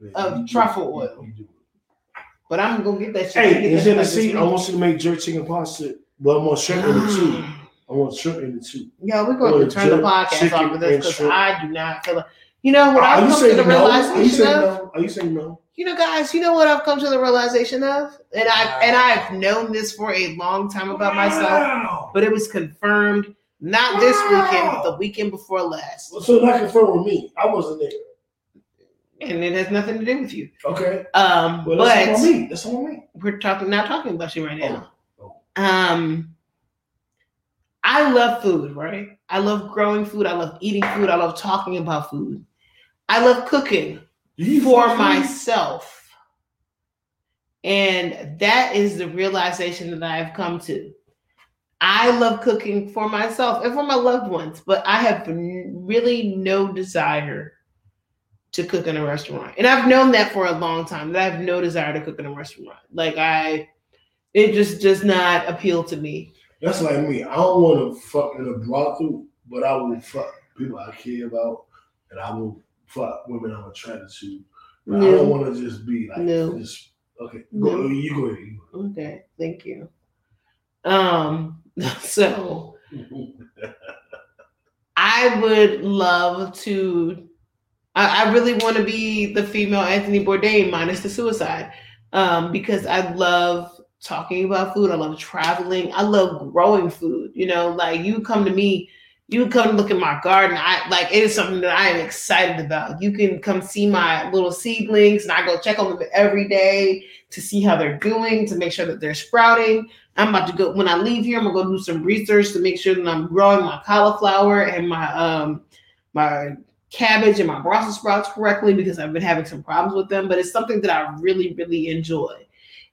Yeah, of truffle oil. You do it. But I'm gonna get that shit. Hey, gonna in that shit like Tennessee, I want you to make jerk chicken pasta. Well, I want shrimp in it too. I want shrimp in it too. Yeah, we're to turn the podcast off of this because. I do not feel like. You know what I've come to the saying no? You realization of? no? Are you saying no? You know, guys, you know what I've come to the realization of, and I've and I've known this for a long time about myself, but it was confirmed not this weekend, but the weekend before last, So that confirmed with me. I wasn't there. and it has nothing to do with you. Okay. Um, Well, that's but on me. That's on me. we're talking not talking about you right now. Oh. Um, I love food, right? I love growing food. I love eating food. I love talking about food. I love cooking for myself. And that is the realization that I've come to. I love cooking for myself and for my loved ones, but I have really no desire to cook in a restaurant. And I've known that for a long time that I have no desire to cook in a restaurant. Like I it just does not appeal to me. That's like me. I don't want to fuck in a brothel, but I will fuck people I care about, and I will fuck women I'm attracted to. But I don't want to just be like No. just okay. Go, No. You go ahead. You go Okay, thank you. Um so. I would love to. I, I really want to be the female Anthony Bourdain minus the suicide, um, because I love talking about food. I love traveling. I love growing food. You know, like you come to me, you come look at my garden. I like it is something that I am excited about. You can come see my little seedlings, and I go check on them every day to see how they're doing, to make sure that they're sprouting. I'm about to go when I leave here. I'm gonna go do some research to make sure that I'm growing my cauliflower and my um my cabbage and my Brussels sprouts correctly because I've been having some problems with them. But it's something that I really, really enjoy,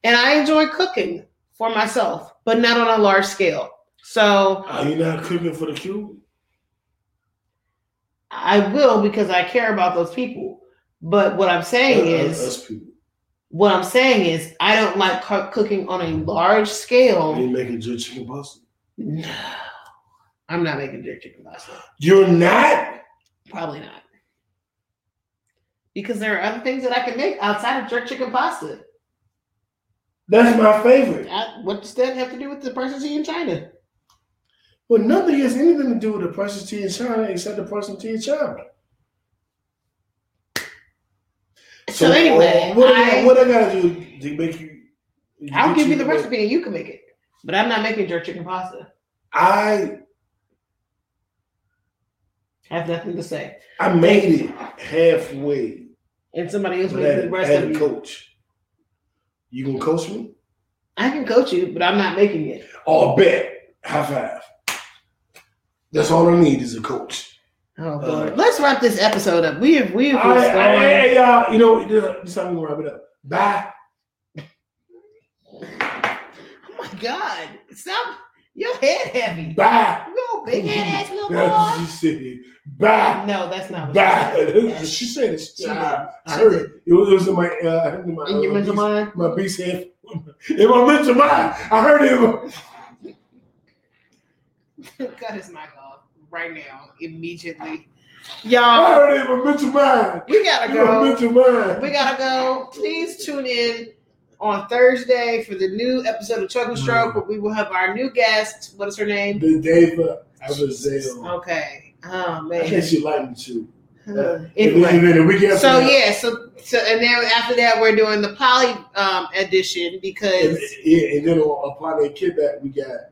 and I enjoy cooking for myself, but not on a large scale. So Are you not cooking for the cube? I will because I care about those people. But what I'm saying Uh, is. What I'm saying is, I don't like co- cooking on a large Are scale. you making jerk chicken pasta? No, I'm not making jerk chicken pasta. You're not. Probably not. Because there are other things that I can make outside of jerk chicken pasta. That's my favorite. I, what does that have to do with the person tea in China? Well, nothing has anything to do with the person tea in China except the person tea in China. So, anyway, uh, what, I, what I gotta do to make you? I'll give you the to- recipe and you can make it. But I'm not making jerk chicken pasta. I have nothing to say. I made it halfway, And somebody else made the rest had of a you. coach. You gonna coach me? I can coach you, but I'm not making it. Oh, bet. High five. That's all I need is a coach. Oh Uh, Let's wrap this episode up. We have we have All been right, hey, y'all. You know, this time we gonna wrap it up. Bye. Oh my god. Stop your head heavy. Bye. You big head ass little That's what boy. she said. Bye. No, that's not Bye. said. she said it. She I heard it. It was, it was in my, uh, I heard in my, In your uh, mental mind? my beast head. In my mental mind. I heard it. His mic off right now, immediately. Y'all, heard it in my mental mind. we gotta In go. mental mind. We gotta go. Please tune in on Thursday for the new episode of Choke and Stroke, where we will have our new guest. What is her name? The Dava Azazel. Okay. Oh I man. guess you like me too. Uh, And then, anyway. and then the So yeah, so so and then after that we're doing the poly um edition And, because yeah, and then on, upon that kickback, we got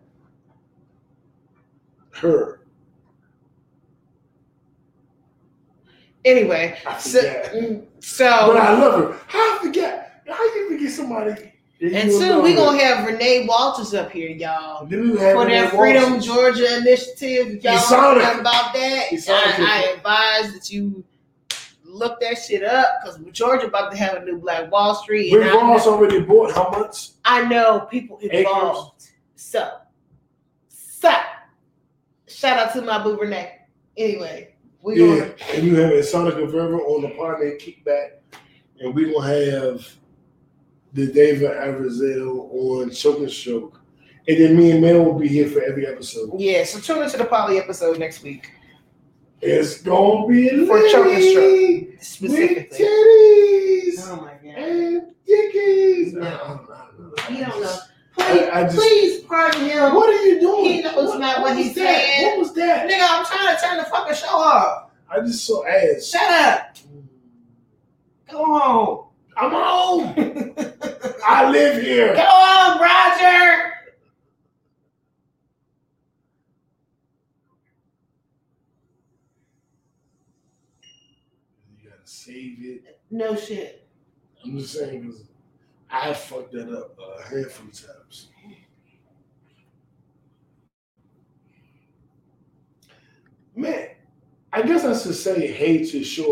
her. Anyway, so mm, But I love her. How I forget? How you forget somebody? and soon we gonna have Renee Walters up here, y'all. For that Freedom Walters. Georgia initiative, if y'all know about that. I, I advise that you look that shit up because Georgia about to have a new Black Wall Street, and Rick Ross already bought how much? I know people involved. So, so shout out to my boo Renee. Anyway, we Yeah, gonna and you have a Sonic and Verver on the partner kickback, and we gonna have the David Arizal on Choke and Stroke, and then me and Mel will be here for every episode. yeah. So tune into the poly episode next week It's gonna be For Choke and litty with specifically. titties Oh my god. and dickies. No. I don't know. He don't know. I- Please, I just- please pardon him. What are you doing? He knows What- not what was he's saying. What was that? Nigga, I'm trying to turn the fucking show off. I just saw ass. Shut up. Go home. I'm home. I live here. Come on, Roger. You gotta save it. No shit. I'm just saying because I have fucked that up a handful of times. Man, I guess I should say hate to show